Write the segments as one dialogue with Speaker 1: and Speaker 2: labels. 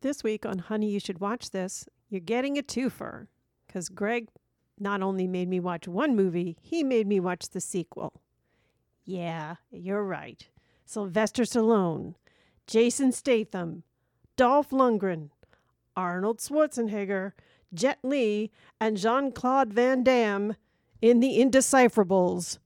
Speaker 1: This week on Honey, You Should Watch This, you're getting a twofer because Greg not only made me watch one movie, he made me watch the sequel. Yeah, you're right. Sylvester Stallone, Jason Statham, Dolph Lundgren, Arnold Schwarzenegger, Jet Li, and Jean Claude Van Damme in The Indecipherables.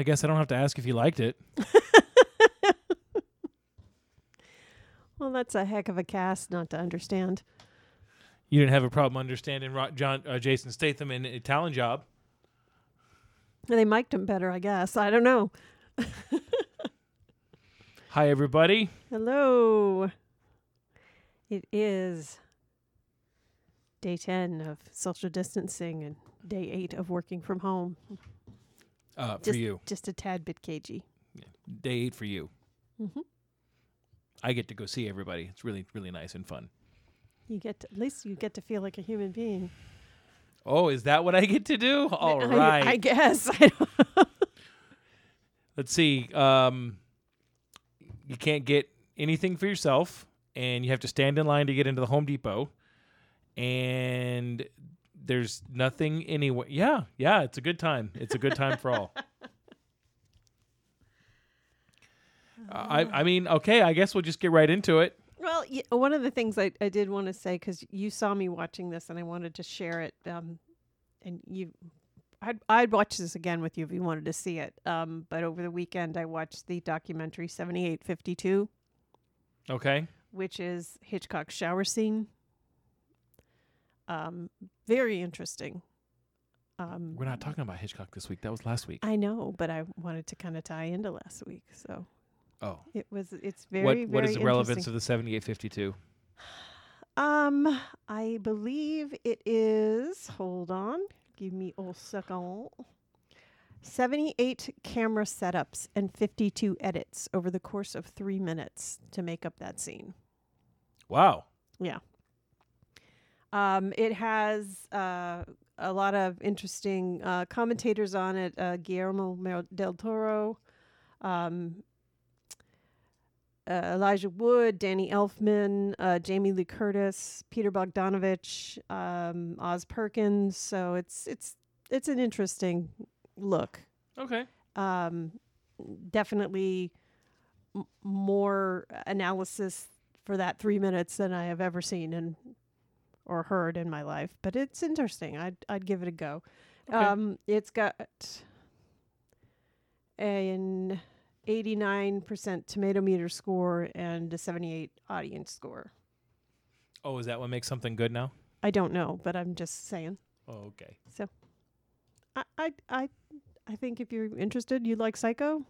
Speaker 2: I guess I don't have to ask if you liked it.
Speaker 1: Well, that's a heck of a cast not to understand.
Speaker 2: You didn't have a problem understanding Ro- John uh, Jason Statham in Italian Job.
Speaker 1: They mic'd him better, I guess. I don't know.
Speaker 2: Hi, everybody.
Speaker 1: Hello. It is day 10 of social distancing and day 8 of working from home.
Speaker 2: Uh, for
Speaker 1: Just,
Speaker 2: you,
Speaker 1: just a tad bit cagey.
Speaker 2: day eight for you.
Speaker 1: Mhm.
Speaker 2: I get to go see everybody. It's really, really nice and fun.
Speaker 1: You get to, at least you get to feel like a human being.
Speaker 2: Oh, is that what I get to do? All
Speaker 1: I-
Speaker 2: right.
Speaker 1: I, guess. I
Speaker 2: Let's see. Um, you can't get anything for yourself, and you have to stand in line to get into the Home Depot. And there's nothing anywhere. Yeah, yeah, it's a good time. It's a good time for all. I, I mean, okay, I guess we'll just get right into it.
Speaker 1: well, y- one of the things I, I did want to say because you saw me watching this and I wanted to share it. Um, and you, I'd I'd watch this again with you if you wanted to see it. Um, but over the weekend I watched the documentary Seventy Eight Fifty Two.
Speaker 2: Okay.
Speaker 1: which is Hitchcock's shower scene. Um, very interesting. Um,
Speaker 2: We're not talking about Hitchcock this week. That was last week.
Speaker 1: I know, but I wanted to kind of tie into last week, so
Speaker 2: Oh.
Speaker 1: it was. It's very.
Speaker 2: What
Speaker 1: very
Speaker 2: what is the relevance of the 7852?
Speaker 1: Um, I believe it is. Hold on, give me a second. Seventy-eight camera setups and fifty-two edits over the course of three minutes to make up that scene.
Speaker 2: Wow.
Speaker 1: Um, it has uh, a lot of interesting uh, commentators on it. Uh, Guillermo del Toro, um, uh, Elijah Wood, Danny Elfman, uh, Jamie Lee Curtis, Peter Bogdanovich, um, Oz Perkins. So it's it's it's an interesting look.
Speaker 2: Okay.
Speaker 1: Um, definitely m- more analysis for that three minutes than I have ever seen and or heard in my life. But it's interesting. I'd I'd give it a go.
Speaker 2: Okay.
Speaker 1: Um, it's got an eighty nine percent tomato meter score and a seventy eight audience score.
Speaker 2: Oh, is that what makes something good now?
Speaker 1: I don't know, but I'm just saying.
Speaker 2: Oh, okay.
Speaker 1: So I I I, I think if you're interested, you like Psycho.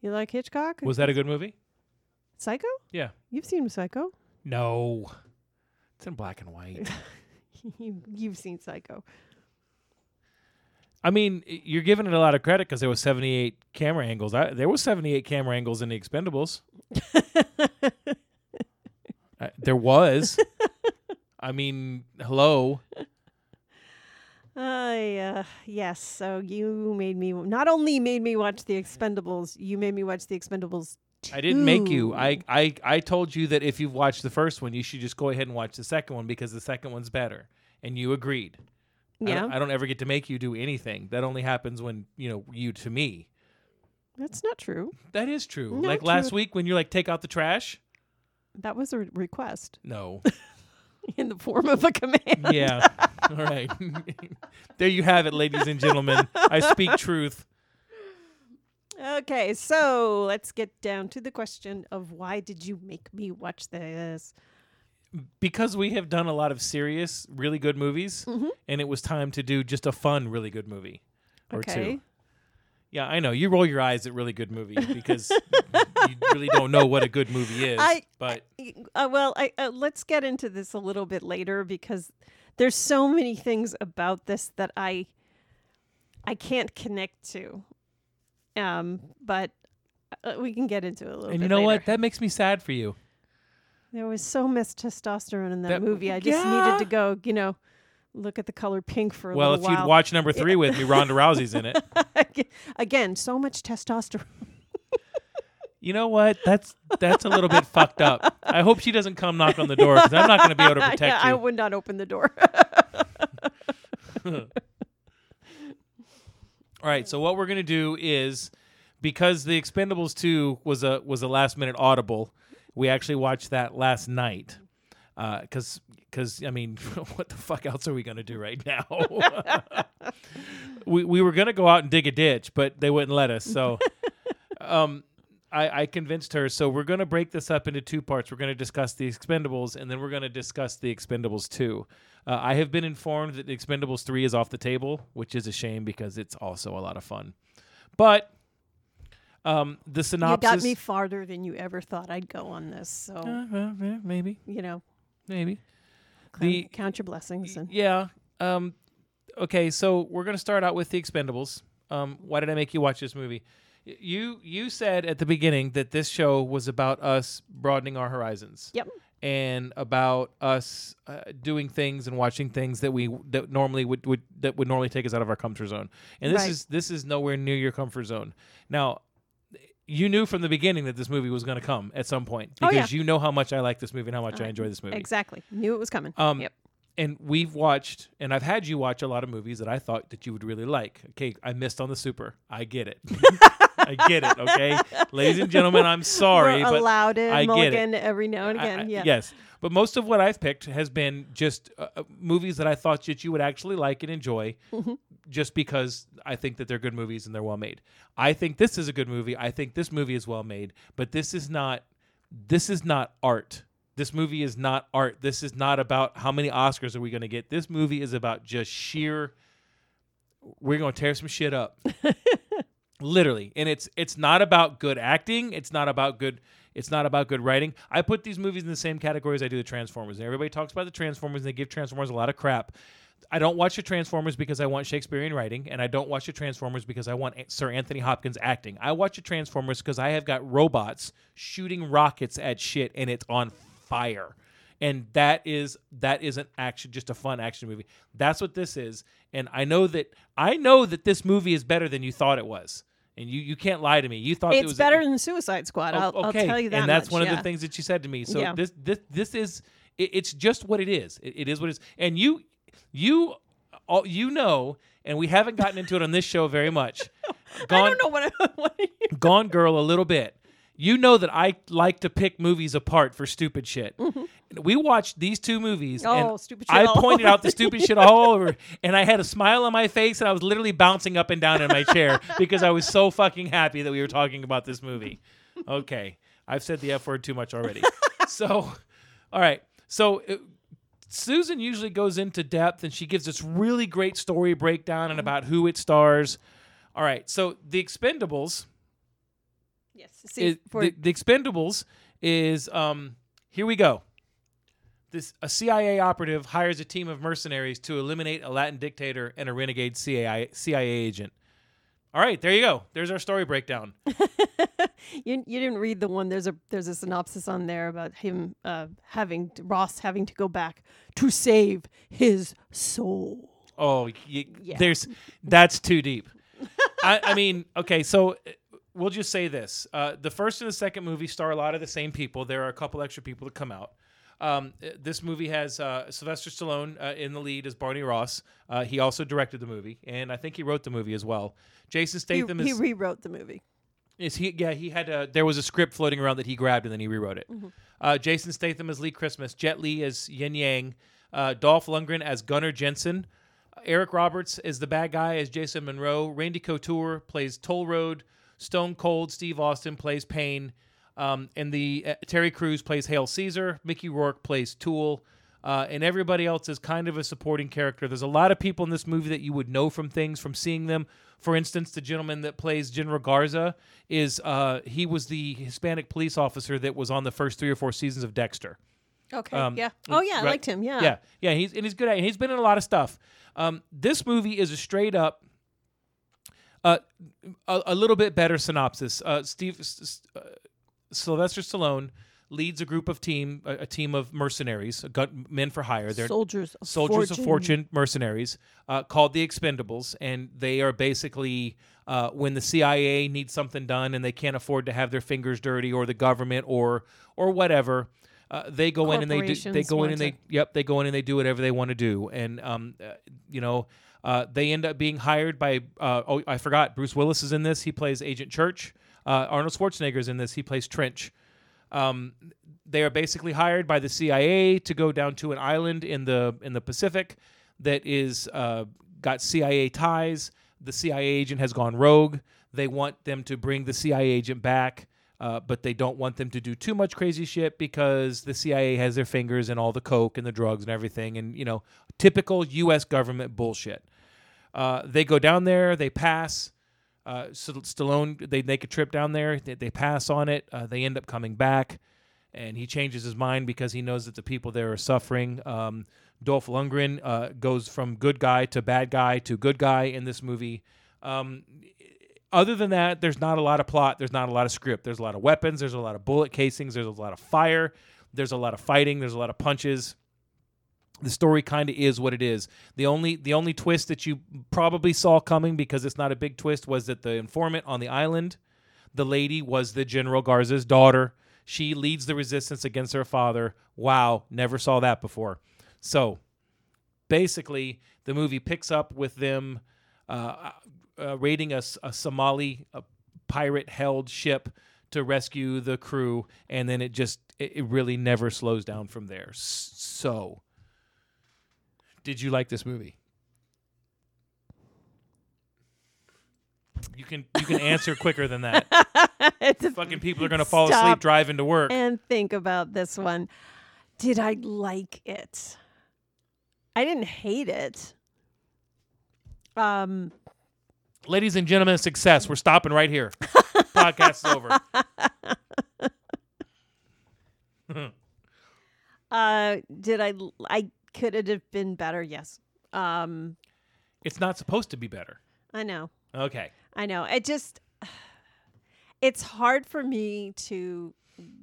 Speaker 1: You like Hitchcock?
Speaker 2: Was that a good movie?
Speaker 1: Psycho?
Speaker 2: Yeah.
Speaker 1: You've seen Psycho.
Speaker 2: No. It's in black and white.
Speaker 1: you, you've seen Psycho.
Speaker 2: I mean, you're giving it a lot of credit because there was 78 camera angles. I, there was 78 camera angles in the Expendables. Uh, there was. I mean, hello.
Speaker 1: I uh, yes. So you made me not only made me watch the Expendables, you made me watch the Expendables.
Speaker 2: I didn't make you. I, I I told you that if you've watched the first one, you should just go ahead and watch the second one because the second one's better, and you agreed. I
Speaker 1: Yeah,
Speaker 2: don't, I don't ever get to make you do anything. That only happens when you know you to me.
Speaker 1: that's not true.
Speaker 2: That is true.
Speaker 1: Not
Speaker 2: like last
Speaker 1: true.
Speaker 2: week when you're like, take out the trash.
Speaker 1: That was a re- request
Speaker 2: No.
Speaker 1: in the form of a command.
Speaker 2: yeah. All right. there you have it, ladies and gentlemen. I speak truth.
Speaker 1: Okay, so let's get down to the question of why did you make me watch this?
Speaker 2: Because we have done a lot of serious, really good movies,
Speaker 1: Mhm.
Speaker 2: and it was time to do just a fun, really good movie or
Speaker 1: Okay.
Speaker 2: two. Yeah, I know. You roll your eyes at really good movies because you really don't know what a good movie is.
Speaker 1: I-
Speaker 2: but
Speaker 1: Uh, well, I, uh, let's get into this a little bit later because there's so many things about this that I I can't connect to. Um, but uh, we can get into it a little
Speaker 2: and you know
Speaker 1: later.
Speaker 2: what? That makes me sad for you.
Speaker 1: There was so much testosterone in that,
Speaker 2: That-
Speaker 1: movie. I just
Speaker 2: yeah.
Speaker 1: needed to go, you know, look at the color pink for a
Speaker 2: Well, if you'd
Speaker 1: while.
Speaker 2: watch number three with me, Ronda Rousey's in it.
Speaker 1: Again, so much testosterone.
Speaker 2: You know what? That's that's a little bit fucked up. I hope she doesn't come knock on the door because I'm not going to be able to protect
Speaker 1: yeah, I would not open the door.
Speaker 2: All right. So what we're going to do is because the Expendables 2 was a was a last minute audible, we actually watched that last night. Because because I mean, what the fuck else are we going to do right now? we we were going to go out and dig a ditch, but they wouldn't let us. So. um I, I convinced her. So we're going to break this up into two parts. We're going to discuss the Expendables, and then we're going to discuss the Expendables 2. Uh, I have been informed that the Expendables 3 is off the table, which is a shame because it's also a lot of fun. But um, the
Speaker 1: you
Speaker 2: synopsis.
Speaker 1: got me farther than you ever thought I'd go on this. So,
Speaker 2: Uh, well, yeah, maybe,
Speaker 1: you know,
Speaker 2: maybe.
Speaker 1: count,
Speaker 2: The-
Speaker 1: count your blessings. And
Speaker 2: Yeah. Um, okay, so we're going to start out with the Expendables. Um, why did I make you watch this movie? You you said at the beginning that this show was about us broadening our horizons.
Speaker 1: Yep.
Speaker 2: And about us uh, doing things and watching things that we that normally would, would that would normally take us out of our comfort zone. And this
Speaker 1: Right.
Speaker 2: is this is nowhere near your comfort zone. Now, you knew from the beginning that this movie was going to come at some point
Speaker 1: Oh,
Speaker 2: because
Speaker 1: yeah.
Speaker 2: you know how much I like this movie and how much I enjoy this movie.
Speaker 1: exactly. Knew it was coming.
Speaker 2: Um,
Speaker 1: yep.
Speaker 2: and we've watched, and I've had you watch a lot of movies that I thought that you would really like. Okay, I missed on the Super. I get it. I get it. Okay, ladies and gentlemen, I'm sorry,
Speaker 1: We're
Speaker 2: but
Speaker 1: allowed it,
Speaker 2: I get it.
Speaker 1: every now and again.
Speaker 2: I-
Speaker 1: yeah.
Speaker 2: yes. But most of what I've picked has been just uh, uh, movies that I thought that you would actually like and enjoy,
Speaker 1: Mm-hmm.
Speaker 2: just because I think that they're good movies and they're well made. I think this is a good movie. I think this movie is well made, but this is not. This is not art. This movie is not art. This is not about how many Oscars are we going to get. This movie is about just sheer. We're going to tear some shit up literally. And it's it's not about good acting. It's not about good it's not about good writing. I put these movies in the same category as i do the transformers. And everybody talks about the transformers and they give transformers a lot of crap. I don't watch the transformers because i want shakespearean writing and i don't watch the transformers because i want sir anthony hopkins acting. I watch the transformers because i have got robots shooting rockets at shit and it's on fire and that is that is an action just a fun action movie that's what this is and i know that i know that this movie is better than you thought it was and you you can't lie to me you thought it
Speaker 1: It's
Speaker 2: was
Speaker 1: better than Suicide Squad.
Speaker 2: Oh,
Speaker 1: I'll, I'll tell you that.
Speaker 2: and that's
Speaker 1: much,
Speaker 2: one of the things that you said to me so
Speaker 1: Yeah.
Speaker 2: this this this is it, it's just what it is it, it is what it is and you you all you know and we haven't gotten into it on this show very much
Speaker 1: I
Speaker 2: gone
Speaker 1: don't know what. I, what
Speaker 2: Gone Girl a little bit. You know that I like to pick movies apart for stupid shit. Mm-hmm. We watched these two movies,
Speaker 1: Mm-hmm. Oh,
Speaker 2: and
Speaker 1: stupid shit
Speaker 2: I pointed out the stupid shit all over, and I had a smile on my face, and I was literally bouncing up and down in my chair because I was so fucking happy that we were talking about this movie. Okay, I've said the f word too much already. so, all right, so. uh Susan usually goes into depth and she gives this really great story breakdown
Speaker 1: Mm-hmm.
Speaker 2: and about who it stars. All right, so The Expendables
Speaker 1: yes. See,
Speaker 2: is, the, the Expendables is um here we go. This a CIA operative hires a team of mercenaries to eliminate a Latin dictator and a renegade CIA CIA agent. All right, there you go. There's our story breakdown.
Speaker 1: you you didn't read the one. There's a there's a synopsis on there about him uh, having Ross having to go back to save his soul.
Speaker 2: Oh, y
Speaker 1: Yeah.
Speaker 2: there's that's too deep. I, I mean, okay, so uh, we'll just say this: uh, the first and the second movie star a lot of the same people. There are a couple extra people that come out. Um, uh, this movie has uh, Sylvester Stallone uh, in the lead as Barney Ross. Uh, he also directed the movie, and I think he wrote the movie as well. Jason Statham
Speaker 1: he
Speaker 2: is,
Speaker 1: rewrote the movie.
Speaker 2: is he? Yeah, he had. A, there was a script floating around that he grabbed and then he rewrote it. Uh, Jason Statham as Lee Christmas, Jet Li as Yin Yang, uh, Dolph Lundgren as Gunnar Jensen, Eric Roberts is the bad guy as Jason Monroe, Randy Couture plays Toll Road, Stone Cold Steve Austin plays Paine, um, and the uh, Terry Crews plays Hail Caesar, Mickey Rourke plays Tool. Uh, and everybody else is kind of a supporting character. There's a lot of people in this movie that you would know from things, from seeing them, For instance, the gentleman that plays General Garza is uh, he was the Hispanic police officer that was on the first three or four seasons of Dexter.
Speaker 1: Okay.
Speaker 2: Um,
Speaker 1: yeah. Oh yeah, I liked him. Yeah.
Speaker 2: Yeah, yeah, he's and he's good at. It. He's been in a lot of stuff. Um, this movie is a straight up, uh, a, a little bit better synopsis. Uh, Steve uh, Sylvester Stallone leads a group of team, a, a team of mercenaries, gun, men for hire. They're
Speaker 1: Soldiers. Of
Speaker 2: soldiers
Speaker 1: fortune.
Speaker 2: of fortune mercenaries uh, called the expendables and they are basically uh, when the cia needs something done and they can't afford to have their fingers dirty or the government or or whatever uh, they go in and they do, they go in and they yep they go in and they do whatever they want to do and um uh, you know uh, they end up being hired by uh, oh I forgot Bruce Willis is in this he plays Agent Church uh, Arnold Schwarzenegger is in this he plays Trench um, they are basically hired by the CIA to go down to an island in the in the Pacific that is uh, got CIA ties. The CIA agent has gone rogue. They want them to bring the CIA agent back, uh, but they don't want them to do too much crazy shit because the CIA has their fingers in all the coke and the drugs and everything, and you know, typical U.S. government bullshit. Uh, they go down there. They pass. Uh, Stallone, they make a trip down there. They, they pass on it. Uh, they end up coming back, and he changes his mind because he knows that the people there are suffering. Um, Dolph Lundgren uh, goes from good guy to bad guy to good guy in this movie. Um, other than that, there's not a lot of plot. There's not a lot of script. There's a lot of weapons. There's a lot of bullet casings. There's a lot of fire. There's a lot of fighting. There's a lot of punches the story kind of is what it is. The only the only twist that you probably saw coming because it's not a big twist was that the informant on the island, the lady was the General Garza's daughter. She leads the resistance against her father. Wow, never saw that before. So, basically, the movie picks up with them uh, uh, raiding a, a Somali a pirate held ship to rescue the crew, and then it just it, it really never slows down from there. So, did you like this movie? You can you can answer quicker than that.
Speaker 1: It's
Speaker 2: Fucking people are gonna fall asleep driving to work.
Speaker 1: and think about this one. Did I like it? I didn't hate it. Um,
Speaker 2: Ladies and gentlemen, success. We're stopping right here. Podcast is over.
Speaker 1: uh, did I? I could it have been better? Yes. Um,
Speaker 2: It's not supposed to be better.
Speaker 1: I know.
Speaker 2: Okay.
Speaker 1: I know. It just it's hard for me to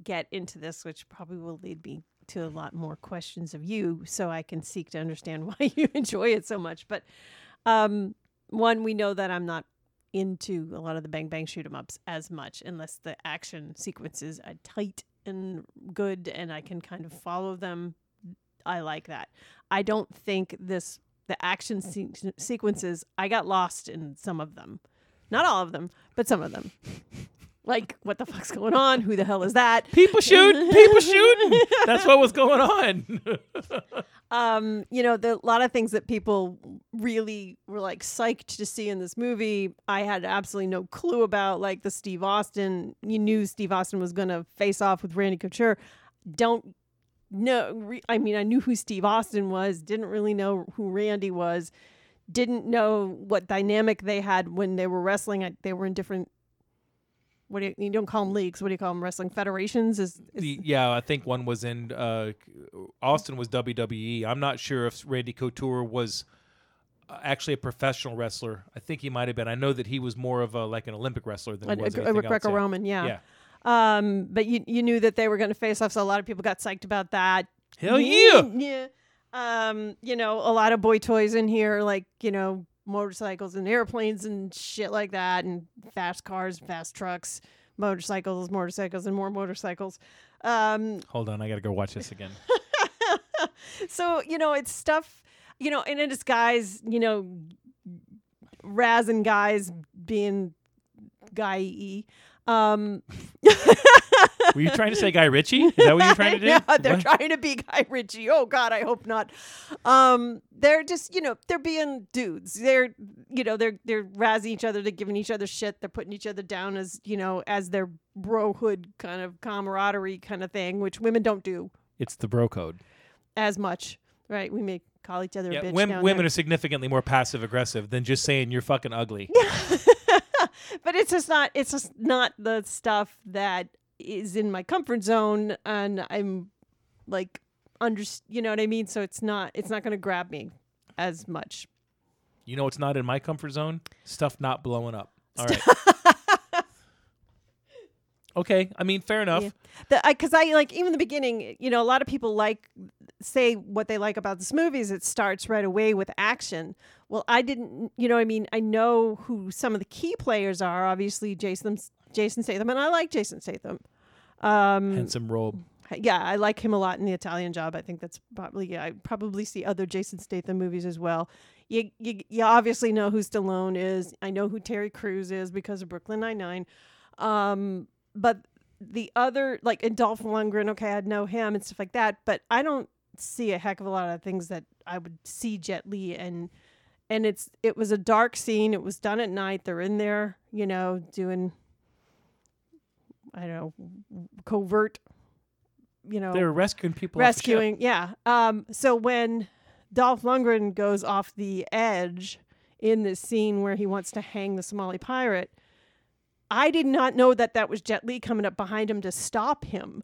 Speaker 1: get into this, which probably will lead me to a lot more questions of you so I can seek to understand why you enjoy it so much. But um one, we know that I'm not into a lot of the bang bang shoot 'em ups as much unless the action sequences are tight and good and I can kind of follow them. I like that. I don't think this the action se- sequences I got lost in some of them. Not all of them, but some of them. Like what the fuck's going on? Who the hell is that?
Speaker 2: People shooting. People shooting. That's what was going on.
Speaker 1: um, you know, the a lot of things that people really were like psyched to see in this movie. I had absolutely no clue about, like the Steve Austin. You knew Steve Austin was going to face off with Randy Couture. Don't Re- I mean, I knew who Steve Austin was. Didn't really know who Randy was. Didn't know what dynamic they had when they were wrestling. I, they were in different. What do you, you don't call them leagues? What do you call them? Wrestling federations? Is, is
Speaker 2: The- yeah, I think one was in uh, Austin was WWE. I'm not sure if Randy Couture was uh, actually a professional wrestler. I think he might have been. I know that he was more of a like an Olympic wrestler than
Speaker 1: a,
Speaker 2: he was
Speaker 1: a,
Speaker 2: yeah.
Speaker 1: Greco-Roman, yeah.
Speaker 2: Yeah.
Speaker 1: Um, but you you knew that they were going to face off, so a lot of people got psyched about that.
Speaker 2: Hell yeah!
Speaker 1: yeah. Um, you know, a lot of boy toys in here, like you know, motorcycles and airplanes and shit like that, and fast cars, fast trucks, motorcycles, motorcycles, and more motorcycles. Um,
Speaker 2: Hold on, I gotta go watch this again.
Speaker 1: so you know, it's stuff. You know, and it's guys, you know, razzing guys being guy e. Um,
Speaker 2: Were you trying to say Guy Ritchie? Is that what you're trying to do?
Speaker 1: yeah, they're
Speaker 2: What?
Speaker 1: trying to be Guy Ritchie. Oh God, I hope not. Um, they're just, you know, they're being dudes. They're, you know, they're they're razzing each other. They're giving each other shit. They're putting each other down as, you know, as their brohood kind of camaraderie kind of thing, which women don't do
Speaker 2: It's the bro code.
Speaker 1: as much. Right? We make call each other a
Speaker 2: Yeah,
Speaker 1: bitch.
Speaker 2: wom-
Speaker 1: down
Speaker 2: women
Speaker 1: there.
Speaker 2: are significantly more passive aggressive than just saying you're fucking ugly.
Speaker 1: but it's just not. It's just not the stuff that is in my comfort zone, and I'm like under. You know what I mean? So it's not. It's not going to grab me as much.
Speaker 2: You know, it's not in my comfort zone. Stuff not blowing up. All right. okay. I mean, fair enough.
Speaker 1: Yeah. The because I, like even the beginning. You know, a lot of people like say what they like about this movie is it starts right away with action. Well, I didn't. You know, I mean, I know who some of the key players are. Obviously, Jason Jason Statham, and I like Jason Statham. Um,
Speaker 2: Handsome robe.
Speaker 1: yeah, I like him a lot in the Italian Job. I think that's probably yeah. I probably see other Jason Statham movies as well. You you, you obviously know who Stallone is. I know who Terry Crews is because of Brooklyn Nine Nine. Um, but the other like and Dolph Lundgren, okay, I'd know him and stuff like that. But I don't see a heck of a lot of things that I would see Jet Li and and it's it was a dark scene. It was done at night. They're in there, you know, doing I don't know covert you know
Speaker 2: They were rescuing people. off the ship.
Speaker 1: rescuing yeah um so when dolph lundgren goes off the edge in this scene where he wants to hang the somali pirate i did not know that that was jet li coming up behind him to stop him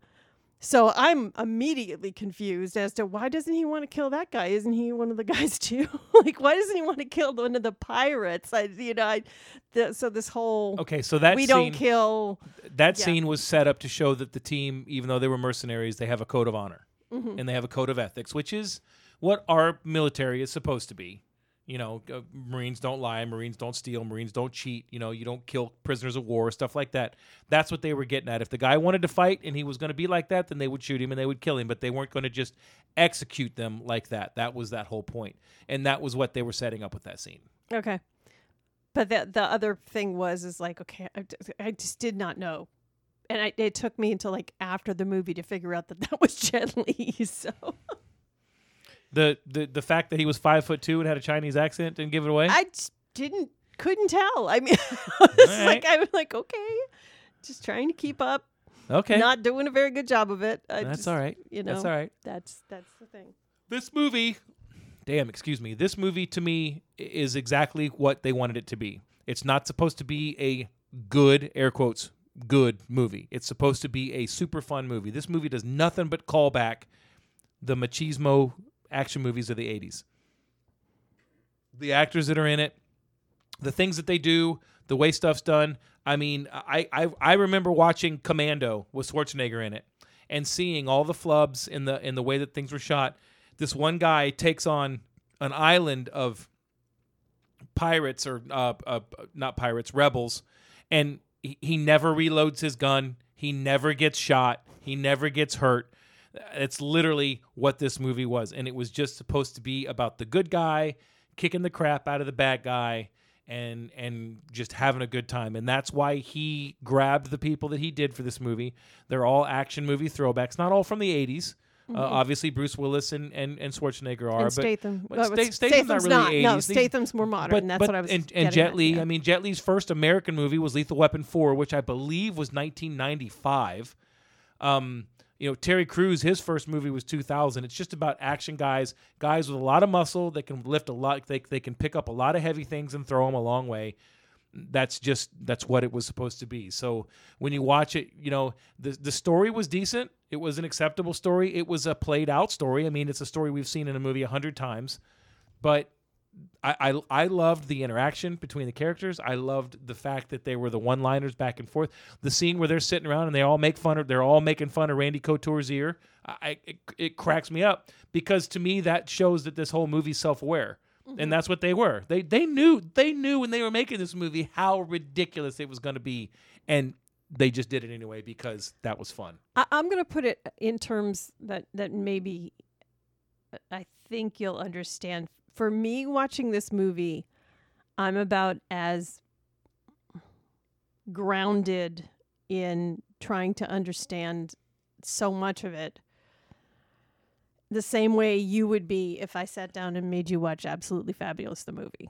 Speaker 1: so i'm immediately confused as to why doesn't he want to kill that guy isn't he one of the guys too like why doesn't he want to kill one of the pirates i you know i the, so this whole
Speaker 2: Okay, so that
Speaker 1: we
Speaker 2: scene,
Speaker 1: don't kill
Speaker 2: that
Speaker 1: yeah.
Speaker 2: scene was set up to show that the team, even though they were mercenaries, they have a code of honor
Speaker 1: Mm-hmm.
Speaker 2: and they have a code of ethics, which is what our military is supposed to be. You know, uh, Marines don't lie, Marines don't steal, Marines don't cheat. You know, you don't kill prisoners of war, stuff like that. That's what they were getting at. If the guy wanted to fight and he was going to be like that, then they would shoot him and they would kill him, but they weren't going to just execute them like that. That was that whole point, and that was what they were setting up with that scene.
Speaker 1: Okay. But the the other thing was is like okay, I just did not know, and I, it took me until like after the movie to figure out that that was Jet Li. So
Speaker 2: The the the fact that he was five foot two and had a Chinese accent didn't give it away.
Speaker 1: I just didn't couldn't tell. I mean, I was like. I was like okay, just trying to keep up,
Speaker 2: okay,
Speaker 1: not doing a very good job of it. I
Speaker 2: that's
Speaker 1: just,
Speaker 2: all right.
Speaker 1: You know,
Speaker 2: That's all right.
Speaker 1: That's that's the thing.
Speaker 2: This movie, damn, excuse me. This movie to me is exactly what they wanted it to be. It's not supposed to be a good air quotes good movie. It's supposed to be a super fun movie. This movie does nothing but call back the machismo action movies of the 80s. The actors that are in it, the things that they do, the way stuff's done. I mean, I I, I remember watching Commando with Schwarzenegger in it and seeing all the flubs in the in the way that things were shot. This one guy takes on an island of pirates or uh, uh, not pirates, rebels, and he, he never reloads his gun. He never gets shot. He never gets hurt. It's literally what this movie was, and it was just supposed to be about the good guy kicking the crap out of the bad guy and and just having a good time. And that's why he grabbed the people that he did for this movie. They're all action movie throwbacks, not all from the 80s. Uh, obviously, Bruce Willis and, and, and Schwarzenegger are,
Speaker 1: and
Speaker 2: but
Speaker 1: Statham.
Speaker 2: but
Speaker 1: well,
Speaker 2: Sta-
Speaker 1: it's-
Speaker 2: Statham's not really
Speaker 1: No,
Speaker 2: 80s. These-
Speaker 1: Statham's more modern.
Speaker 2: but,
Speaker 1: that's
Speaker 2: but-
Speaker 1: what I was.
Speaker 2: and,
Speaker 1: getting
Speaker 2: and Jet Li.
Speaker 1: yeah.
Speaker 2: I mean, Jet Li's first American movie was Lethal Weapon Four, which I believe was 1995. Um, you know, Terry Crews, his first movie was 2000. It's just about action guys, guys with a lot of muscle that can lift a lot. They they can pick up a lot of heavy things and throw them a long way. That's just that's what it was supposed to be. So when you watch it, you know the the story was decent. It was an acceptable story. It was a played out story. I mean, it's a story we've seen in a movie a hundred times, but I, I I loved the interaction between the characters. I loved the fact that they were the one liners back and forth. The scene where they're sitting around and they all make fun of they're all making fun of Randy Couture's ear. I, it, it cracks me up because to me that shows that this whole movie's self aware. And that's what they were. They they knew they knew when they were making this movie how ridiculous it was going to be, and they just did it anyway because that was fun.
Speaker 1: I, I'm going to put it in terms that that maybe uh, I think you'll understand. For me, watching this movie, I'm about as grounded in trying to understand so much of it the same way you would be if I sat down and made you watch Absolutely Fabulous the movie.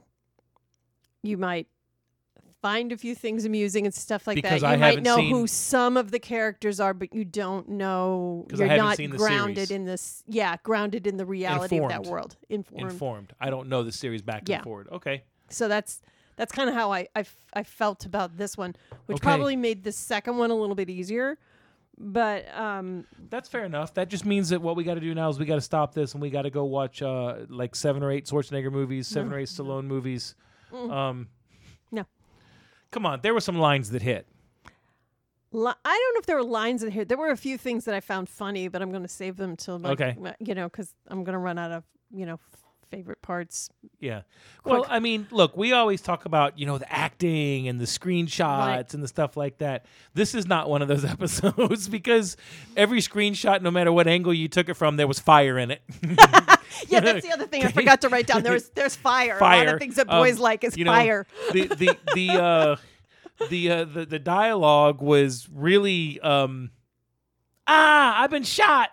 Speaker 1: You might find a few things amusing and stuff like
Speaker 2: Because
Speaker 1: that.
Speaker 2: I
Speaker 1: You might know
Speaker 2: seen-
Speaker 1: who some of the characters are, but you don't know. You're
Speaker 2: the
Speaker 1: grounded
Speaker 2: series.
Speaker 1: in this. Yeah, grounded in the reality of that world. Informed.
Speaker 2: Informed. I don't know the series back
Speaker 1: Yeah.
Speaker 2: and forward. Okay.
Speaker 1: So that's that's kind of how I, I f- I felt about this one, which
Speaker 2: Okay.
Speaker 1: probably made the second one a little bit easier. But um,
Speaker 2: That's fair enough. That just means that what we got to do now is we got to stop this and we got to go watch uh, like seven or eight Schwarzenegger movies, seven or eight Stallone movies. Um,
Speaker 1: No.
Speaker 2: Come on, there were some lines that hit.
Speaker 1: li- I don't know if there were lines in here. There were a few things that I found funny, but I'm going to save them till like,
Speaker 2: Okay.
Speaker 1: you know, because I'm going to run out of you know f- favorite parts.
Speaker 2: Yeah. Well,
Speaker 1: Quick.
Speaker 2: I mean, look, we always talk about, you know, the acting and the screenshots and the stuff like that. This is not one of those episodes because every screenshot, no matter what angle you took it from, there was fire in it.
Speaker 1: Yeah, that's the other thing I forgot to write down. There's there's fire. A lot of things that
Speaker 2: Um,
Speaker 1: boys like is
Speaker 2: you know,
Speaker 1: fire.
Speaker 2: the the the uh the uh the, the dialogue was really um ah i've been shot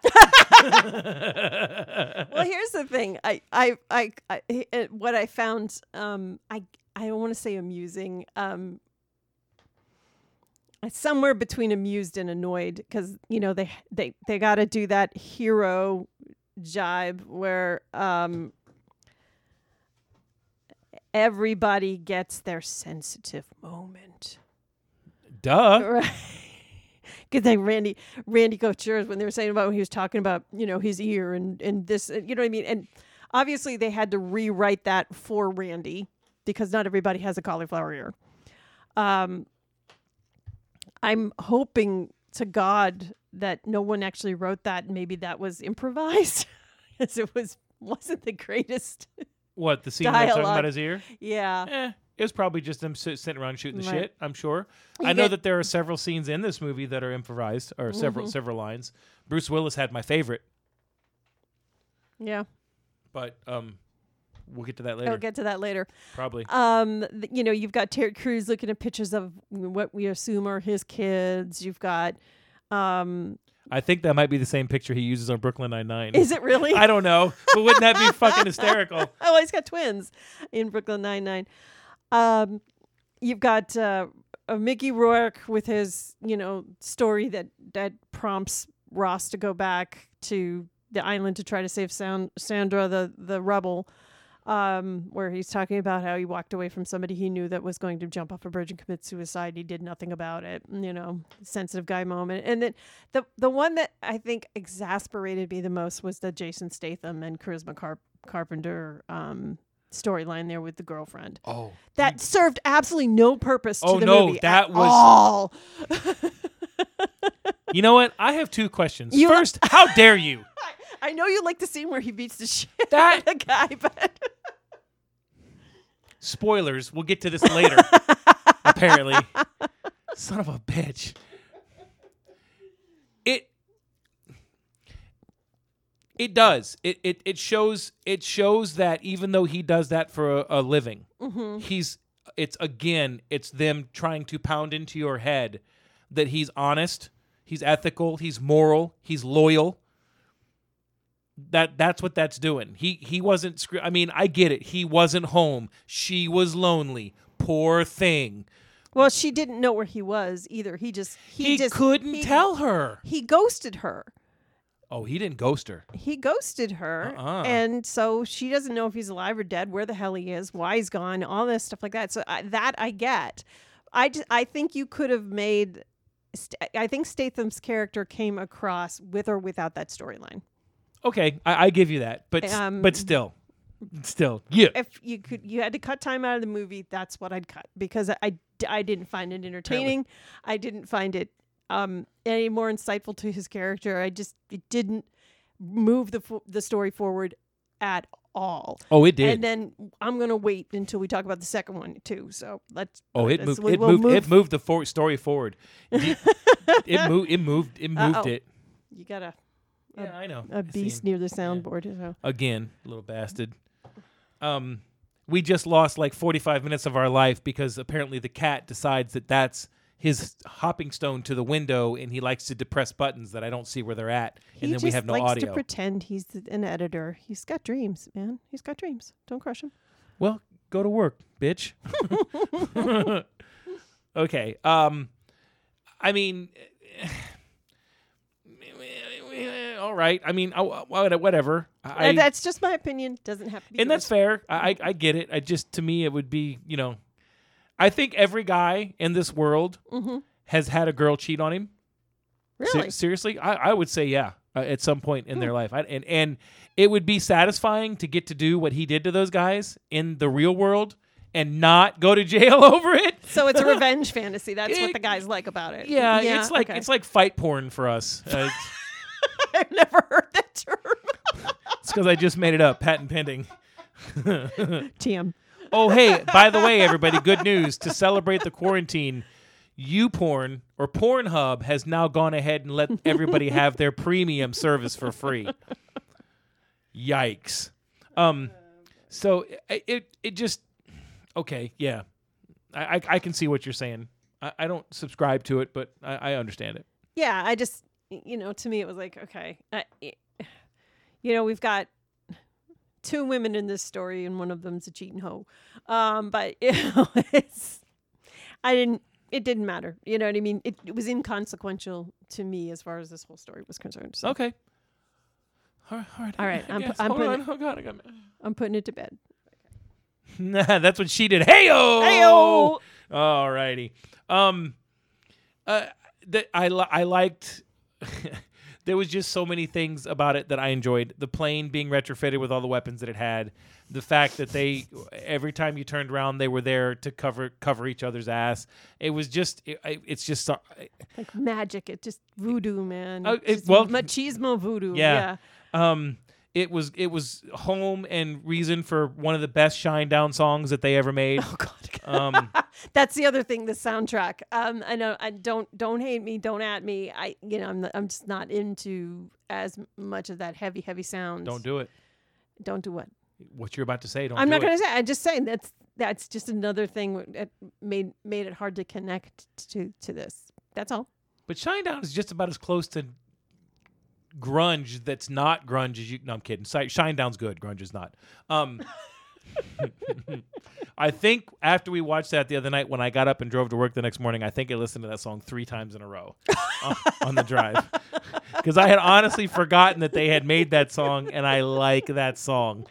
Speaker 1: well, here's the thing. I, I, I, I uh, what I found, um, I, I don't want to say amusing. Um, somewhere between amused and annoyed because you know they they they got to do that hero jibe where um everybody gets their sensitive moment.
Speaker 2: duh
Speaker 1: Right. Good thing Randy Randy Couture when they were saying about when he was talking about you know his ear and and this uh, you know what I mean and obviously they had to rewrite that for Randy because not everybody has a cauliflower ear. Um, I'm hoping to God that no one actually wrote that. Maybe that was improvised, as it was wasn't the greatest.
Speaker 2: what the scene talking about his ear
Speaker 1: yeah,
Speaker 2: eh it was probably just them sitting around shooting the
Speaker 1: Right.
Speaker 2: shit i'm sure
Speaker 1: You
Speaker 2: i know that there are several scenes in this movie that are improvised or several
Speaker 1: Mm-hmm.
Speaker 2: several lines bruce willis had my favorite
Speaker 1: yeah.
Speaker 2: but um we'll get to that later
Speaker 1: We'll get to that later.
Speaker 2: probably
Speaker 1: Um, th- you know, you've got Terry Crews looking at pictures of what we assume are his kids. You've got, um,
Speaker 2: i think that might be the same picture he uses on brooklyn nine-nine
Speaker 1: is it really?
Speaker 2: i don't know but wouldn't that be fucking hysterical
Speaker 1: oh, he's got twins in Brooklyn Nine Nine. Um, you've got uh, uh, Mickey Rourke with his, you know, story that that prompts Ross to go back to the island to try to save San- Sandra, the the rebel. Um, where he's talking about how he walked away from somebody he knew that was going to jump off a bridge and commit suicide. He did nothing about it. You know, sensitive guy moment. And then the the one that I think exasperated me the most was the Jason Statham and Charisma Car- Carpenter um, storyline there with the girlfriend.
Speaker 2: oh
Speaker 1: That served absolutely no purpose to
Speaker 2: Oh,
Speaker 1: the
Speaker 2: no,
Speaker 1: movie
Speaker 2: that
Speaker 1: at
Speaker 2: was-
Speaker 1: all.
Speaker 2: You know what? I have two questions.
Speaker 1: You-
Speaker 2: First, how dare you?
Speaker 1: I know you like the scene where he beats the shit
Speaker 2: That-
Speaker 1: out of the guy, but
Speaker 2: Spoilers. We'll get to this later. apparently, son of a bitch. It. It does. It, it it shows it shows that even though he does that for a, a living, mm-hmm. he's it's again it's them trying to pound into your head that he's honest, he's ethical, he's moral, he's loyal. That that's what that's doing. He he wasn't. I mean, I get it. He wasn't home. She was lonely. Poor thing.
Speaker 1: well, she didn't know where he was either. He just he,
Speaker 2: He,
Speaker 1: just
Speaker 2: couldn't
Speaker 1: he-
Speaker 2: tell her.
Speaker 1: He ghosted her.
Speaker 2: Oh, he didn't ghost her.
Speaker 1: He ghosted her,
Speaker 2: Uh-uh.
Speaker 1: and so she doesn't know if he's alive or dead, where the hell he is, why he's gone, all this stuff like that. So I, that I get. I just, I think you could have made. I think Statham's character came across with or without that storyline.
Speaker 2: Okay, I, I give you that, but s-
Speaker 1: Um,
Speaker 2: but still, still, yeah.
Speaker 1: if you could you had to cut time out of the movie that's what i'd cut because i, I didn't find it entertaining i didn't find it um any more insightful to his character i just it didn't move the fo- the story forward at all
Speaker 2: Oh, it did.
Speaker 1: and then i'm gonna wait until we talk about the second one too so let's
Speaker 2: oh, it
Speaker 1: let's-
Speaker 2: moved.
Speaker 1: we-
Speaker 2: It
Speaker 1: we'll
Speaker 2: moved.
Speaker 1: move-
Speaker 2: It moved the for- story forward. it it moved. It moved. It moved
Speaker 1: Uh-oh.
Speaker 2: it.
Speaker 1: you got a, A-
Speaker 2: Yeah, I know.
Speaker 1: a
Speaker 2: I
Speaker 1: beast
Speaker 2: seen.
Speaker 1: near the soundboard so.
Speaker 2: again, little bastard. Um, we just lost like forty-five minutes of our life because apparently the cat decides that that's his hopping stone to the window, and he likes to depress buttons that I don't see where they're at,
Speaker 1: he
Speaker 2: and then
Speaker 1: just
Speaker 2: we have no
Speaker 1: likes
Speaker 2: audio.
Speaker 1: to pretend he's an editor he's got dreams man he's got dreams don't crush him
Speaker 2: well, go to work, bitch. Okay. Um, I mean, all right. I mean, uh, whatever. I,
Speaker 1: And that's just my opinion. Doesn't have to be.
Speaker 2: and that's fair. I, I I get it. I just to me it would be you know, I think every guy in this world
Speaker 1: Mhm.
Speaker 2: has had a girl cheat on him. Se-
Speaker 1: really.
Speaker 2: seriously, I, I would say yeah. Uh, at some point in their life, I, and and it would be satisfying to get to do what he did to those guys in the real world and not go to jail over it.
Speaker 1: So it's a revenge fantasy. That's what the guys like about it.
Speaker 2: Yeah, it's like
Speaker 1: okay.
Speaker 2: it's like fight porn for us. Uh,
Speaker 1: I've never heard that term.
Speaker 2: it's because I just made it up, patent pending.
Speaker 1: TM.
Speaker 2: Oh, hey, by the way, everybody, good news. To celebrate the quarantine, YouPorn or Pornhub has now gone ahead and let everybody have their premium service for free. Yikes. Um, so it it, it just okay, yeah. I, I I can see what you're saying. I, I don't subscribe to it, but I, I understand it.
Speaker 1: Yeah, I just, you know, to me it was like, okay, uh, you know, we've got two women in this story, and one of them's a cheating hoe. Um, but you know, it's, I didn't. It didn't matter. You know what I mean? It, it was inconsequential to me as far as this whole story was concerned. So
Speaker 2: Okay. All right, all right.
Speaker 1: All right,
Speaker 2: I
Speaker 1: I'm pu- I'm putting-
Speaker 2: on. Oh God, I got.
Speaker 1: I'm putting it to bed.
Speaker 2: Nah, that's what she did. Heyo.
Speaker 1: Heyo!
Speaker 2: All righty. Um, uh, that I li- I liked. there was just so many things about it that I enjoyed. The plane being retrofitted with all the weapons that it had. The fact that they every time you turned around, they were there to cover cover each other's ass. It was just. It, it's just.
Speaker 1: Like magic. It just voodoo, man. It's
Speaker 2: it- well-
Speaker 1: machismo voodoo.
Speaker 2: Yeah.
Speaker 1: yeah.
Speaker 2: Um, it was it was home and reason for one of the best Shinedown songs that they ever made.
Speaker 1: Oh God.
Speaker 2: Um,
Speaker 1: That's the other thing. The soundtrack. Um, I know. I don't don't hate me. Don't at me. I you know I'm I'm just not into as much of that heavy heavy sound.
Speaker 2: don't do it.
Speaker 1: don't do what.
Speaker 2: What you're about to say, don't.
Speaker 1: I'm
Speaker 2: do
Speaker 1: not gonna say. I'm just saying that's that's just another thing that made made it hard to connect to to this. That's all.
Speaker 2: But Shinedown is just about as close to grunge that's not grunge as you. No, I'm kidding. Si- Shinedown's good. Grunge is not. Um, I think after we watched that the other night, when I got up and drove to work the next morning, I think I listened to that song three times in a row on, on the drive because I had honestly forgotten that they had made that song, and I like that song.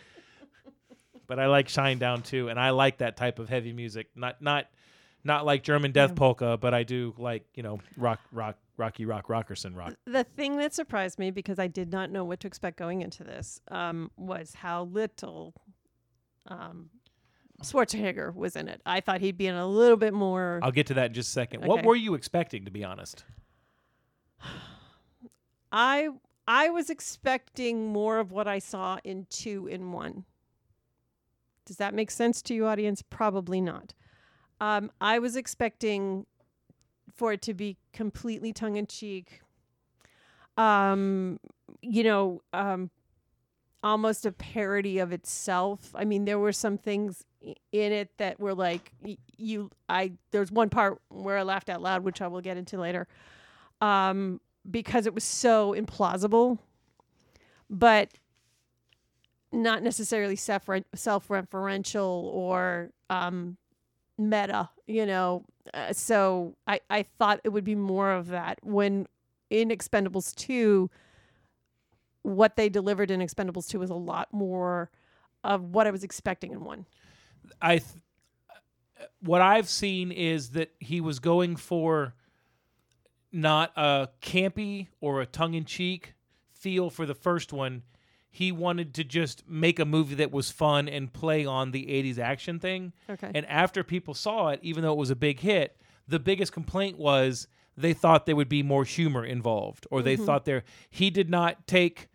Speaker 2: But I like Shinedown too, and I like that type of heavy music. Not not not like German death polka, but I do like you know rock rock Rocky Rock Rockerson rock.
Speaker 1: The thing that surprised me because I did not know what to expect going into this um, was how little um, Schwarzenegger was in it. I thought he'd be in a little bit more.
Speaker 2: I'll get to that in just a second. What were you expecting, to be honest?
Speaker 1: I I was expecting more of what I saw in two in one. Does that make sense to you, audience? Probably not. Um, I was expecting for it to be completely tongue in cheek. Um, you know, um, almost a parody of itself. I mean, there were some things in it that were like you. I there's one part where I laughed out loud, which I will get into later. Um, because it was so implausible, but not necessarily self self-referential or um, meta, you know. Uh, so I, I thought it would be more of that when in Expendables 2 what they delivered in Expendables 2 was a lot more of what I was expecting in one.
Speaker 2: I th- what I've seen is that he was going for not a campy or a tongue in cheek feel for the first one. He wanted to just make a movie that was fun and play on the 80s action thing.
Speaker 1: Okay.
Speaker 2: And after people saw it, even though it was a big hit, the biggest complaint was they thought there would be more humor involved, or they mm-hmm. thought there he did not take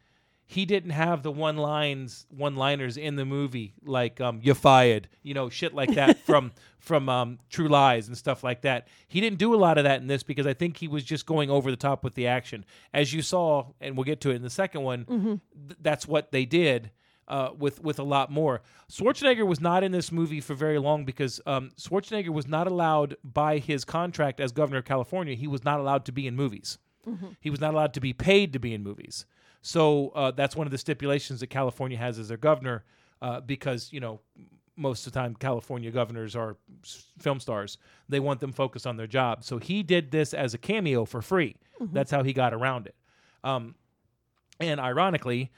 Speaker 2: he didn't have the one lines one liners in the movie like um you fired you know shit like that from from um true lies and stuff like that he didn't do a lot of that in this because i think he was just going over the top with the action as you saw and we'll get to it in the second one th- that's what they did uh, with with a lot more. Schwarzenegger was not in this movie for very long because um, Schwarzenegger was not allowed by his contract as governor of California. He was not allowed to be in movies. He was not allowed to be paid to be in movies. So uh, that's one of the stipulations that California has as their governor, uh, because you know most of the time California governors are film stars. They want them focused on their job. So he did this as a cameo for free. That's how he got around it. Um, and ironically,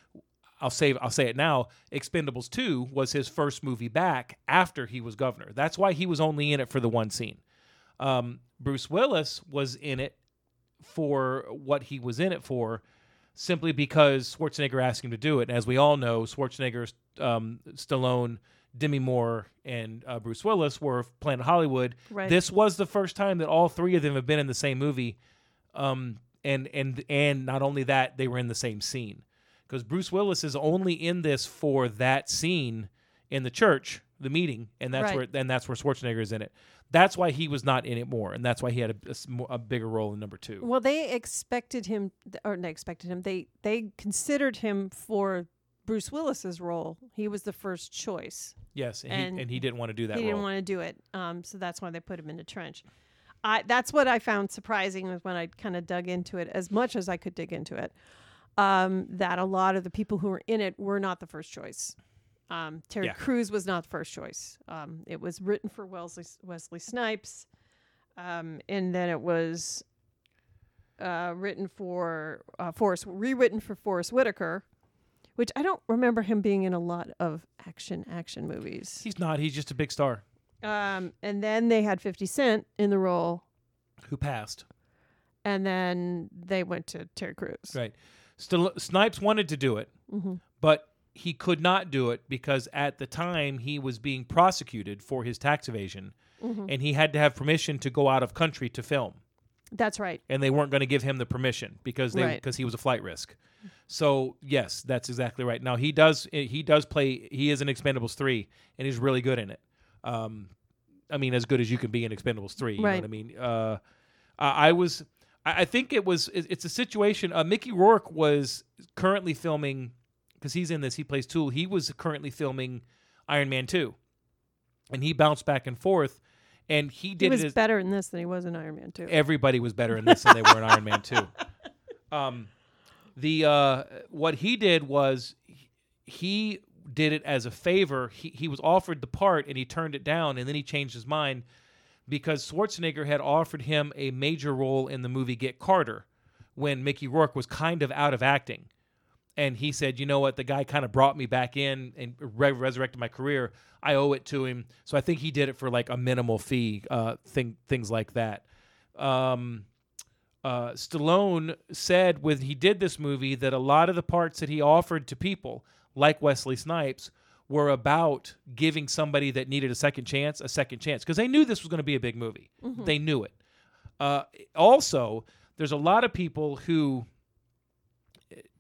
Speaker 2: I'll say I'll say it now. Expendables 2 was his first movie back after he was governor. That's why he was only in it for the one scene. Um, Bruce Willis was in it for what he was in it for, simply because Schwarzenegger asked him to do it. And as we all know, Schwarzenegger, um, Stallone, Demi Moore, and uh, Bruce Willis were Planet Hollywood.
Speaker 1: Right.
Speaker 2: This was the first time that all three of them have been in the same movie. Um, and and and not only that, they were in the same scene because Bruce Willis is only in this for that scene in the church, the meeting, and that's
Speaker 1: Right.
Speaker 2: where and that's where Schwarzenegger is in it. That's why he was not in it more, and that's why he had a, a a bigger role in number two.
Speaker 1: Well, they expected him, or they expected him. They they considered him for Bruce Willis's role. He was the first choice.
Speaker 2: Yes, and,
Speaker 1: and
Speaker 2: he, and he didn't want to do that
Speaker 1: he
Speaker 2: role.
Speaker 1: didn't want to do it, um, so that's why they put him in the trench. I that's what I found surprising was when I kind of dug into it as much as I could dig into it. Um, that a lot of the people who were in it were not the first choice. Um, Terry
Speaker 2: Yeah.
Speaker 1: Crews was not the first choice. Um, it was written for Wesley Wesley Snipes, um, and then it was uh, written for uh, Forrest, rewritten for Forest Whitaker, which I don't remember him being in a lot of action action movies.
Speaker 2: He's not. He's just a big star
Speaker 1: Um, and then they had 50 Cent in the role,
Speaker 2: who passed.
Speaker 1: and then they went to Terry Crews.
Speaker 2: Right. Still, Snipes wanted to do it,
Speaker 1: Mhm.
Speaker 2: but he could not do it because at the time he was being prosecuted for his tax evasion,
Speaker 1: Mm-hmm.
Speaker 2: and he had to have permission to go out of country to film.
Speaker 1: That's right.
Speaker 2: and they weren't going to give him the permission because they
Speaker 1: Right.
Speaker 2: because he was a flight risk. So yes, that's exactly right. Now he does he does play he is in Expendables three and he's really good in it. Um, I mean as good as you can be in Expendables three. You know
Speaker 1: Right.
Speaker 2: what I mean? Uh, I, I was I, I think it was it- it's a situation. Uh, Mickey Rourke was currently filming because he's in this. He plays Tool. He was currently filming Iron Man two, and he bounced back and forth. And he
Speaker 1: He
Speaker 2: did
Speaker 1: was
Speaker 2: it as,
Speaker 1: better in this than he was in Iron Man 2.
Speaker 2: everybody was better in this than they were in Iron Man 2. Um, the uh, what he did was he did it as a favor. He he was offered the part and he turned it down, and then he changed his mind because Schwarzenegger had offered him a major role in the movie Get Carter when Mickey Rourke was kind of out of acting. And he said, "You know what? The guy kind of brought me back in and re- resurrected my career. I owe it to him." So I think he did it for like a minimal fee, uh, thing, things like that. Um, uh, Stallone said when he did this movie that a lot of the parts that he offered to people, like Wesley Snipes, were about giving somebody that needed a second chance a second chance because they knew this was going to be a big movie. They knew it. Uh, also, there's a lot of people who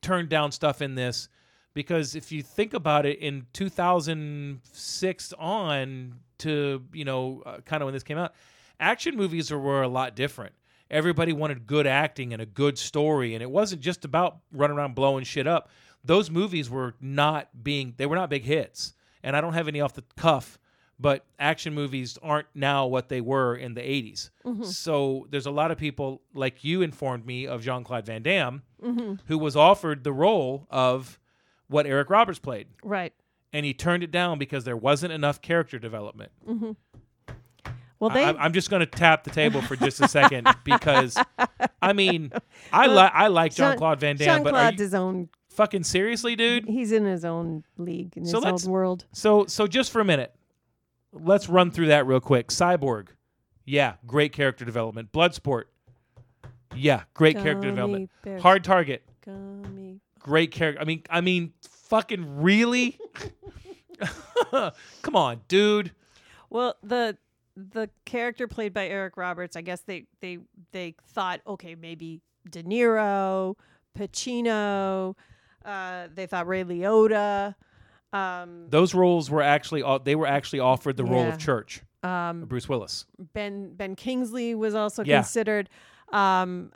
Speaker 2: turned down stuff in this because if you think about it in 2006 on to you know uh, kind of when this came out action movies were, were a lot different. Everybody wanted good acting and a good story and it wasn't just about running around blowing shit up. Those movies were not being they were not big hits and i don't have any off the cuff but action movies aren't now what they were in the 80s so there's a lot of people like you informed me of jean-claude van damme Mm-hmm. who was offered the role of what eric roberts played
Speaker 1: Right.
Speaker 2: and he turned it down because there wasn't enough character development mm-hmm.
Speaker 1: Well, they
Speaker 2: I, I'm just going to tap the table for just a second because, I mean, I like I like Jean Claude Van Damme, but are
Speaker 1: Jean-Claude's
Speaker 2: you
Speaker 1: his own.
Speaker 2: fucking seriously, dude?
Speaker 1: He's in his own league in
Speaker 2: So
Speaker 1: his own world.
Speaker 2: So so just for a minute, let's run through that real quick. Cyborg, yeah, great character development. Bloodsport, yeah, great character
Speaker 1: Gummy
Speaker 2: development.
Speaker 1: bears.
Speaker 2: Hard Target,
Speaker 1: Gummy.
Speaker 2: great character. I mean, I mean, fucking really? Come on, dude.
Speaker 1: Well, the the character played by Eric Roberts, I guess they they they thought, okay, maybe De Niro, Pacino. Uh, they thought Ray Liotta. Um,
Speaker 2: Those roles were actually they were actually offered the role
Speaker 1: Yeah.
Speaker 2: of Church,
Speaker 1: um,
Speaker 2: Bruce Willis.
Speaker 1: Ben Ben Kingsley was also
Speaker 2: Yeah.
Speaker 1: considered. Um,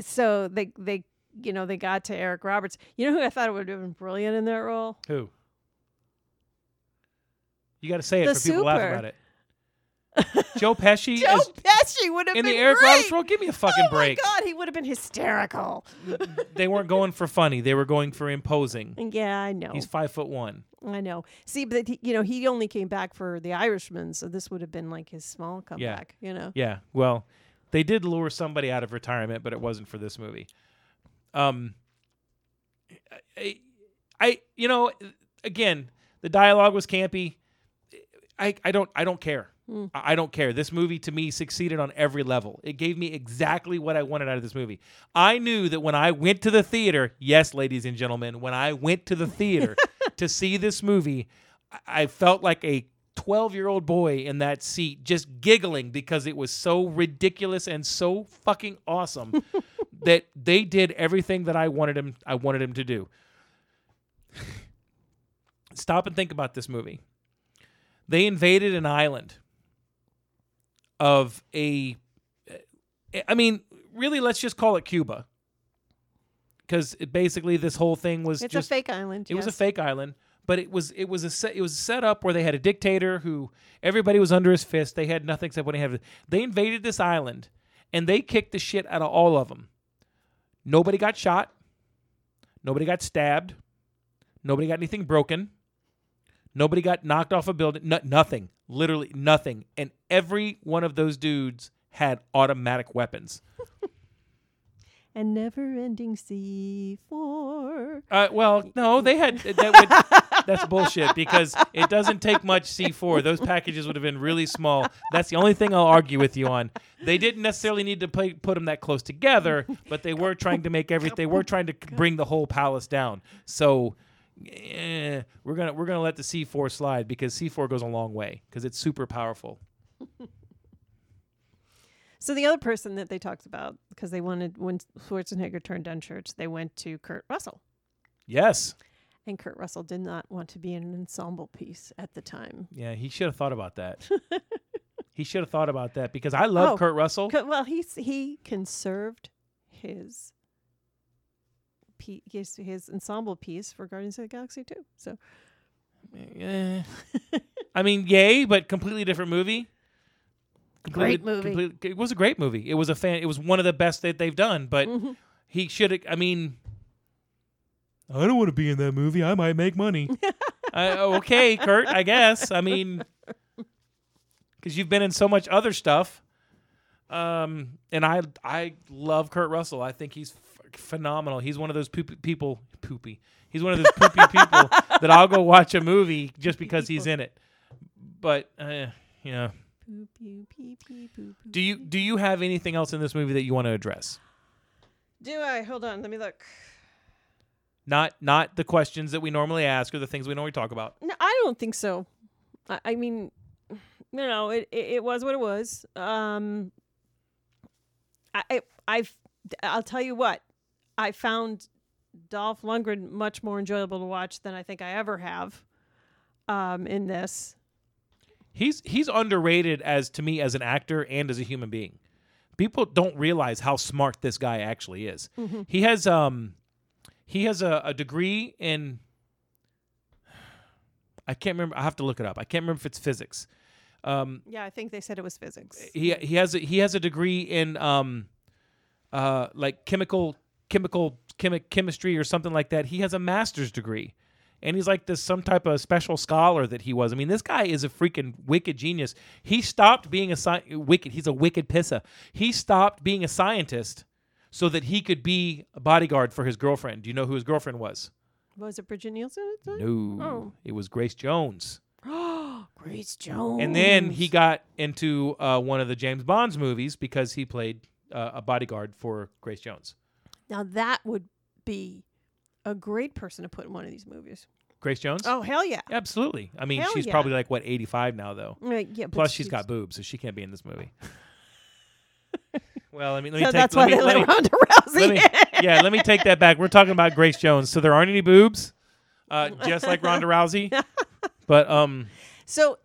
Speaker 1: so they they you know they got to Eric Roberts. You know who I thought would have been brilliant in that role?
Speaker 2: Who? You got to say it
Speaker 1: The
Speaker 2: for people to laugh about it. Joe Pesci
Speaker 1: Joe
Speaker 2: as-
Speaker 1: Pesci would have been
Speaker 2: in
Speaker 1: been
Speaker 2: the Eric
Speaker 1: great.
Speaker 2: Roberts role. Give me a fucking
Speaker 1: oh
Speaker 2: break.
Speaker 1: my god, he would have been hysterical.
Speaker 2: They weren't going for funny. They were going for imposing.
Speaker 1: Yeah, I know.
Speaker 2: He's five foot one.
Speaker 1: I know. See, but he, you know, he only came back for The Irishman, so this would have been like his small comeback. You know.
Speaker 2: Yeah. Well, they did lure somebody out of retirement, but it wasn't for this movie. Um, I, I you know, again, the dialogue was campy. I, I don't I don't care.
Speaker 1: Mm.
Speaker 2: I don't care. This movie to me succeeded on every level. It gave me exactly what I wanted out of this movie. I knew that when I went to the theater, yes, ladies and gentlemen, when I went to the theater to see this movie, I felt like a 12 year old boy in that seat just giggling because it was so ridiculous and so fucking awesome that they did everything that I wanted him I wanted him to do. Stop and think about this movie. They invaded an island of a I mean, really let's just call it Cuba. Cuz basically this whole thing was
Speaker 1: It's
Speaker 2: just
Speaker 1: a fake island.
Speaker 2: it was a fake island, but it was it was a set, it was set up where they had a dictator who everybody was under his fist. They had nothing except what they had. They invaded this island, and they kicked the shit out of all of them. Nobody got shot. Nobody got stabbed. Nobody got anything broken. Nobody got knocked off a building. No, nothing. Literally nothing. And every one of those dudes had automatic weapons.
Speaker 1: And never-ending C4.
Speaker 2: Uh, well, no, they had that would, that's bullshit because it doesn't take much C4. Those packages would have been really small. That's the only thing I'll argue with you on. They didn't necessarily need to play, put them that close together, but they were trying to make everything. They were trying to bring the whole palace down. So, eh, we're gonna we're gonna let the C4 slide because C4 goes a long way because it's super powerful.
Speaker 1: So the other person that they talked about because they wanted when Schwarzenegger turned down church, they went to Kurt Russell,
Speaker 2: Yes,
Speaker 1: and Kurt Russell did not want to be in an ensemble piece at the time.
Speaker 2: yeah, he should have thought about that. he should have thought about that because I love
Speaker 1: Oh,
Speaker 2: Kurt Russell.
Speaker 1: Well, he's he conserved his his, his ensemble piece for Guardians of the Galaxy too. So
Speaker 2: Eh. I mean, yay, but completely different movie.
Speaker 1: Great movie.
Speaker 2: it was a great movie. It was a fan. It was one of the best that they've done. But
Speaker 1: Mhm.
Speaker 2: he should. I mean, I don't want to be in that movie. I might make money. uh, okay, Kurt. I guess. I mean, because you've been in so much other stuff. Um, and I I love Kurt Russell. I think he's f- phenomenal. He's one of those poopy people. Poopy. He's one of those poopy people that I'll go watch a movie just because he's in it. But uh, yeah.
Speaker 1: Poo, poo, pee, pee, poo, poo,
Speaker 2: Do you do you have anything else in this movie that you want to address?
Speaker 1: do I? Hold on, let me look.
Speaker 2: Not not the questions that we normally ask or the things we normally talk about.
Speaker 1: No, I don't think so. I, I mean, you know, it, it it was what it was. Um, I I I've, I'll tell you what, I found Dolph Lundgren much more enjoyable to watch than I think I ever have. Um, in this,
Speaker 2: He's he's underrated as to me as an actor and as a human being. People don't realize how smart this guy actually is.
Speaker 1: Mhm.
Speaker 2: He has um he has a, a degree in I can't remember I have to look it up. I can't remember if it's physics. Um
Speaker 1: yeah, I think they said it was physics.
Speaker 2: he he has a, he has a degree in um uh like chemical chemical chemi- chemistry or something like that. He has a master's degree. And he's like this some type of special scholar that he was. I mean, this guy is a freaking wicked genius. He stopped being a sci- wicked. He's a wicked pissa. He stopped being a scientist so that he could be a bodyguard for his girlfriend. Do you know who his girlfriend was?
Speaker 1: Was it Brigitte Nielsen
Speaker 2: No,
Speaker 1: Oh.
Speaker 2: it was Grace Jones.
Speaker 1: Grace Jones.
Speaker 2: And then he got into uh, one of the James Bond's movies because he played uh, a bodyguard for Grace Jones.
Speaker 1: now that would be a great person to put in one of these movies.
Speaker 2: Grace Jones?
Speaker 1: Oh hell yeah!
Speaker 2: Absolutely. I mean,
Speaker 1: Hell
Speaker 2: she's
Speaker 1: yeah.
Speaker 2: probably like what 85 now though.
Speaker 1: Uh, yeah
Speaker 2: Plus she's got boobs, so she can't be in this movie. well, I mean, let me
Speaker 1: So
Speaker 2: take
Speaker 1: that's
Speaker 2: let
Speaker 1: why
Speaker 2: me,
Speaker 1: they
Speaker 2: let
Speaker 1: let Ronda Rousey.
Speaker 2: let me- yeah, let me take that back. We're talking about Grace Jones. So there aren't any boobs. Uh, just like Ronda Rousey. But um
Speaker 1: So,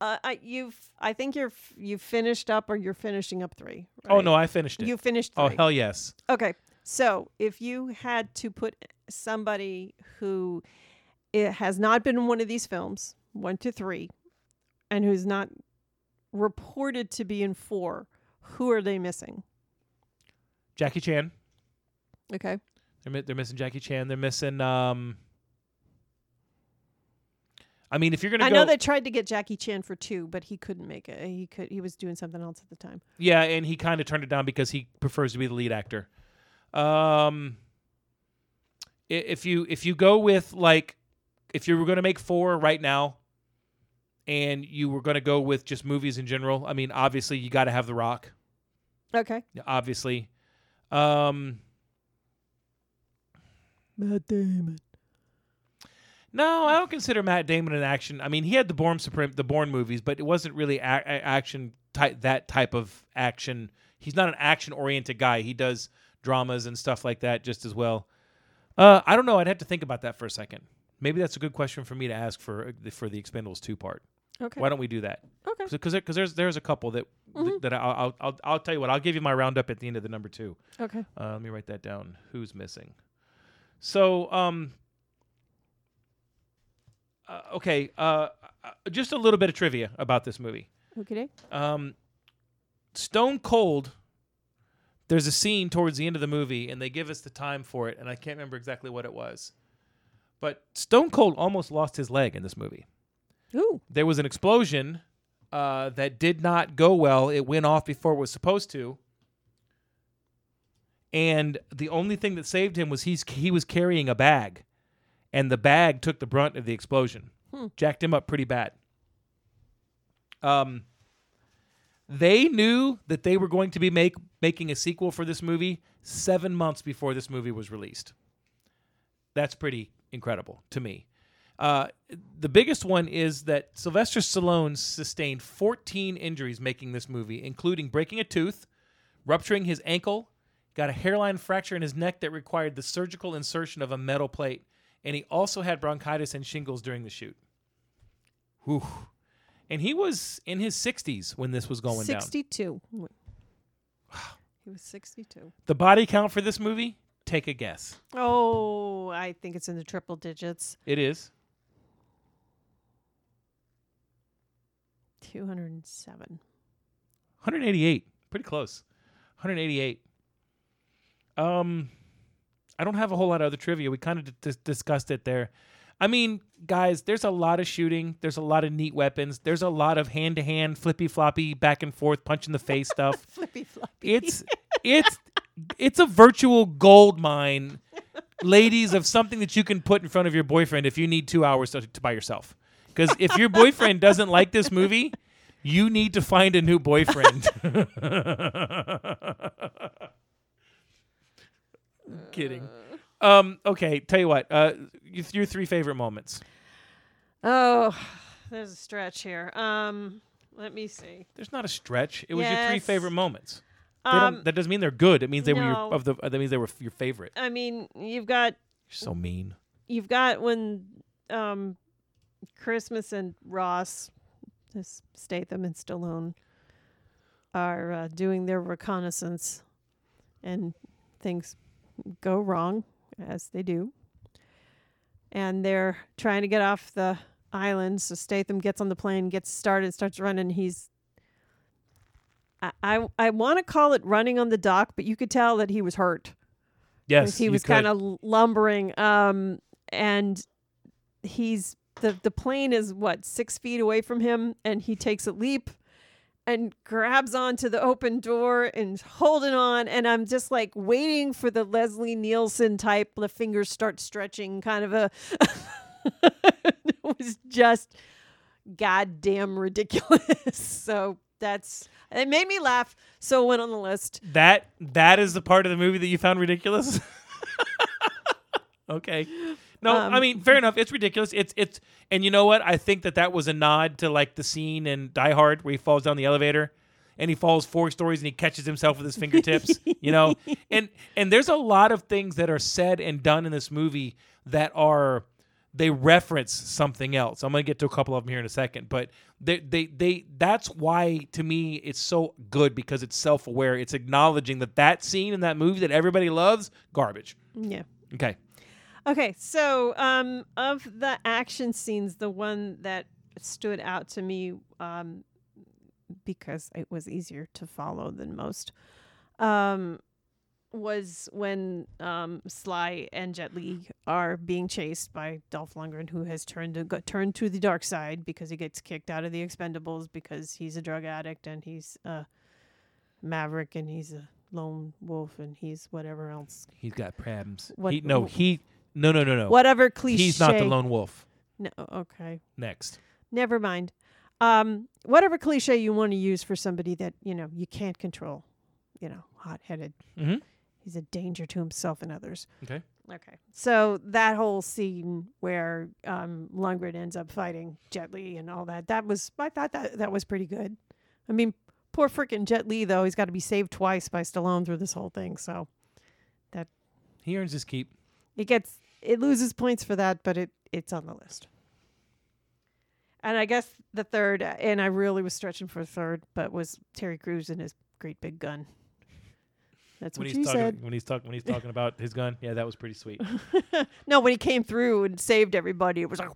Speaker 1: uh, I, you've I think you're you've finished up or you're finishing up three.
Speaker 2: oh no, I finished it.
Speaker 1: you finished three.
Speaker 2: oh hell yes.
Speaker 1: Okay, so if you had to put somebody who it has not been in one of these films, one to three, and who's not reported to be in four. Who are they missing?
Speaker 2: Jackie Chan.
Speaker 1: Okay.
Speaker 2: They're mi- they're missing Jackie Chan. They're missing. Um, I mean, if you're gonna
Speaker 1: I
Speaker 2: go,
Speaker 1: know they tried to get Jackie Chan for two, but he couldn't make it. He could. He was doing something else at the time.
Speaker 2: yeah, and he kind of turned it down because he prefers to be the lead actor. Um, i- if you if you go with like, if you were gonna make four right now, and you were gonna go with just movies in general, I mean, obviously you got to have The Rock.
Speaker 1: Okay.
Speaker 2: Obviously, um,
Speaker 1: Matt Damon.
Speaker 2: No, I don't consider Matt Damon an action. I mean, he had the Bourne Supreme, the Bourne movies, but it wasn't really a- a- action type. That type of action. He's not an action oriented guy. He does dramas and stuff like that just as well. Uh, I don't know. I'd have to think about that for a second. Maybe that's a good question for me to ask for for the Expendables two part.
Speaker 1: Okay.
Speaker 2: Why don't we do that?
Speaker 1: Okay.
Speaker 2: Because because there's there's a couple that
Speaker 1: Mhm.
Speaker 2: that I'll, I'll I'll I'll tell you what. I'll give you my roundup at the end of the number two.
Speaker 1: Okay.
Speaker 2: Uh, let me write that down. Who's missing? So, um, uh, okay, uh, uh, just a little bit of trivia about this movie.
Speaker 1: Okay.
Speaker 2: Um, Stone Cold. There's a scene towards the end of the movie, and they give us the time for it, and I can't remember exactly what it was. But Stone Cold almost lost his leg in this movie.
Speaker 1: Ooh.
Speaker 2: There was an explosion uh, that did not go well. It went off before it was supposed to. And the only thing that saved him was he's he was carrying a bag, and the bag took the brunt of the explosion,
Speaker 1: Hmm.
Speaker 2: jacked him up pretty bad. Um, they knew that they were going to be make making a sequel for this movie seven months before this movie was released. That's pretty incredible to me. Uh, the biggest one is that Sylvester Stallone sustained 14 injuries making this movie, including breaking a tooth, rupturing his ankle, got a hairline fracture in his neck that required the surgical insertion of a metal plate, and he also had bronchitis and shingles during the shoot. Whew. And he was in his 60s when this was going down.
Speaker 1: 62. He was 62.
Speaker 2: The body count for this movie? Take a guess.
Speaker 1: Oh, I think it's in the triple digits.
Speaker 2: It is
Speaker 1: 207.
Speaker 2: 188. Pretty close. 188. Um, I don't have a whole lot of other trivia. We kind of d- discussed it there. I mean, guys, there's a lot of shooting. There's a lot of neat weapons. There's a lot of hand to hand, flippy floppy, back and forth, punch in the face stuff.
Speaker 1: Flippy floppy.
Speaker 2: It's it's it's a virtual gold mine, ladies, of something that you can put in front of your boyfriend if you need two hours to, to by yourself. Because if your boyfriend doesn't like this movie, you need to find a new boyfriend. Kidding. Um. Okay. Tell you what. Uh. y- Your three favorite moments.
Speaker 1: Oh, there's a stretch here. Um, let me see.
Speaker 2: There's not a stretch. It was your three
Speaker 1: Yes.
Speaker 2: favorite moments. They
Speaker 1: Um,
Speaker 2: that doesn't mean they're good. It means they were your
Speaker 1: no.
Speaker 2: of the. That means they were your favorite.
Speaker 1: I mean, you've got
Speaker 2: You're so mean.
Speaker 1: you've got when um Christmas and Ross, this Statham and Stallone, are uh, doing their reconnaissance, and things go wrong as they do, and they're trying to get off the island. So Statham gets on the plane, gets started, starts running. He's I I, I want to call it running on the dock, but you could tell that he was hurt.
Speaker 2: Yes,
Speaker 1: he was kind of lumbering um and he's the the plane is what six feet away from him and he takes a leap and grabs onto the open door and holding on and i'm just like waiting for the leslie nielsen type the fingers start stretching kind of a it was just goddamn ridiculous so that's it made me laugh so it went on the list
Speaker 2: That that is the part of the movie that you found ridiculous. okay. No, I
Speaker 1: Um,
Speaker 2: mean fair enough. It's ridiculous. It's it's and you know what? I think that that was a nod to like the scene in Die Hard where he falls down the elevator and he falls four stories and he catches himself with his fingertips. you know, and and there's a lot of things that are said and done in this movie that are they reference something else. I'm gonna get to a couple of them here in a second, but they they they that's why to me it's so good because it's self aware. It's acknowledging that that scene in that movie that everybody loves garbage.
Speaker 1: yeah
Speaker 2: Okay,
Speaker 1: Okay, so um, of the action scenes, the one that stood out to me um, because it was easier to follow than most. Um, was when um, Sly and Jet Li are being chased by Dolph Lundgren, who has turned to go, turned to the dark side because he gets kicked out of the Expendables because he's a drug addict and he's a maverick and he's a lone wolf and he's whatever else,
Speaker 2: He's got problems.
Speaker 1: What-
Speaker 2: He, no, he. No, no, no, no.
Speaker 1: whatever cliche.
Speaker 2: He's not the lone wolf.
Speaker 1: No, okay.
Speaker 2: Next.
Speaker 1: Never mind. Um, whatever cliche you want to use for somebody that you know you can't control, you know, hot-headed.
Speaker 2: Mm-hmm.
Speaker 1: He's a danger to himself and others.
Speaker 2: Okay.
Speaker 1: Okay. So that whole scene where um, Lundgren ends up fighting Jet Li and all that, that was I thought that that was pretty good. I mean, poor frickin' Jet Li though, he's got to be saved twice by Stallone through this whole thing. So that.
Speaker 2: He earns his keep.
Speaker 1: It gets it loses points for that, but it it's on the list. And I guess the third, and I really was stretching for a third, but was Terry Crews and his great big gun. That's
Speaker 2: When
Speaker 1: what
Speaker 2: he's talking,
Speaker 1: said.
Speaker 2: when he's talking, when he's talking about his gun, yeah, that was pretty sweet.
Speaker 1: no, when he came through and saved everybody, it was like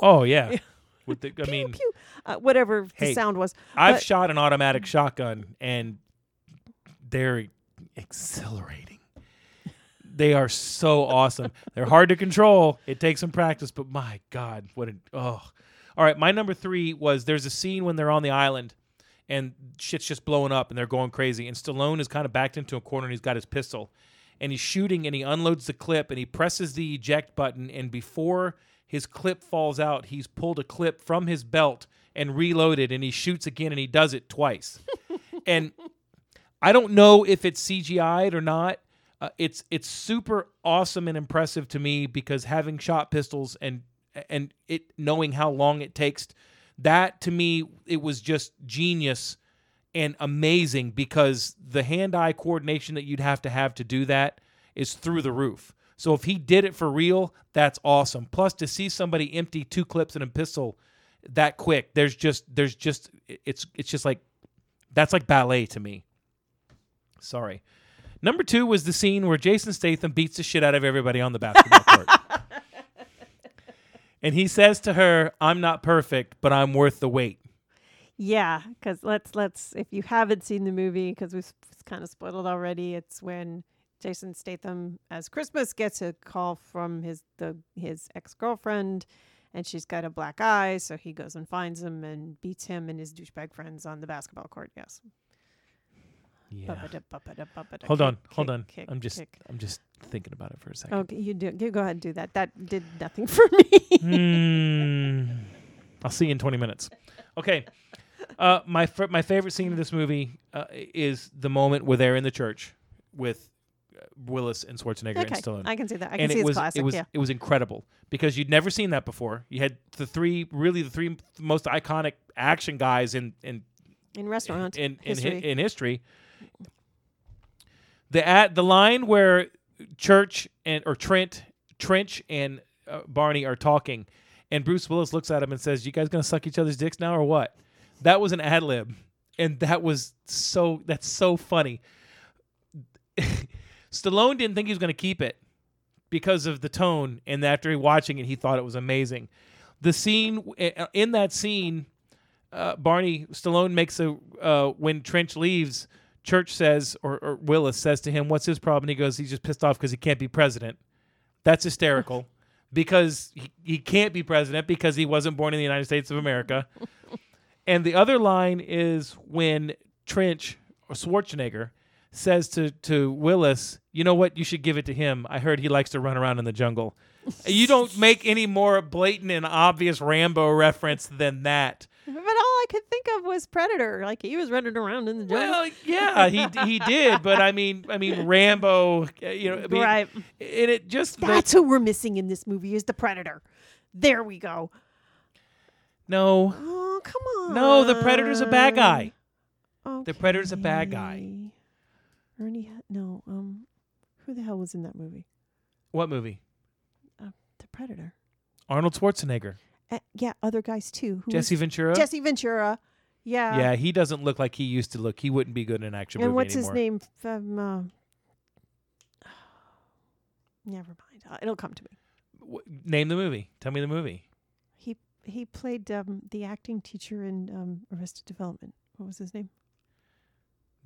Speaker 2: Oh yeah. With the, I
Speaker 1: pew,
Speaker 2: mean,
Speaker 1: pew, uh, whatever
Speaker 2: Hey,
Speaker 1: the sound was.
Speaker 2: I've
Speaker 1: but-
Speaker 2: shot an automatic shotgun, and they're exhilarating. They are so awesome. They're hard to control. It takes some practice, but my God, what an oh! All right, my number three was there's a scene when they're on the island, and shit's just blowing up, and they're going crazy, and Stallone is kind of backed into a corner, and he's got his pistol, and he's shooting, and he unloads the clip, and he presses the eject button, and before his clip falls out, he's pulled a clip from his belt and reloaded, and he shoots again, and he does it twice, and I don't know if it's CGI'd or not. Uh, it's it's super awesome and impressive to me because having shot pistols and and it knowing how long it takes, that to me it was just genius and amazing because the hand-eye coordination that you'd have to have to do that is through the roof. So if he did it for real, that's awesome. Plus to see somebody empty two clips in a pistol that quick, there's just there's just it's it's just like that's like ballet to me. Sorry. Number two was the scene where Jason Statham beats the shit out of everybody on the basketball court. and he says to her, I'm not perfect, but I'm worth the wait.
Speaker 1: Yeah, because let's let's if you haven't seen the movie because we've kind of spoiled it already. It's when Jason Statham, as Christmas, gets a call from his the his ex girlfriend, and she's got a black eye, so he goes and finds him and beats him and his douchebag friends on the basketball court. Yes.
Speaker 2: Yeah. Hold on, hold on. I'm just. I'm just thinking about it for a second.
Speaker 1: Okay, you do. You go ahead and do that. That did nothing for me.
Speaker 2: Hmm. I'll see you in 20 minutes. Okay. Uh, my my favorite scene of this movie uh, is the moment where they're in the church with uh, Willis and Schwarzenegger
Speaker 1: okay,
Speaker 2: and Stallone.
Speaker 1: I can see that. I can
Speaker 2: and
Speaker 1: see
Speaker 2: it
Speaker 1: it's
Speaker 2: was
Speaker 1: classic.
Speaker 2: it was
Speaker 1: yeah.
Speaker 2: it was incredible because you'd never seen that before. You had the three really the three most iconic action guys in in
Speaker 1: In restaurant
Speaker 2: in in,
Speaker 1: history.
Speaker 2: history. in history. The at the line where Church and or Trent Trench and uh, Barney are talking, and Bruce Willis looks at him and says, "You guys gonna suck each other's dicks now or what?" That was an ad lib, and that was so that's so funny. Stallone didn't think he was gonna keep it because of the tone, and after watching it, he thought it was amazing. The scene uh, in that scene uh, Barney Stallone makes a uh, when Trench leaves. Church says, or, or Willis says to him, "What's his problem?" He goes, "He's just pissed off because he can't be president." That's hysterical because he, he can't be president because he wasn't born in the United States of America. and the other line is when Trench or Schwarzenegger says to to Willis, "You know what? You should give it to him. I heard he likes to run around in the jungle." you don't make any more blatant and obvious Rambo reference than that.
Speaker 1: But all I could think of was Predator. Like he was running around in the jungle.
Speaker 2: Well, yeah, he he did, but I mean, I mean Rambo, uh, you know, I mean,
Speaker 1: right.
Speaker 2: and it just the-
Speaker 1: That's who we're missing in this movie is the Predator. There we go.
Speaker 2: no,
Speaker 1: Oh, come on.
Speaker 2: no, the Predator's a bad guy.
Speaker 1: Okay.
Speaker 2: The Predator's a bad guy.
Speaker 1: Ernie, Ha- no, um, who the hell was in that movie?
Speaker 2: What movie?
Speaker 1: The Predator.
Speaker 2: Arnold Schwarzenegger,
Speaker 1: Uh, yeah, other guys too. Who
Speaker 2: Jesse Ventura.
Speaker 1: Jesse Ventura. Yeah.
Speaker 2: yeah, he doesn't look like he used to look. He wouldn't be good in an action
Speaker 1: And
Speaker 2: movie
Speaker 1: what's
Speaker 2: anymore.
Speaker 1: his name from? Uh, never mind. Uh, It'll come to me.
Speaker 2: W- name the movie. Tell me the movie.
Speaker 1: He he played um, the acting teacher in um, Arrested Development. What was his name?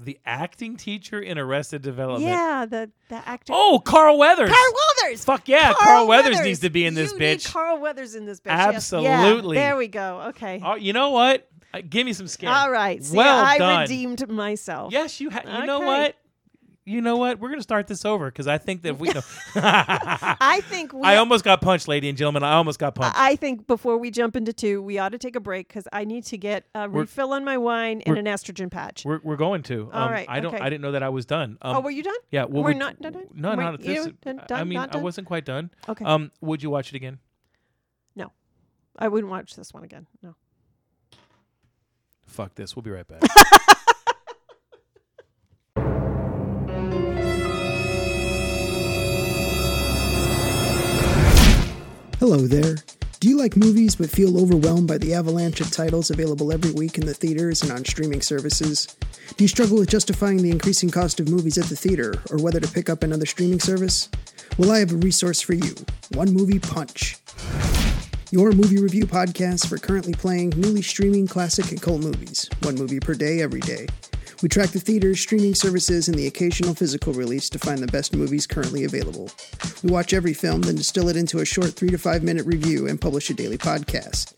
Speaker 2: The acting teacher in Arrested Development.
Speaker 1: Yeah, the the actor.
Speaker 2: Oh, Carl Weathers.
Speaker 1: Carl Weathers.
Speaker 2: Fuck yeah, Carl, Weathers, needs to be in this
Speaker 1: you
Speaker 2: bitch.
Speaker 1: Need Carl Weathers in this bitch. yes.
Speaker 2: Absolutely.
Speaker 1: Yeah, there we go. Okay.
Speaker 2: Oh, you know what? Uh, give me some skin.
Speaker 1: All right. See,
Speaker 2: well
Speaker 1: I
Speaker 2: done.
Speaker 1: redeemed myself.
Speaker 2: Yes, you have. You know what? You know what? We're gonna start this over because I think that we. No.
Speaker 1: I think we.
Speaker 2: I almost got punched, lady and gentlemen. I almost got punched.
Speaker 1: I think before we jump into two, we ought to take a break because I need to get a
Speaker 2: We're-
Speaker 1: refill on my wine and an estrogen patch.
Speaker 2: we're, we're going to. Um,
Speaker 1: All right,
Speaker 2: I don't.
Speaker 1: okay.
Speaker 2: I didn't know that I was done. Um,
Speaker 1: oh, were you done?
Speaker 2: yeah. What
Speaker 1: we're
Speaker 2: would-
Speaker 1: not done?
Speaker 2: No,
Speaker 1: Were
Speaker 2: not at this.
Speaker 1: done-
Speaker 2: I mean, I wasn't quite done.
Speaker 1: Okay.
Speaker 2: Um, would you watch it again?
Speaker 1: No, I wouldn't watch this one again. No.
Speaker 2: Fuck this. We'll be right back.
Speaker 3: Hello there. Do you like movies but feel overwhelmed by the avalanche of titles available every week in the theaters and on streaming services? Do you struggle with justifying the increasing cost of movies at the theater or whether to pick up another streaming service? Well, I have a resource for you One Movie Punch. Your movie review podcast for currently playing, newly streaming classic and cult movies, one movie per day, every day. We track the theaters, streaming services, and the occasional physical release to find the best movies currently available. We watch every film, then distill it into a short three to five minute review and publish a daily podcast.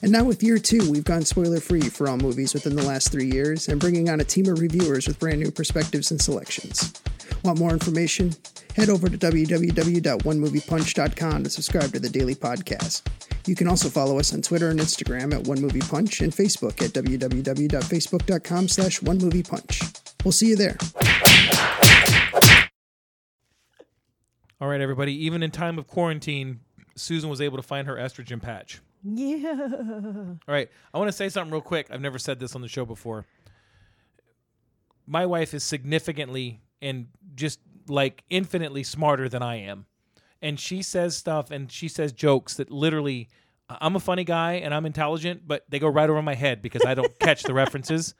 Speaker 3: And now, with year two, we've gone spoiler free for all movies within the last three years and bringing on a team of reviewers with brand new perspectives and selections. Want more information? Head over to www.onemoviepunch.com to subscribe to the daily podcast. You can also follow us on Twitter and Instagram at One Movie Punch and Facebook at www.facebook.com slash One Movie Punch. We'll see you there.
Speaker 2: All right, everybody. Even in time of quarantine, Susan was able to find her estrogen patch.
Speaker 1: Yeah.
Speaker 2: All right. I want to say something real quick. I've never said this on the show before. My wife is significantly and just like infinitely smarter than I am. And she says stuff and she says jokes that literally I'm a funny guy and I'm intelligent, but they go right over my head because I don't catch the references.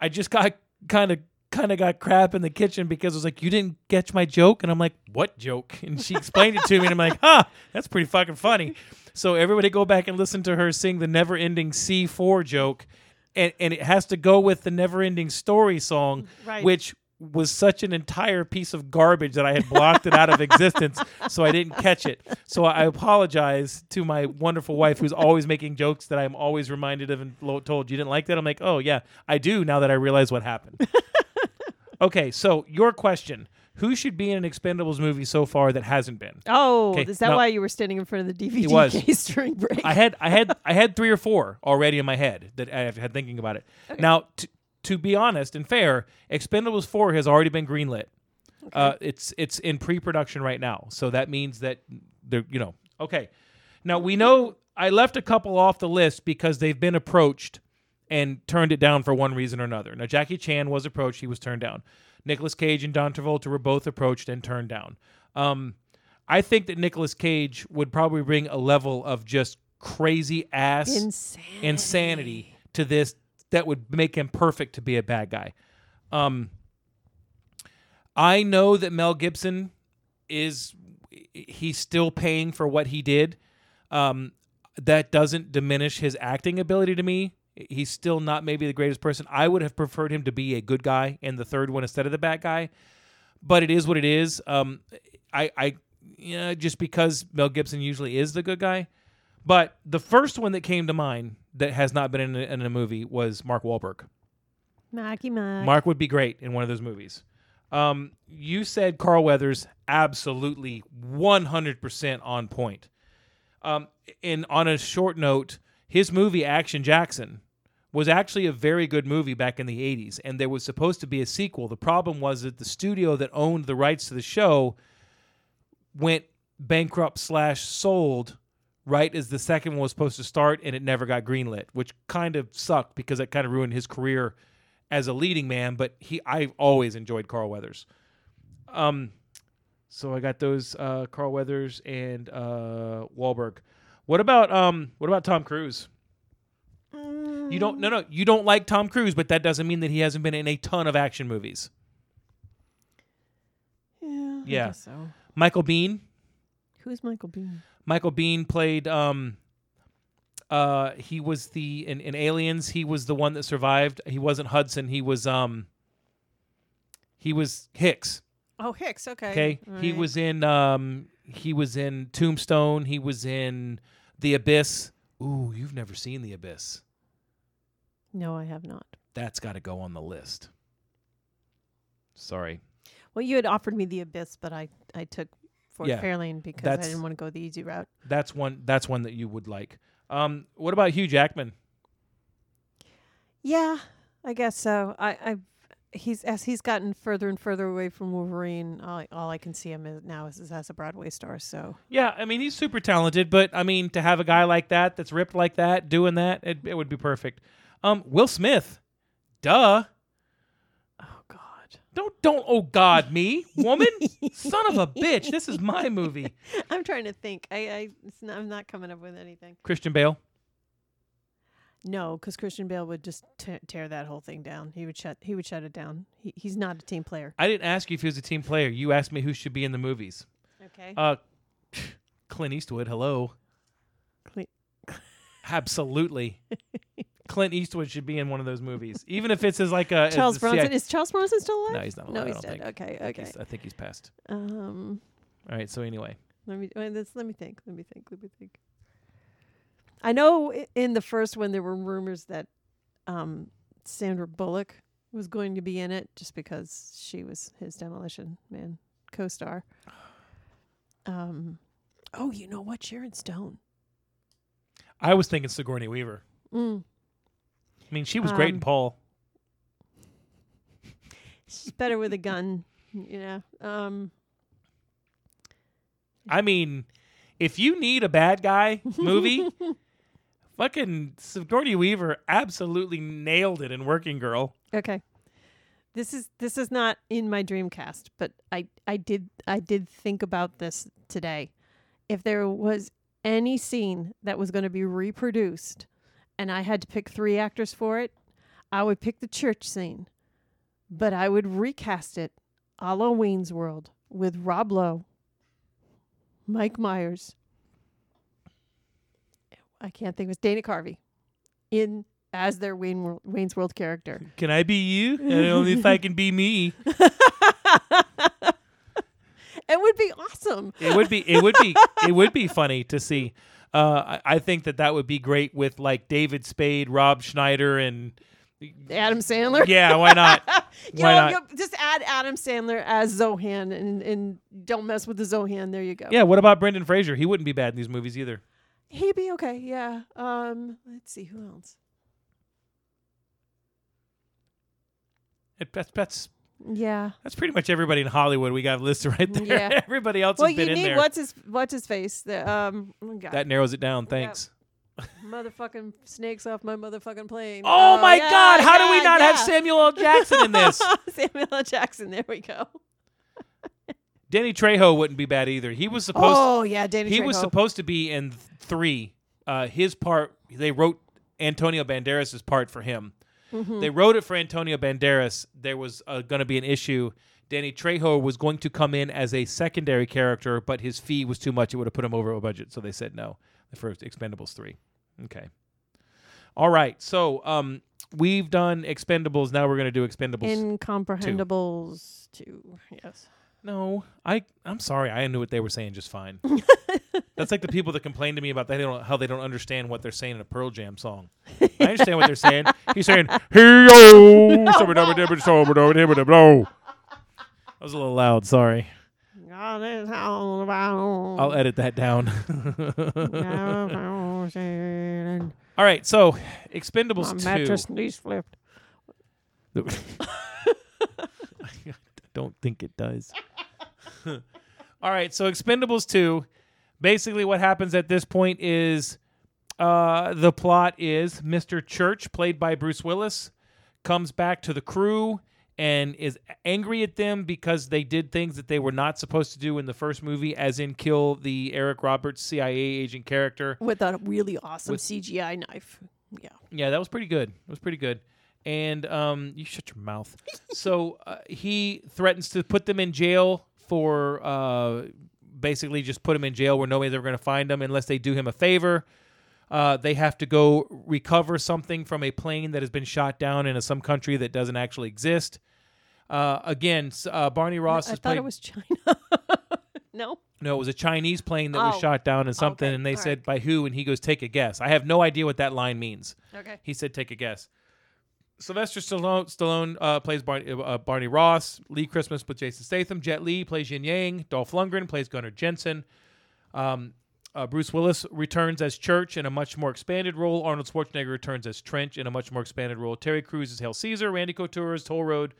Speaker 2: I just got kind of kind of got crap in the kitchen because it was like you didn't catch my joke and I'm like what joke and she explained it to me and I'm like huh that's pretty fucking funny so everybody go back and listen to her sing the never ending C4 joke and and it has to go with the never ending story song
Speaker 1: Right.
Speaker 2: which was such an entire piece of garbage that I had blocked it out of existence, so I didn't catch it. So I apologize to my wonderful wife, who's always making jokes that I'm always reminded of and lo- told you didn't like that. I'm like, oh yeah, I do now that I realize what happened. okay, so your question: Who should be in an Expendables movie so far that hasn't been?
Speaker 1: Oh,
Speaker 2: Okay,
Speaker 1: is that
Speaker 2: now-
Speaker 1: why you were standing in front of the DVD
Speaker 2: was.
Speaker 1: case during break?
Speaker 2: I had I had I had three or four already in my head that I had thinking about it. Now, t- to be honest and fair, Expendables four has already been greenlit. Uh, it's it's in pre-production right now, so that means that they're you know okay. Now we know I left a couple off the list because they've been approached and turned it down for one reason or another. Now Jackie Chan was approached, he was turned down. Nicolas Cage and John Travolta were both approached and turned down. Um, I think that Nicolas Cage would probably bring a level of just crazy ass
Speaker 1: Insanity.
Speaker 2: insanity to this that would make him perfect to be a bad guy. Um, I know that Mel Gibson is he's still paying for what he did. Um, that doesn't diminish his acting ability to me. He's still not maybe the greatest person. I would have preferred him to be a good guy in the third one instead of the bad guy. But it is what it is. Um, I, I, just because Mel Gibson usually is the good guy. But the first one that came to mind that has not been in a, in a movie was Mark Wahlberg.
Speaker 1: Marky Mark.
Speaker 2: Mark would be great in one of those movies. Um, you said Carl Weathers, absolutely 100% on point. Um, and on a short note, his movie Action Jackson was actually a very good movie back in the 80s, and there was supposed to be a sequel. The problem was that the studio that owned the rights to the show went bankrupt slash sold right as the second one was supposed to start, and it never got greenlit, which kind of sucked because it kind of ruined his career as a leading man. But he, I've always enjoyed Carl Weathers. Um, so I got those uh, Carl Weathers and uh, Wahlberg. What about um? What about Tom Cruise? You don't no no you don't like Tom Cruise, but that doesn't mean that he hasn't been in a ton of action movies.
Speaker 1: Yeah.
Speaker 2: Yeah.
Speaker 1: so.
Speaker 2: Michael Biehn.
Speaker 1: Who's Michael Biehn?
Speaker 2: Michael Biehn played um Uh, he was the in, in Aliens. He was the one that survived. He wasn't Hudson. He was um. He was Hicks.
Speaker 1: Oh, Hicks. Okay.
Speaker 2: Okay.
Speaker 1: All
Speaker 2: He
Speaker 1: right.
Speaker 2: was in um. He was in Tombstone. He was in The Abyss. Ooh, you've never seen The Abyss.
Speaker 1: No, I have not.
Speaker 2: That's got to go on the list. Sorry.
Speaker 1: Well, you had offered me the Abyss, but I I took Ford
Speaker 2: Yeah,
Speaker 1: Fairlane because I didn't want to go the easy route.
Speaker 2: That's one. That's one that you would like. Um. What about Hugh Jackman?
Speaker 1: Yeah, I guess so. I, I, he's as he's gotten further and further away from Wolverine. All, I- all I can see him as, now is, is as a Broadway star. So
Speaker 2: Yeah, I mean he's super talented, but I mean to have a guy like that that's ripped like that doing that, it, it would be perfect. Um, Will Smith, duh. Don't don't oh God me woman son of a bitch. This is my movie.
Speaker 1: I'm trying to think. I, I it's not, I'm not coming up with anything.
Speaker 2: Christian Bale.
Speaker 1: No, because Christian Bale would just t- tear that whole thing down. He would shut. He would shut it down. He, he's not a team player.
Speaker 2: I didn't ask you if he was a team player. You asked me who should be in the movies.
Speaker 1: Okay.
Speaker 2: Uh, Clint Eastwood. Hello.
Speaker 1: Clint-
Speaker 2: Absolutely. Clint Eastwood should be in one of those movies, even if it's as like a
Speaker 1: Charles
Speaker 2: CIA
Speaker 1: Bronson is Charles Bronson still alive?
Speaker 2: No, he's not alive.
Speaker 1: No, he's dead.
Speaker 2: think.
Speaker 1: Okay,
Speaker 2: I think
Speaker 1: okay.
Speaker 2: I think he's passed.
Speaker 1: Um,
Speaker 2: All right. So anyway,
Speaker 1: let me wait, let's, let me think. Let me think. Let me think. I know in the first one there were rumors that um, Sandra Bullock was going to be in it just because she was his Demolition Man co-star. Um, oh, you know what? Sharon Stone.
Speaker 2: I was thinking Sigourney Weaver.
Speaker 1: Mm.
Speaker 2: I mean, she was great in
Speaker 1: Um,
Speaker 2: Paul.
Speaker 1: She's better with a gun. You know. Um,
Speaker 2: I mean, if you need a bad guy movie, fucking Sigourney Weaver absolutely nailed it in Working Girl.
Speaker 1: Okay. This is this is not in my dreamcast, but I I did I did think about this today. If there was any scene that was going to be reproduced and I had to pick 3 actors for it, I would pick the church scene. But I would recast it a la Wayne's World with Rob Lowe, Mike Myers. I can't think of it. Dana Carvey in as their Wayne World, Wayne's World character.
Speaker 2: Can I be you? And only if I can be me.
Speaker 1: It would be awesome.
Speaker 2: It would be. It would be. It would be funny to see. Uh, I, I think that that would be great with like David Spade, Rob Schneider, and
Speaker 1: Adam Sandler.
Speaker 2: yeah, why not?
Speaker 1: You
Speaker 2: Why
Speaker 1: know,
Speaker 2: not?
Speaker 1: just add Adam Sandler as Zohan and, and don't mess with the Zohan. There you go.
Speaker 2: Yeah. What about Brendan Fraser? He wouldn't be bad in these movies either.
Speaker 1: He'd be okay. Yeah. Um. Let's see who else.
Speaker 2: It, that's that's
Speaker 1: Yeah.
Speaker 2: that's pretty much everybody in Hollywood we got listed right there.
Speaker 1: Yeah.
Speaker 2: everybody else
Speaker 1: Well,
Speaker 2: has
Speaker 1: you
Speaker 2: been in
Speaker 1: need
Speaker 2: there.
Speaker 1: what's his what's his face. The um. oh, God.
Speaker 2: That narrows it down. Thanks.
Speaker 1: motherfucking snakes off my motherfucking plane.
Speaker 2: Oh, my
Speaker 1: yeah,
Speaker 2: God! How do we
Speaker 1: yeah,
Speaker 2: not have. Samuel L. Jackson in this?
Speaker 1: Samuel L. Jackson. There we go.
Speaker 2: Danny Trejo wouldn't be bad either. He was supposed.
Speaker 1: Oh yeah, Danny.
Speaker 2: he was supposed to be in three. Uh, his part. They wrote Antonio Banderas' part for him.
Speaker 1: Mm-hmm.
Speaker 2: They wrote it for Antonio Banderas. There was uh, going to be an issue. Danny Trejo was going to come in as a secondary character, but his fee was too much. It would have put him over a budget, so they said no. The first Expendables three. Okay. All right. So um, we've done Expendables. Now we're going to do Expendables.
Speaker 1: Incomprehensibles two. Yes.
Speaker 2: No, I I'm sorry. I knew what they were saying just fine. That's like the people that complain to me about that they don't how they don't understand what they're saying in a Pearl Jam song. I understand what they're saying. He's saying, "Hey yo, that was a little loud. Sorry.
Speaker 1: I'll
Speaker 2: edit that down. All right, so Expendables
Speaker 1: My
Speaker 2: two.
Speaker 1: mattress knees flipped.
Speaker 2: I don't think it does. All right, so Expendables 2. Basically, what happens at this point is uh, the plot is Mr. Church, played by Bruce Willis, comes back to the crew and is angry at them because they did things that they were not supposed to do in the first movie, as in kill the Eric Roberts CIA agent character.
Speaker 1: With a really awesome
Speaker 2: With-
Speaker 1: CGI knife. Yeah.
Speaker 2: Yeah, that was pretty good. It was pretty good. And um, you shut your mouth. so uh, he threatens to put them in jail for uh, basically just put him in jail where nobody's ever going to find him unless they do him a favor. Uh, they have to go recover something from a plane that has been shot down in a, some country that doesn't actually exist. Uh, again, uh, Barney Ross
Speaker 1: I
Speaker 2: has
Speaker 1: thought
Speaker 2: played.
Speaker 1: it was China. no.
Speaker 2: no, it was a Chinese plane that was
Speaker 1: Oh.
Speaker 2: shot down and something,
Speaker 1: Okay,
Speaker 2: and they
Speaker 1: all
Speaker 2: said
Speaker 1: right.
Speaker 2: by who, and he goes, "Take a guess." I have no idea what that line means.
Speaker 1: Okay.
Speaker 2: He said, "Take a guess." Sylvester Stallone, Stallone uh, plays Barney, uh, Barney Ross. Lee Christmas with Jason Statham. Jet Li plays Yin Yang. Dolph Lundgren plays Gunnar Jensen. Um, uh, Bruce Willis returns as Church in a much more expanded role. Arnold Schwarzenegger returns as Trench in a much more expanded role. Terry Crews is Hail Caesar. Randy Couture is Toll Road.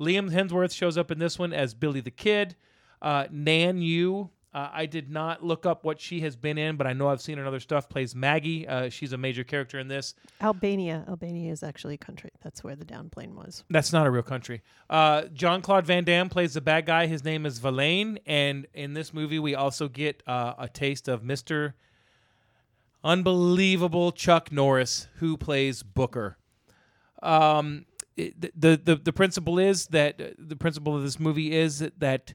Speaker 2: Liam Hemsworth shows up in this one as Billy the Kid. Uh, Nan Yu, uh, I did not look up what she has been in, but I know I've seen her in other stuff. Plays Maggie. Uh, she's a major character in this.
Speaker 1: Albania. Albania is actually a country. That's where the downplane was.
Speaker 2: That's not a real country. Uh, Jean Claude Van Damme plays the bad guy. His name is Verlaine, and in this movie, we also get uh, a taste of Mister Unbelievable Chuck Norris, who plays Booker. Um, it, the the the principle is that the principle of this movie is that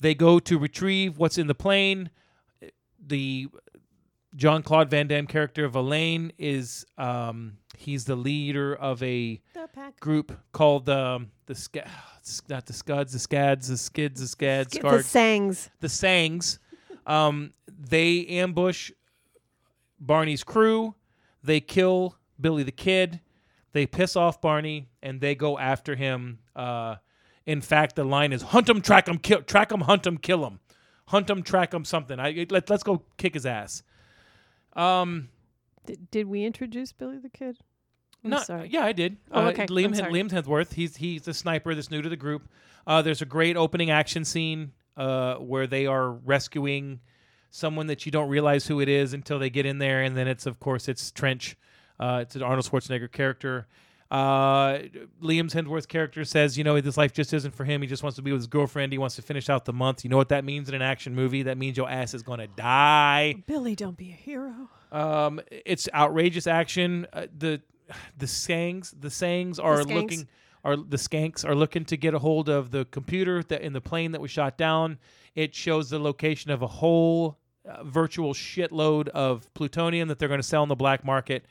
Speaker 2: they go to retrieve what's in the plane. The Jean Claude Van Damme character Verlaine is um, he's the leader of a group called um, the Sca- not the Scuds, the Scads, the Skids, the Scads,
Speaker 1: The
Speaker 2: Scards,
Speaker 1: Sangs.
Speaker 2: the Sangs. Um, they ambush Barney's crew. They kill Billy the Kid. They piss off Barney and they go after him. Uh, in fact, the line is "Hunt him, track him, kill, track him, hunt him, kill him, hunt him, track him." Something. I let, let's go kick his ass. Um,
Speaker 1: Did, did we introduce Billy the Kid? I'm
Speaker 2: not,
Speaker 1: sorry.
Speaker 2: Yeah, I did.
Speaker 1: Oh,
Speaker 2: Uh,
Speaker 1: okay.
Speaker 2: Liam,
Speaker 1: I'm.
Speaker 2: Liam Hemsworth. He's he's the sniper that's new to the group. Uh, there's a great opening action scene uh, where they are rescuing someone that you don't realize who it is until they get in there, and then it's of course it's Trench. Uh, it's an Arnold Schwarzenegger character. Uh, Liam Hemsworth's character says, you know, this life just isn't for him. He just wants to be with his girlfriend. He wants to finish out the month. You know what that means in an action movie? That means your ass is gonna die.
Speaker 1: Billy, don't be a hero.
Speaker 2: Um, it's outrageous action. Uh, the the Sangs the Sangs are
Speaker 1: Skanks.
Speaker 2: looking are the Skanks are looking to get a hold of the computer that in the plane that was shot down. It shows the location of a whole uh, virtual shitload of plutonium that they're going to sell in the black market.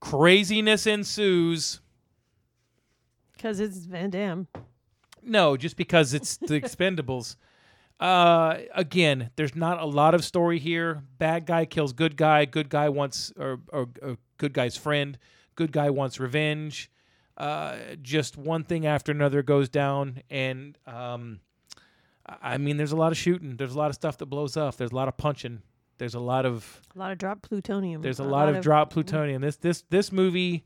Speaker 2: Craziness ensues.
Speaker 1: Because it's Van Damme.
Speaker 2: No, just because it's the Expendables. Uh, again, there's not a lot of story here. Bad guy kills good guy. Good guy wants, or, or, or good guy's friend. Good guy wants revenge. Uh, just one thing after another goes down, and um, I mean, there's a lot of shooting. There's a lot of stuff that blows up. There's a lot of punching. There's a lot of
Speaker 1: A lot of dropped plutonium.
Speaker 2: there's a, lot, of, drop plutonium. This this this movie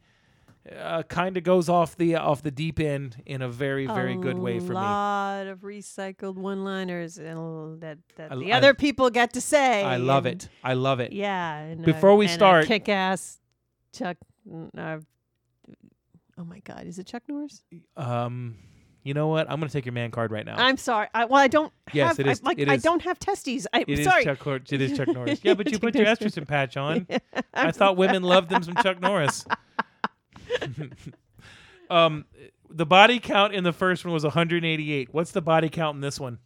Speaker 2: uh, kind of goes off the off the deep end in a very very good way for me.
Speaker 1: A lot of recycled one-liners that, that
Speaker 2: I-
Speaker 1: the
Speaker 2: I-
Speaker 1: other people get to say.
Speaker 2: I love
Speaker 1: and-
Speaker 2: it. I love it.
Speaker 1: Yeah. And,
Speaker 2: Before we start-
Speaker 1: kick-ass Chuck. mm, Uh, oh my God, is it Chuck Norris?
Speaker 2: Um, you know what? I'm gonna take your man card right now.
Speaker 1: I'm sorry. I, well, I don't.
Speaker 2: Yes,
Speaker 1: have,
Speaker 2: it is-
Speaker 1: I, like,
Speaker 2: it
Speaker 1: I don't have testes. I,
Speaker 2: It is
Speaker 1: sorry.
Speaker 2: Chuck. Cor- It is Chuck Norris. Yeah, but you put your estrogen patch on. I
Speaker 1: I'm
Speaker 2: thought women loved them some Chuck Norris. um, the body count in the first one was 188. What's the body count in this one?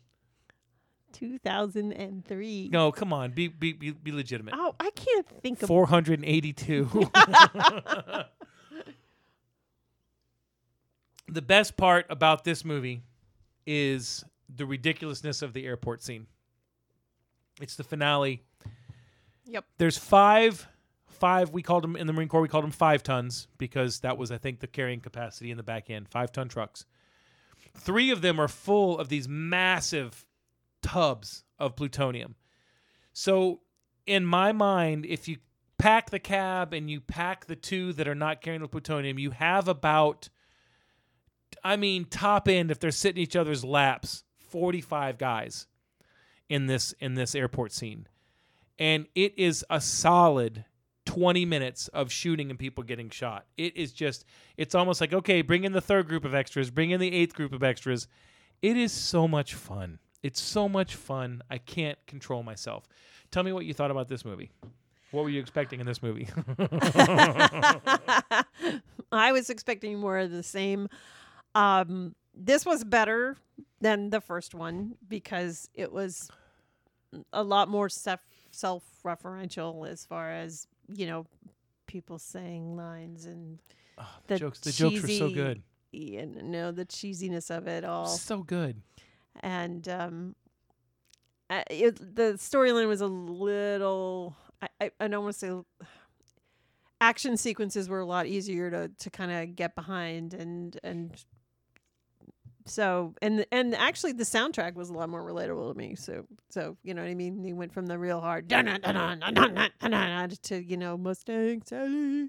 Speaker 1: 2003.
Speaker 2: No, come on, be be be, be legitimate.
Speaker 1: Oh, I can't think of.
Speaker 2: 482. the best part about this movie is the ridiculousness of the airport scene. It's the finale.
Speaker 1: Yep.
Speaker 2: There's five, five. We called them in the Marine Corps. We called them five tons because that was, I think, the carrying capacity in the back end. Five ton trucks. Three of them are full of these massive tubs of plutonium. So, in my mind, if you pack the cab and you pack the two that are not carrying the plutonium, you have about, I mean, top end if they're sitting each other's laps, forty-five guys in this in this airport scene, and it is a solid. 20 minutes of shooting and people getting shot. It is just, it's almost like, okay, bring in the third group of extras, bring in the eighth group of extras. It is so much fun. It's so much fun. I can't control myself. Tell me what you thought about this movie. What were you expecting in this movie?
Speaker 1: I was expecting more of the same. Um, this was better than the first one because it was a lot more self self referential as far as you know, people saying lines and
Speaker 2: Oh, the,
Speaker 1: The
Speaker 2: jokes. The jokes were so
Speaker 1: cheesy-
Speaker 2: good.
Speaker 1: you know the cheesiness of it all.
Speaker 2: So good.
Speaker 1: and um, I, it, the storyline was a little. I, I, I don't want to say action sequences were a lot easier to to kind of get behind and and so and and actually the soundtrack was a lot more relatable to me. So so you know what I mean. He went from the real hard to you know Mustang Sally.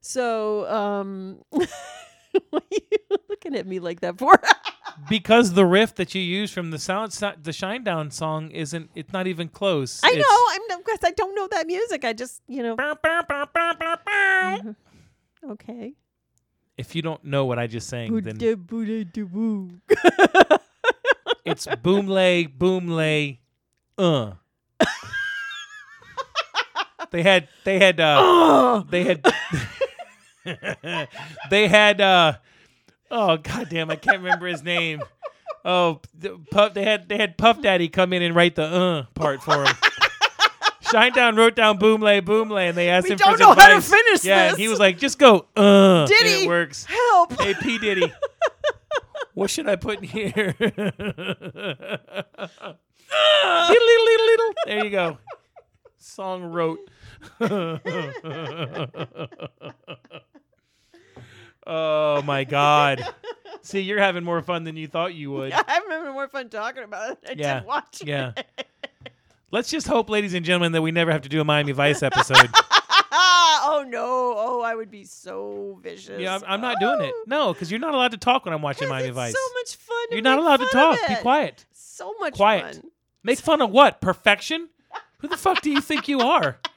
Speaker 1: So um, what are you looking at me like that for?
Speaker 2: because the riff that you use from the sound the Shinedown song isn't it's not even close.
Speaker 1: I
Speaker 2: it's
Speaker 1: know. I'm because I don't know that music. I just you know. okay.
Speaker 2: If you don't know what I just sang, then it's boom lay, boom lay, uh. they had, they had, uh,
Speaker 1: Oh,
Speaker 2: they had, they had, uh, oh goddamn, I can't remember his name. Oh, the Puff, they had, they had Puff Daddy come in and write the uh part for him. Shinedown wrote down boom lay, boom lay, and they asked
Speaker 1: We
Speaker 2: him for
Speaker 1: don't
Speaker 2: know
Speaker 1: how to
Speaker 2: advice.
Speaker 1: finish
Speaker 2: Yeah, and
Speaker 1: this.
Speaker 2: he was like, just go, uh, and
Speaker 1: Diddy.
Speaker 2: it works.
Speaker 1: help!
Speaker 2: Hey, P. Diddy. what should I put in here? Diddle-diddle-diddle-diddle. there you go. Song wrote. oh my God. See, you're having more fun than you thought you would.
Speaker 1: I'm having more fun talking about it. I
Speaker 2: Yeah,
Speaker 1: didn't watch
Speaker 2: Yeah.
Speaker 1: it.
Speaker 2: Let's just hope, ladies and gentlemen, that we never have to do a Miami Vice episode.
Speaker 1: oh no! Oh, I would be so vicious.
Speaker 2: yeah, I'm, I'm not doing it. No, because you're not allowed to talk when I'm watching Miami
Speaker 1: it's
Speaker 2: Vice.
Speaker 1: So much fun.
Speaker 2: You're not allowed to talk. Be quiet.
Speaker 1: So much
Speaker 2: Quiet.
Speaker 1: fun.
Speaker 2: Make fun of what? Perfection? Who the fuck do you think you are?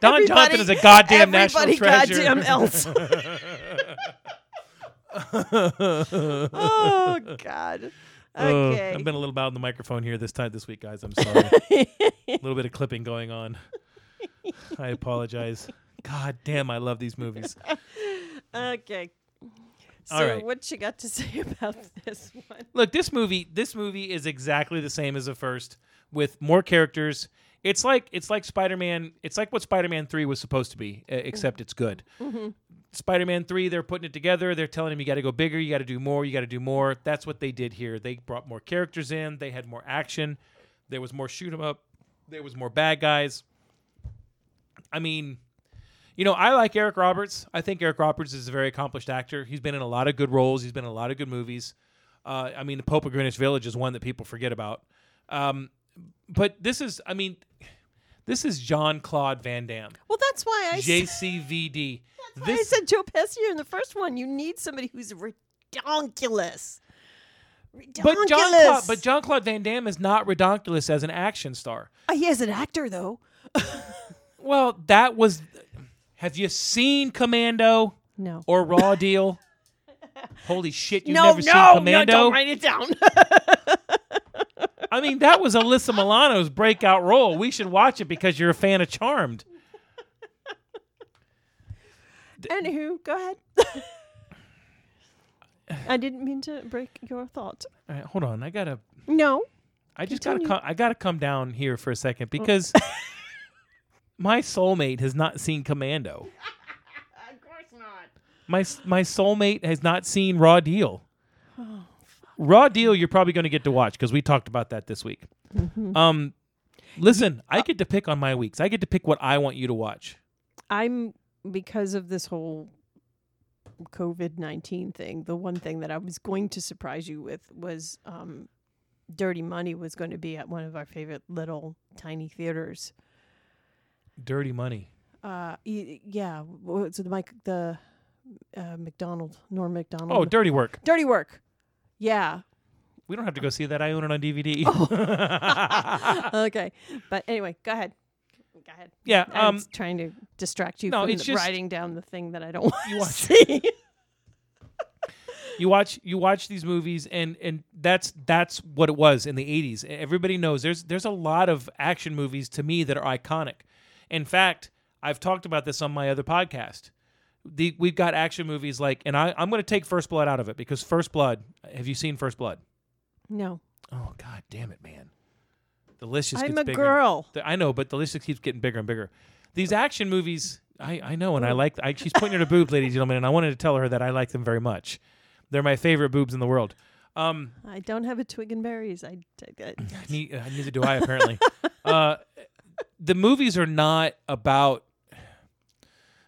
Speaker 2: Don
Speaker 1: Everybody-
Speaker 2: Johnson is a goddamn national treasure.
Speaker 1: goddamn else. oh God.
Speaker 2: Oh,
Speaker 1: Okay.
Speaker 2: I've been a little loud in the microphone here this time this week, guys. I'm sorry. a little bit of clipping going on. I apologize. God damn, I love these movies.
Speaker 1: okay. So
Speaker 2: All right.
Speaker 1: what you got to say about this one?
Speaker 2: Look, this movie, this movie is exactly the same as the first, with more characters. It's like it's like Spider-Man. It's like what Spider-Man Three was supposed to be, uh, except it's good. Spider-Man Three, they're putting it together. They're telling him you got to go bigger, you got to do more, you got to do more. That's what they did here. They brought more characters in. They had more action. There was more shoot 'em up. There was more bad guys. I mean, you know, I like Eric Roberts. I think Eric Roberts is a very accomplished actor. He's been in a lot of good roles. He's been in a lot of good movies. Uh, I mean, The Pope of Greenwich Village is one that people forget about. Um, but this is, I mean, this is Jean Claude Van Damme,
Speaker 1: Well, that's why I,
Speaker 2: JCVD.
Speaker 1: I
Speaker 2: This,
Speaker 1: said Joe Pesci in the first one. You need somebody who's redonkulous.
Speaker 2: but John, Claude,
Speaker 1: Redonkulous.
Speaker 2: but Jean Claude Van Damme is not redonkulous as an action star.
Speaker 1: Uh, he is an actor, though.
Speaker 2: Well, that was. Have you seen Commando
Speaker 1: No.
Speaker 2: or Raw Deal? Holy shit! You've
Speaker 1: no,
Speaker 2: never
Speaker 1: no,
Speaker 2: seen
Speaker 1: no,
Speaker 2: Commando?
Speaker 1: don't write it down.
Speaker 2: I mean, that was Alyssa Milano's breakout role. We should watch it because you're a fan of Charmed.
Speaker 1: Anywho, go ahead. I didn't mean to break your thought.
Speaker 2: All right, hold on. I gotta.
Speaker 1: No.
Speaker 2: I just gotta.
Speaker 1: Continue.
Speaker 2: Come, I gotta come down here for a second oh. because my soulmate has not seen Commando.
Speaker 1: Of course not.
Speaker 2: My my soulmate has not seen Raw Deal. Oh. Raw Deal, you're probably going to get to watch because we talked about that this week. Um, listen, I get to pick on my weeks. I get to pick what I want you to watch.
Speaker 1: I'm because of this whole COVID nineteen thing. The one thing that I was going to surprise you with was um, Dirty Money was going to be at one of our favorite little tiny theaters.
Speaker 2: Dirty Money.
Speaker 1: Uh, yeah, what's the Mike the uh, Macdonald Norm Macdonald?
Speaker 2: Oh, Dirty Work.
Speaker 1: Dirty Work. Yeah.
Speaker 2: We don't have to go see that. I own it on DVD.
Speaker 1: okay, but anyway, go ahead. Go ahead.
Speaker 2: yeah.
Speaker 1: I'm
Speaker 2: Um.
Speaker 1: trying to distract you
Speaker 2: no,
Speaker 1: from
Speaker 2: it's
Speaker 1: the-
Speaker 2: just-
Speaker 1: writing down the thing that I don't want
Speaker 2: You
Speaker 1: to
Speaker 2: watch-
Speaker 1: see.
Speaker 2: you watch you watch these movies and and that's that's what it was in the 80s everybody knows there's there's a lot of action movies to me that are iconic in fact i've talked about this on my other podcast the we've got action movies like and I, i'm going to take first blood out of it because first blood have you seen first blood
Speaker 1: no.
Speaker 2: oh god damn it man The list just
Speaker 1: I'm
Speaker 2: gets
Speaker 1: a
Speaker 2: bigger.
Speaker 1: girl.
Speaker 2: The- I know, but the list just keeps getting bigger and bigger. These action movies, I, I know, and I like. I, she's pointing at her boobs, ladies and gentlemen, and I wanted to tell her that I like them very much. They're my favorite boobs in the world. Um,
Speaker 1: I don't have a twig and berries. I, I, I-
Speaker 2: uh, neither do I apparently. uh, the movies are not about.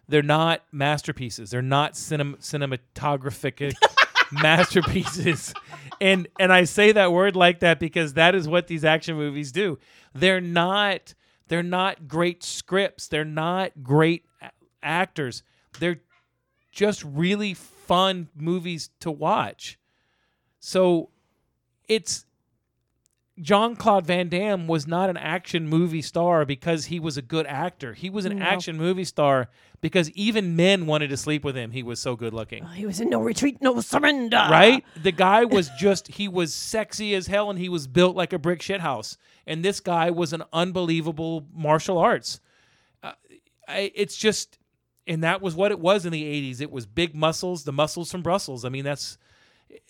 Speaker 2: They're not masterpieces. They're not cinem- cinematographic masterpieces. And and I say that word like that because that is what these action movies do. They're not they're not great scripts. They're not great a- actors. They're just really fun movies to watch. So it's Jean Claude Van Damme was not an action movie star because he was a good actor. He was an
Speaker 1: No.
Speaker 2: action movie star because even men wanted to sleep with him. He was so good looking.
Speaker 1: Oh, he was in no retreat, no surrender.
Speaker 2: Right? The guy was just he was sexy as hell and he was built like a brick shithouse. And this guy was an unbelievable martial arts. Uh, I, it's just and that was what it was in the 80s. It was big muscles, the muscles from Brussels. I mean, that's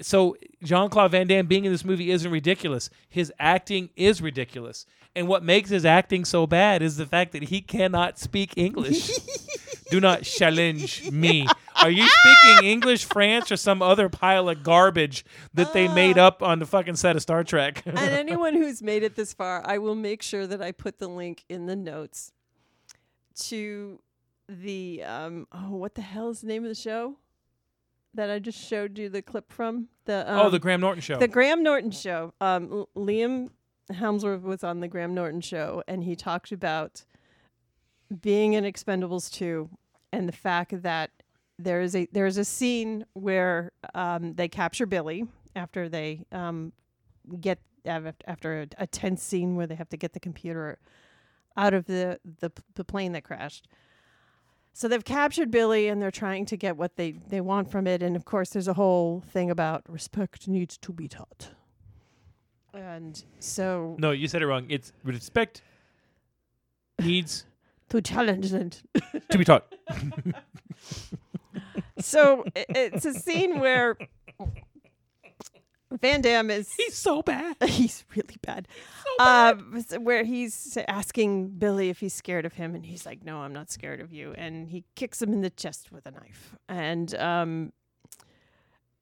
Speaker 2: so Jean Claude Van Damme being in this movie isn't ridiculous. His acting is ridiculous. And what makes his acting so bad is the fact that he cannot speak English. Do not challenge me. Are you speaking English, French, or some other pile of garbage that they made up on the fucking set of Star Trek?
Speaker 1: and anyone who's made it this far, I will make sure that I put the link in the notes to the um oh what the hell is the name of the show that I just showed you the clip from the um,
Speaker 2: oh, the Graham Norton show.
Speaker 1: the Graham Norton show. Um, L- Liam Hemsworth was on the Graham Norton show, and he talked about being in Expendables 2 and the fact that there is a there is a scene where um, they capture Billy after they um, get after a, a tense scene where they have to get the computer out of the the, the plane that crashed. So they've captured Billy and they're trying to get what they, they want from it. And of course, there's a whole thing about respect needs to be taught. And so
Speaker 2: no, you said it wrong. It's respect needs
Speaker 1: to challenge it.
Speaker 2: to be taught.
Speaker 1: so it's a scene where Van Damme is
Speaker 2: He's so bad.
Speaker 1: he's really bad. Um, s- where he's asking Billy if he's scared of him, and he's like, "No, I'm not scared of you." And he kicks him in the chest with a knife. And um,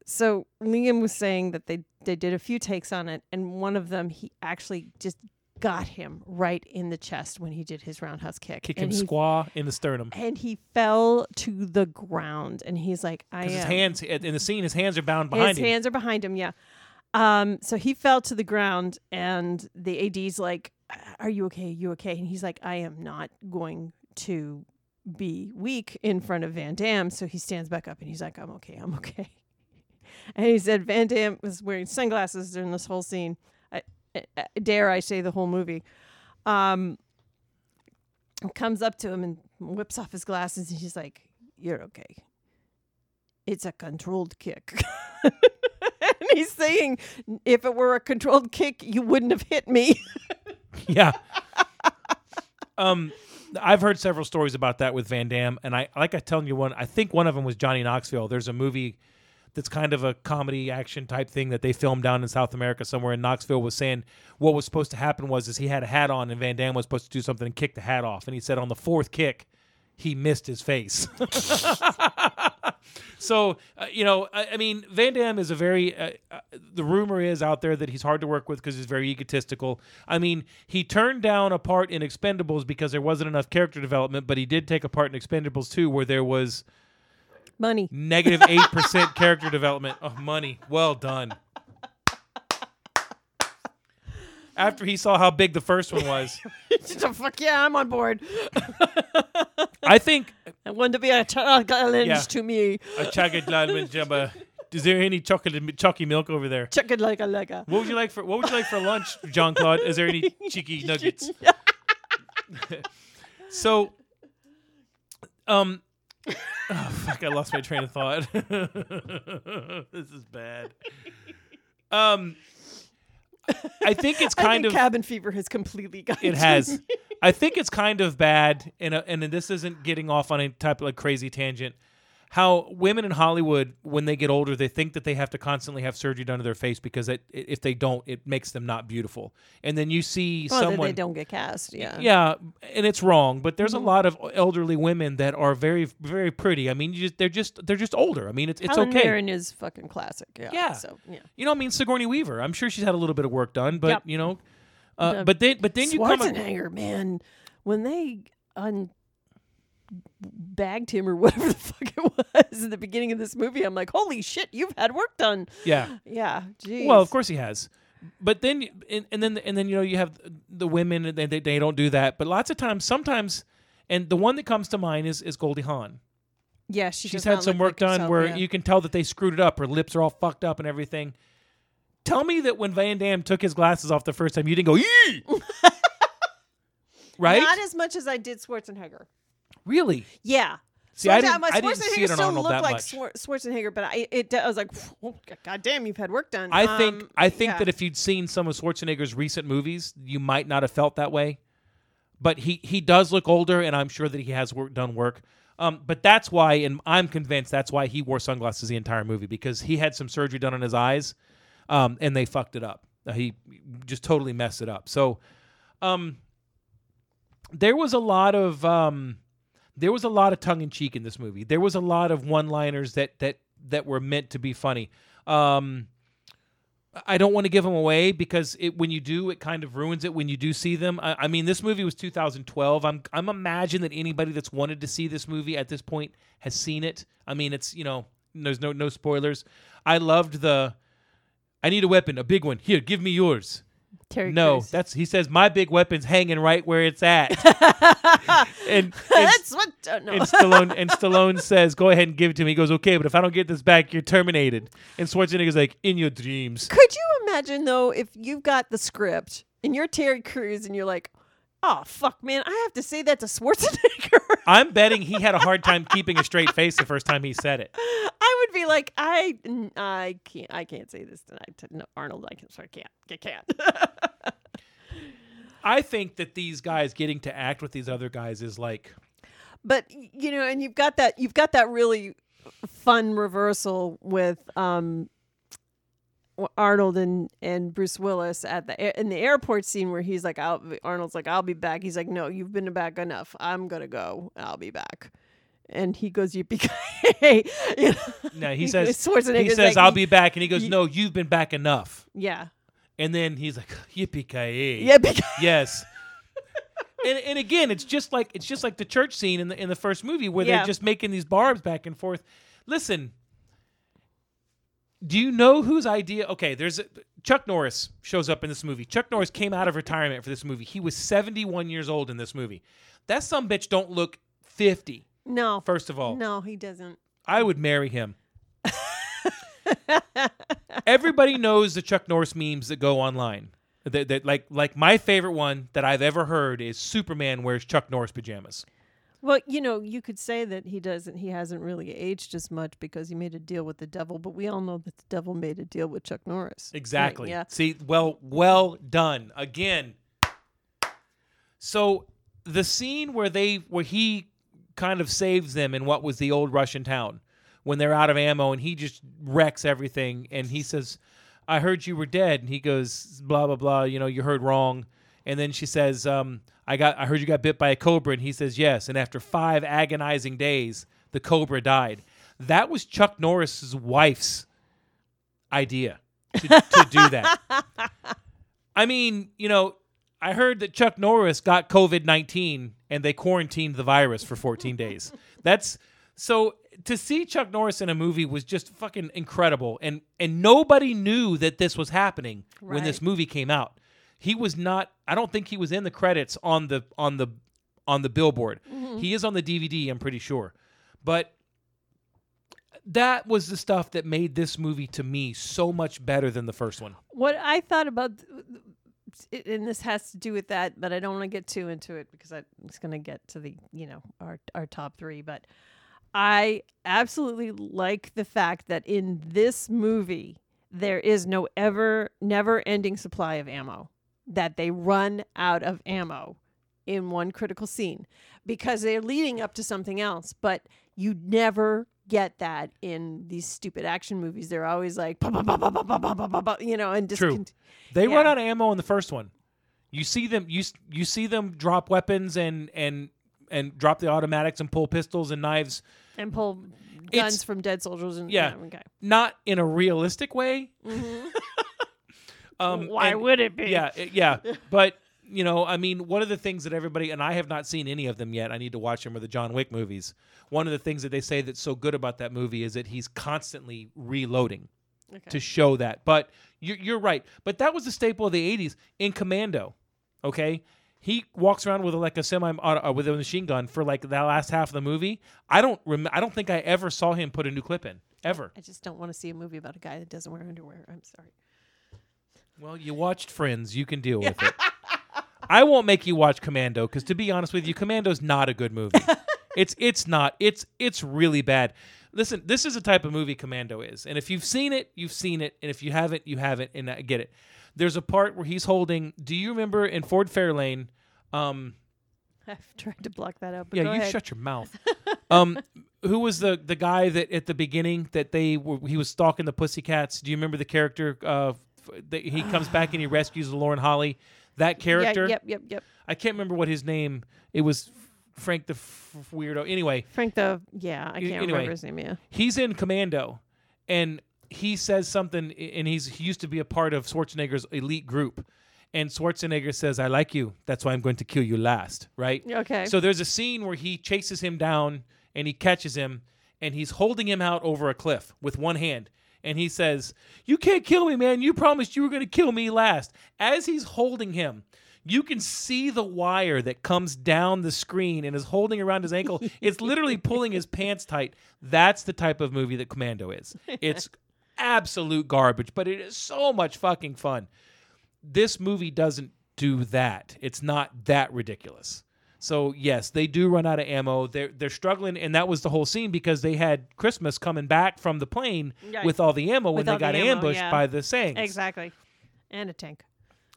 Speaker 1: so Liam was saying that they they did a few takes on it, and one of them he actually just got him right in the chest when he did his roundhouse kick.
Speaker 2: Kick
Speaker 1: and
Speaker 2: him
Speaker 1: he,
Speaker 2: squaw in the sternum.
Speaker 1: and he fell to the ground, and he's like, "I am."
Speaker 2: His hands in the scene, his hands are bound behind
Speaker 1: his
Speaker 2: him.
Speaker 1: hands are behind him. Yeah. Um. So he fell to the ground, and the AD's like, "Are you okay? you okay?" And he's like, "I am not going to be weak in front of Van Damme." So he stands back up, and he's like, "I'm okay. I'm okay." And he said Van Damme was wearing sunglasses during this whole scene. I, I, dare I say the whole movie. Um. Comes up to him and whips off his glasses, and he's like, "You're okay." It's a controlled kick. and he's saying, if it were a controlled kick, you wouldn't have hit me.
Speaker 2: yeah. um, I've heard several stories about that with Van Damme, and I like I telling you one. I think one of them was Johnny Knoxville. There's a movie that's kind of a comedy action type thing that they filmed down in South America somewhere. And Knoxville was saying what was supposed to happen was is he had a hat on, and Van Damme was supposed to do something and kick the hat off, and he said on the fourth kick, he missed his face. so uh, you know, I, I mean, Van Damme is a very. Uh, uh, the rumor is out there that he's hard to work with because he's very egotistical. I mean, he turned down a part in Expendables because there wasn't enough character development, but he did take a part in Expendables 2 where there was
Speaker 1: Money.
Speaker 2: negative eight percent character development. Oh, money, well done. After he saw how big the first one was,
Speaker 1: Fuck yeah, I'm on board.
Speaker 2: I think
Speaker 1: I want to be a challenge
Speaker 2: Yeah.
Speaker 1: to me.
Speaker 2: a chocolate jumba. Is there any chocolate chalky milk over there?
Speaker 1: It like a like a.
Speaker 2: What would you like for What would you like for lunch, Jean Claude? Is there any cheeky nuggets? so, um, oh fuck! I lost my train of thought. this is bad. Um, I think it's kind
Speaker 1: think
Speaker 2: of
Speaker 1: cabin fever has completely got
Speaker 2: it has. I think it's kind of bad, and uh, and this isn't getting off on any type of like crazy tangent. How women in Hollywood, when they get older, they think that they have to constantly have surgery done to their face because it, if they don't, it makes them not beautiful. And then you see
Speaker 1: Well,
Speaker 2: someone,
Speaker 1: they don't get cast. Yeah.
Speaker 2: yeah, and it's wrong. But there's
Speaker 1: Mhm.
Speaker 2: a lot of elderly women that are very, very pretty. I mean, you just, they're just, they're just older. I mean, it's, it's
Speaker 1: Helen
Speaker 2: okay.
Speaker 1: Mirren is fucking classic. Yeah.
Speaker 2: Yeah.
Speaker 1: So yeah.
Speaker 2: You know, I mean, Sigourney Weaver. I'm sure she's had a little bit of work done, but
Speaker 1: Yep.
Speaker 2: you know, uh, but then, but then you come.
Speaker 1: Schwarzenegger, man, when they un bagged him or whatever the fuck it was in the beginning of this movie, I'm like, holy shit, you've had work done.
Speaker 2: Yeah.
Speaker 1: Yeah. Geez.
Speaker 2: Well, of course he has. But then, and, and then, and then, you know, you have the women, and they, they, they don't do that. But lots of times, sometimes, and the one that comes to mind is is Goldie Hawn.
Speaker 1: Yeah, she
Speaker 2: She's had some work
Speaker 1: like
Speaker 2: done
Speaker 1: herself,
Speaker 2: where
Speaker 1: yeah.
Speaker 2: you can tell that they screwed it up. Her lips are all fucked up and everything. Tell me that when Van Damme took his glasses off the first time, you didn't go, Yee! right?
Speaker 1: Not as much as I did Schwarzenegger.
Speaker 2: Really?
Speaker 1: Yeah.
Speaker 2: See, I didn't-
Speaker 1: my
Speaker 2: I didn't see
Speaker 1: Schwarzenegger
Speaker 2: it on
Speaker 1: still
Speaker 2: Arnold
Speaker 1: looked
Speaker 2: that
Speaker 1: like
Speaker 2: much.
Speaker 1: Schwar- Schwarzenegger, but I it I was like, God damn, you've had work done.
Speaker 2: I think
Speaker 1: Um,
Speaker 2: I think
Speaker 1: yeah.
Speaker 2: that if you'd seen some of Schwarzenegger's recent movies, you might not have felt that way. But he he does look older, and I'm sure that he has work done work. Um, but that's why, and I'm convinced that's why he wore sunglasses the entire movie because he had some surgery done on his eyes, um, and they fucked it up. Uh, he just totally messed it up. So, um, there was a lot of um, there was a lot of tongue in cheek in this movie. There was a lot of one liners that that that were meant to be funny. Um, I don't want to give them away because it when you do, it kind of ruins it when you do see them. I, I mean, this movie was 2012. I'm I'm imagine that anybody that's wanted to see this movie at this point has seen it. I mean, it's you know, there's no no spoilers. I loved the. I need a weapon, a big one. Here, give me yours.
Speaker 1: Terry
Speaker 2: no,
Speaker 1: Crews.
Speaker 2: that's he says my big weapon's hanging right where it's at. and, and
Speaker 1: that's what. Uh, no.
Speaker 2: and Stallone and Stallone says, "Go ahead and give it to me." He goes, "Okay, but if I don't get this back, you're terminated." And Schwarzenegger's like, "In your dreams."
Speaker 1: Could you imagine though if you've got the script and you're Terry Crews and you're like, oh fuck, man, I have to say that to Schwarzenegger.
Speaker 2: I'm betting he had a hard time keeping a straight face the first time he said it.
Speaker 1: I would be like, I, I can't, I can't say this tonight. To, no, Arnold, I can, sorry, can't, I can't.
Speaker 2: I think that these guys getting to act with these other guys is like,
Speaker 1: but you know, and you've got that, you've got that really fun reversal with um Arnold and and Bruce Willis at the in the airport scene where he's like, I'll, Arnold's like, I'll be back. He's like, No, you've been back enough. I'm gonna go. I'll be back. And he goes, you know?
Speaker 2: no, he says,
Speaker 1: Schwarzenegger's
Speaker 2: he says,
Speaker 1: like,
Speaker 2: "I'll be back," and he goes, "No, you've been back enough."
Speaker 1: Yeah,
Speaker 2: And then he's like, "Yippee ki
Speaker 1: yeah,
Speaker 2: Yes. and, and again, it's just like it's just like the church scene in the in the first movie where
Speaker 1: Yeah.
Speaker 2: they're just making these barbs back and forth. Listen, do you know whose idea? Okay, there's a, Chuck Norris shows up in this movie. Chuck Norris came out of retirement for this movie. He was 71 years old in this movie. That some bitch don't look 50.
Speaker 1: no,
Speaker 2: First of all,
Speaker 1: no, he doesn't.
Speaker 2: I would marry him. Everybody knows the Chuck Norris memes that go online. That, that like like my favorite one that I've ever heard is Superman wears Chuck Norris pajamas.
Speaker 1: Well, you know, you could say that he doesn't. He hasn't really aged as much because he made a deal with the devil. But we all know that the devil made a deal with Chuck Norris. Right,
Speaker 2: Exactly.
Speaker 1: yeah.
Speaker 2: See, well, well done. Again. So the scene where they where he kind of saves them in what was the old Russian town when they're out of ammo and he just wrecks everything and he says, "I heard you were dead." And he goes, "Blah blah blah. You know, you heard wrong." And then she says, um, "I got. I heard you got bit by a cobra." And he says, "Yes." And after five agonizing days, the cobra died. That was Chuck Norris's wife's idea to, to do that. I mean, you know, I heard that Chuck Norris got COVID 19 and they quarantined the virus for 14 days. That's so to see Chuck Norris in a movie was just fucking incredible. And and nobody knew that this was happening when this movie came out. He was not I don't think he was in the credits on the on the on the billboard. Mm-hmm. He is on the DVD, I'm pretty sure. But that was the stuff that made this movie to me so much better than the first one.
Speaker 1: What I thought about, and this has to do with that, but I don't want to get too into it because I, it's going to get to the, you know, our our top three. But I absolutely like the fact that in this movie there is no ever, never ending supply of ammo. That they run out of ammo in one critical scene because they're leading up to something else, but you never get that in these stupid action movies. They're always like, "Bah, bah, bah, bah, bah, bah, bah, bah, bah, bah," you know, and just
Speaker 2: True.
Speaker 1: cont-
Speaker 2: They
Speaker 1: Yeah.
Speaker 2: run out of ammo in the first one. You see them you you see them drop weapons and and and drop the automatics and pull pistols and knives
Speaker 1: and pull guns
Speaker 2: It's-
Speaker 1: from dead soldiers. And
Speaker 2: Yeah.
Speaker 1: okay.
Speaker 2: not in a realistic way. Mm-hmm. um
Speaker 1: Why
Speaker 2: and-
Speaker 1: would it be?
Speaker 2: Yeah, yeah. But you know, I mean, one of the things that everybody and I have not seen any of them yet. I need to watch them. Are the John Wick movies? One of the things that they say that's so good about that movie is that he's constantly reloading
Speaker 1: Okay.
Speaker 2: to show that. But you're, you're right. But that was the staple of the '80s in Commando. Okay, he walks around with like a semi uh, with a machine gun for like that last half of the movie. I don't rem- I don't think I ever saw him put a new clip in ever.
Speaker 1: I just don't want to see a movie about a guy that doesn't wear underwear. I'm sorry.
Speaker 2: Well, you watched Friends. You can deal with it. I won't make you watch Commando because, to be honest with you, Commando's not a good movie. it's it's not. It's it's really bad. Listen, this is the type of movie Commando is, and if you've seen it, you've seen it, and if you haven't, you haven't, and I get it. There's a part where he's holding. Do you remember in Ford Fairlane? Um,
Speaker 1: I've tried to block that out. But
Speaker 2: yeah, you
Speaker 1: ahead.
Speaker 2: shut your mouth. um, who was the the guy that at the beginning that they were he was stalking the Pussycats? Do you remember the character? Uh, he comes back and he rescues Lauren Holly. That character.
Speaker 1: Yeah, yep, yep, yep.
Speaker 2: I can't remember what his name. It was Frank the f- weirdo. Anyway,
Speaker 1: Frank the yeah, I can't
Speaker 2: anyway.
Speaker 1: remember his name. Yeah.
Speaker 2: he's in Commando, and he says something, and he's he used to be a part of Schwarzenegger's elite group. And Schwarzenegger says, "I like you. That's why I'm going to kill you last." Right?
Speaker 1: Okay.
Speaker 2: So there's a scene where he chases him down and he catches him and he's holding him out over a cliff with one hand. And he says, You can't kill me, man. You promised you were going to kill me last. As he's holding him, you can see the wire that comes down the screen and is holding around his ankle. It's literally pulling his pants tight. That's the type of movie that Commando is. It's absolute garbage, but it is so much fucking fun. This movie doesn't do that. It's not that ridiculous. So yes, they do run out of ammo. They're they're struggling, and that was the whole scene because they had Christmas coming back from the plane
Speaker 1: Right.
Speaker 2: with all the ammo when they
Speaker 1: all the
Speaker 2: got
Speaker 1: ammo,
Speaker 2: ambushed
Speaker 1: yeah.
Speaker 2: by the Sangs
Speaker 1: exactly. And a tank.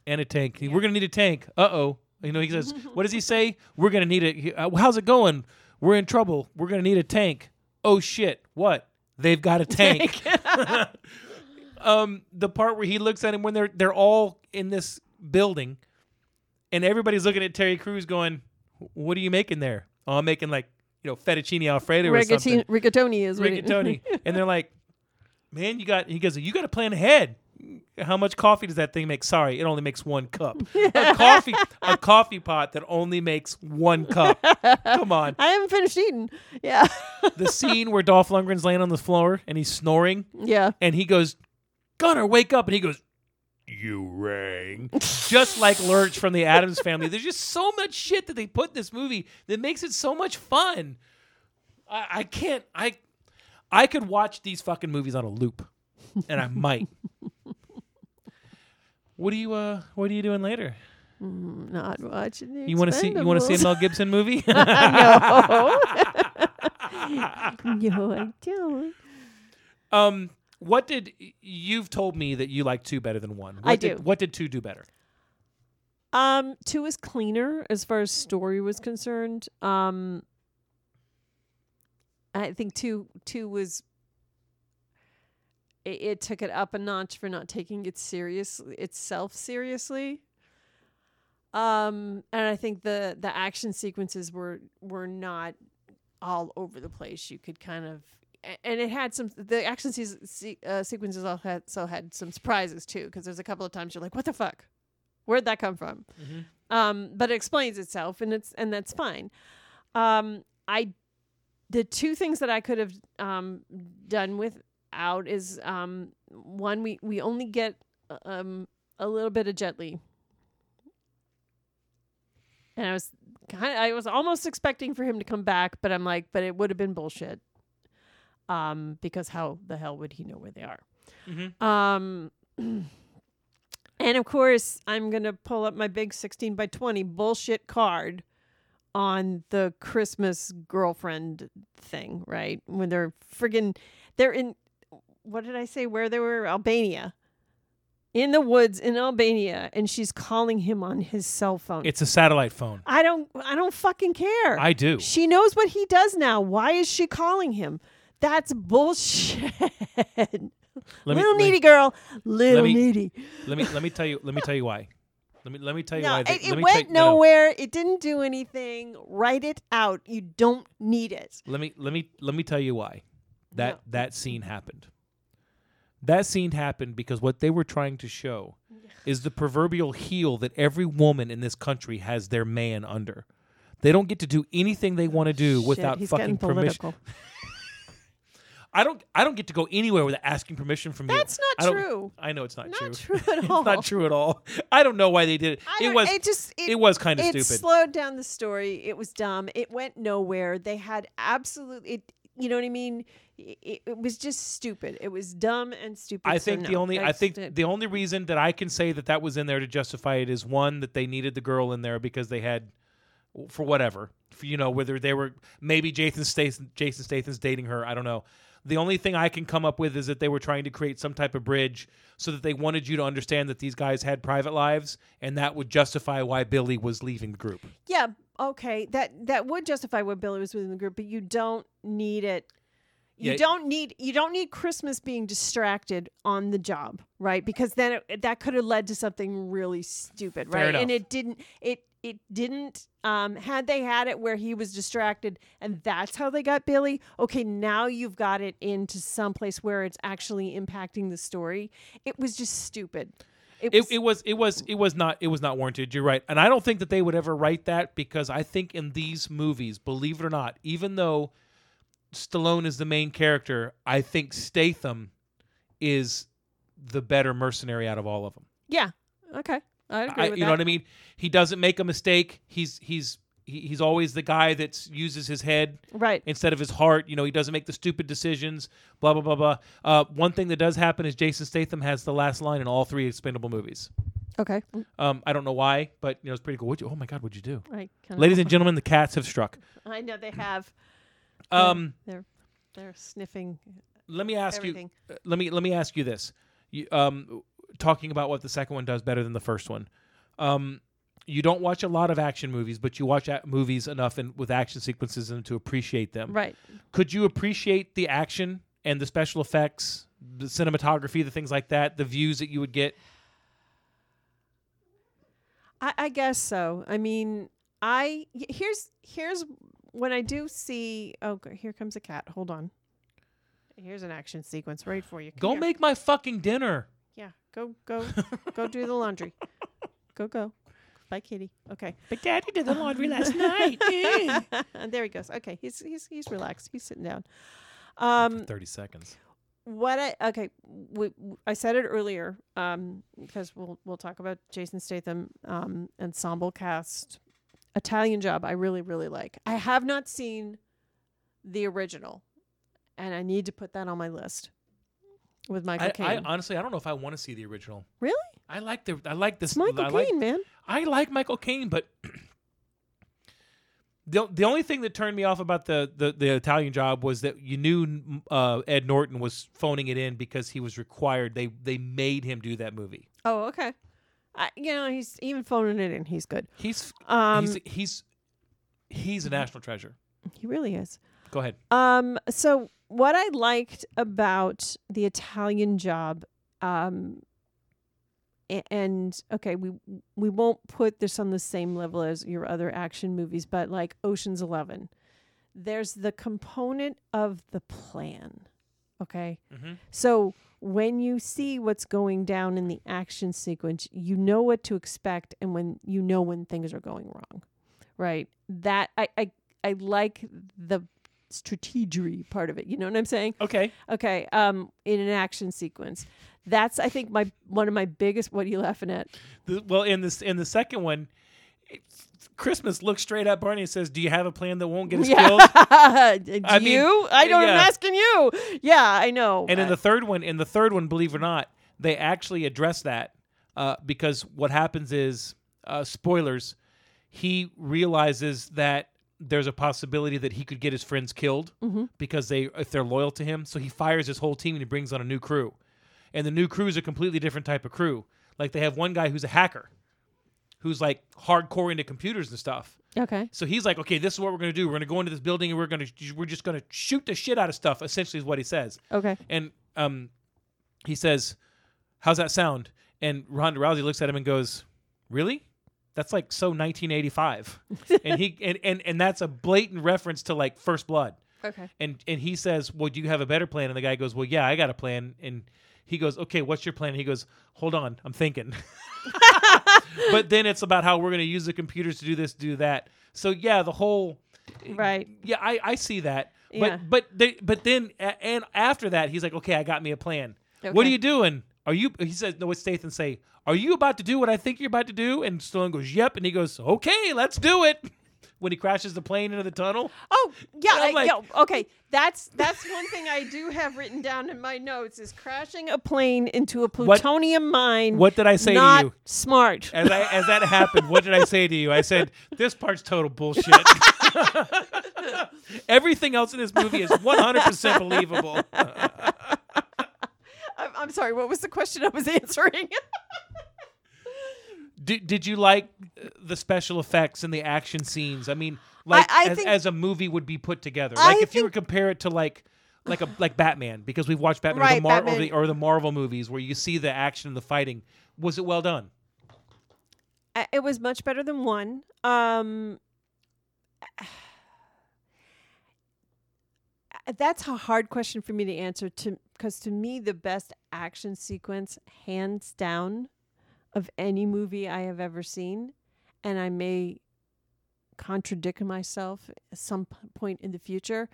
Speaker 2: and a tank. We're gonna need a tank. Uh oh. You know, he says, "What does he say? We're gonna need it. Uh, how's it going? We're in trouble. We're gonna need a tank. Oh shit! What? They've got a tank. um, the part where he looks at him when they're they're all in this building, and everybody's looking at Terry Crews, going, "What are you making there? Oh, I'm making like you know fettuccine alfredo or something."
Speaker 1: Rigatoni, is it-
Speaker 2: rigatoni. and they're like, man, you got, he goes, you got to plan ahead. How much coffee does that thing make? Sorry, it only makes one cup. a coffee, a coffee pot that only makes one cup. Come on.
Speaker 1: I haven't finished eating. Yeah.
Speaker 2: The scene where Dolph Lundgren's laying on the floor and he's snoring,
Speaker 1: yeah.
Speaker 2: and he goes, Gunner, wake up, and he goes. You rang. Just like Lurch from the Addams family. There's just so much shit that they put in this movie that makes it so much fun. I, I can't I I could watch these fucking movies on a loop. And I might. what are you uh what are you doing later?
Speaker 1: Not watching the
Speaker 2: You wanna see you wanna see a
Speaker 1: Expendables.
Speaker 2: Mel Gibson movie?
Speaker 1: no. no, I don't.
Speaker 2: um what did you've told me that you like two better than one. What
Speaker 1: I
Speaker 2: did,
Speaker 1: do.
Speaker 2: What did two do better?
Speaker 1: Um, two is cleaner as far as story was concerned. Um, I think two two was it, it took it up a notch for not taking it serious itself seriously. Um, and I think the the action sequences were were not all over the place. You could kind of and it had some the action se- uh, sequences also had so had some surprises too because there's a couple of times you're like what the fuck? Where'd that come from? Um but it explains itself and it's and that's fine. Um i the two things that i could have um done without is um one we we only get um a little bit of jet Li. and i was kind of i was almost expecting for him to come back but i'm like but it would have been bullshit um because how the hell would he know where they are
Speaker 2: Mhm.
Speaker 1: um and of course i'm gonna pull up my big 16 by 20 bullshit card on the christmas girlfriend thing right when they're friggin they're in what did i say where they were albania in the woods in albania and she's calling him on his cell phone
Speaker 2: It's a satellite phone.
Speaker 1: i don't i don't fucking care
Speaker 2: I do.
Speaker 1: she knows what he does now. Why is she calling him? That's bullshit.
Speaker 2: Let
Speaker 1: little
Speaker 2: me-
Speaker 1: needy girl, little
Speaker 2: me-
Speaker 1: needy.
Speaker 2: Let me let me tell you let me tell you why. Let me let me tell you
Speaker 1: No,
Speaker 2: why.
Speaker 1: it,
Speaker 2: they-
Speaker 1: it
Speaker 2: let me
Speaker 1: went
Speaker 2: tell- no, no.
Speaker 1: nowhere. It didn't do anything. Write it out. You don't need it.
Speaker 2: Let me let me let me tell you why that that scene happened. That scene happened because what they were trying to show is the proverbial heel that every woman in this country has their man under. They don't get to do anything they want to do
Speaker 1: Shit,
Speaker 2: without fucking permission. I don't I don't get to go anywhere without asking permission from you.
Speaker 1: That's not
Speaker 2: don't-
Speaker 1: true.
Speaker 2: I know it's not, true.
Speaker 1: Not
Speaker 2: true.
Speaker 1: true at all.
Speaker 2: it's not true at all. I don't know why they did it.
Speaker 1: I
Speaker 2: It was
Speaker 1: It just. It,
Speaker 2: it was kind of stupid.
Speaker 1: it slowed down the story. It was dumb. It went nowhere. They had absolutely. It. You know what I mean? It, it was just stupid. It was dumb and stupid.
Speaker 2: I
Speaker 1: so
Speaker 2: think the
Speaker 1: no,
Speaker 2: only I think
Speaker 1: it.
Speaker 2: the only reason that I can say that that was in there to justify it is one that they needed the girl in there because they had for whatever for, you know whether they were maybe Jason Statham Jason Statham's dating her I don't know. The only thing I can come up with is that they were trying to create some type of bridge so that they wanted you to understand that these guys had private lives and that would justify why Billy was leaving the group.
Speaker 1: Yeah, okay. That that would justify why Billy was within the group, but you don't need it. You
Speaker 2: Yeah.
Speaker 1: don't need you don't need Christmas being distracted on the job, right? Because then it, that could have led to something really stupid, right? And it didn't. It it didn't. Um, had they had it where he was distracted, and that's how they got Billy. Okay, now you've got it into some place where it's actually impacting the story. It was just stupid. It
Speaker 2: It, it was it was it was not it was not warranted. You're right, and I don't think that they would ever write that because I think in these movies, believe it or not, even though Stallone is the main character, I think Statham is the better mercenary out of all of them.
Speaker 1: yeah. Okay, I agree
Speaker 2: I,
Speaker 1: with
Speaker 2: you
Speaker 1: that.
Speaker 2: know what I mean? He doesn't make a mistake. He's he's he's always the guy that uses his head
Speaker 1: Right.
Speaker 2: instead of his heart. You know, he doesn't make the stupid decisions. Blah blah blah blah. Uh, one thing that does happen is Jason Statham has the last line in all three Expendable movies.
Speaker 1: Okay.
Speaker 2: Um, I don't know why, but you know it's pretty cool. What'd you, oh my God, what'd you do,
Speaker 1: I kinda
Speaker 2: ladies and gentlemen? The cats have struck.
Speaker 1: I know they have.
Speaker 2: Um,
Speaker 1: they're they're sniffing
Speaker 2: let me ask
Speaker 1: everything.
Speaker 2: you. uh, Let me let me ask you this. You, um, talking about what the second one does better than the first one. Um, you don't watch a lot of action movies, but you watch a- movies enough and with action sequences and to appreciate them.
Speaker 1: Right.
Speaker 2: Could you appreciate the action and the special effects, the cinematography, the things like that, the views that you would get?
Speaker 1: I, I guess so. I mean, I here's here's when I do see. Oh, here comes a cat. Hold on. Here's an action sequence right for you. Come
Speaker 2: Go
Speaker 1: here.
Speaker 2: make my fucking dinner.
Speaker 1: Yeah. Go go go do the laundry. Go go. Bye, kitty. Okay.
Speaker 2: But Daddy did the laundry last night.
Speaker 1: and there he goes. Okay. He's he's he's relaxed. He's sitting down. Um,
Speaker 2: Thirty seconds.
Speaker 1: what I okay, we, w- I said it earlier um, because we'll we'll talk about Jason Statham um, ensemble cast Italian Job. I really really like. I have not seen the original, and I need to put that on my list with Michael
Speaker 2: I, I
Speaker 1: Caine.
Speaker 2: honestly, I don't know if I want to see the original.
Speaker 1: really,
Speaker 2: I like the I like this.
Speaker 1: it's Michael
Speaker 2: I like
Speaker 1: Caine, man.
Speaker 2: I like Michael Caine, but the the only thing that turned me off about the the, the Italian job was that you knew uh, Ed Norton was phoning it in because he was required. They they made him do that movie.
Speaker 1: Oh, okay. I, you know, he's even phoning it in. He's good.
Speaker 2: He's
Speaker 1: Um,
Speaker 2: he's he's he's a national treasure.
Speaker 1: he really is.
Speaker 2: Go ahead.
Speaker 1: Um, so what I liked about the Italian job, um, and okay, we we won't put this on the same level as your other action movies, but like Ocean's Eleven, there's the component of the plan. Okay,
Speaker 2: Mm-hmm.
Speaker 1: so when you see what's going down in the action sequence, you know what to expect, and when you know when things are going wrong, right? That I I, I like the strategery part of it. You know what I'm saying?
Speaker 2: Okay.
Speaker 1: Okay. Um, in an action sequence, that's I think my one of my biggest. What are you laughing at?
Speaker 2: The, well, in this in the second one, Christmas looks straight at Barney and says, "Do you have a plan that won't get us killed?"
Speaker 1: Do
Speaker 2: I mean,
Speaker 1: you? I don't. I'm asking you. Yeah, I know.
Speaker 2: And in the third one, in the third one, believe it or not, they actually address that uh, because what happens is, uh, spoilers, he realizes that there's a possibility that he could get his friends killed
Speaker 1: Mhm.
Speaker 2: because they if they're loyal to him. So he fires his whole team and he brings on a new crew, and the new crew is a completely different type of crew. Like they have one guy who's a hacker. who's like hardcore into computers and stuff.
Speaker 1: Okay.
Speaker 2: So he's like, okay, this is what we're gonna do. We're gonna go into this building and we're gonna we're just gonna shoot the shit out of stuff. Essentially, is what he says.
Speaker 1: Okay.
Speaker 2: And um, he says, "How's that sound?" And Ronda Rousey looks at him and goes, "Really? That's like so 1985." and he and, and and that's a blatant reference to like First Blood.
Speaker 1: Okay.
Speaker 2: And and he says, "Well, do you have a better plan?" And the guy goes, "Well, yeah, I got a plan." And he goes, "Okay, what's your plan?" And he goes, "Hold on, I'm thinking." but then it's about how we're going to use the computers to do this, do that. So yeah, the whole
Speaker 1: Right.
Speaker 2: yeah, I, I see that.
Speaker 1: Yeah.
Speaker 2: But but they, but then a- and after that, he's like, okay, I got me a plan. What are you doing? Are you? He says, no. It's Statham say, are you about to do what I think you're about to do? And Stallone goes, yep. And he goes, okay, let's do it. When he crashes the plane into the tunnel.
Speaker 1: Oh yeah,
Speaker 2: I'm like-
Speaker 1: yeah, okay. That's that's one thing I do have written down in my notes is crashing a plane into a plutonium mine.
Speaker 2: What did I say to
Speaker 1: not
Speaker 2: you?
Speaker 1: Smart.
Speaker 2: As I as that happened, what did I say to you? I said, this part's total bullshit. Everything else in this movie is 100% believable.
Speaker 1: I'm, I'm sorry. What was the question I was answering?
Speaker 2: Did, did you like uh, the special effects and the action scenes? I mean, like
Speaker 1: I
Speaker 2: as,
Speaker 1: think-
Speaker 2: as a movie would be put together.
Speaker 1: I
Speaker 2: Like if you were compare it to like like a like Batman because we've watched Batman, or,
Speaker 1: Right,
Speaker 2: the Mar- Or, the, or the Marvel movies where you see the action and the fighting. Was it well done?
Speaker 1: It was much better than one. Um, that's a hard question for me to answer to because to me the best action sequence hands down of any movie I have ever seen and I may contradict myself at some point in the future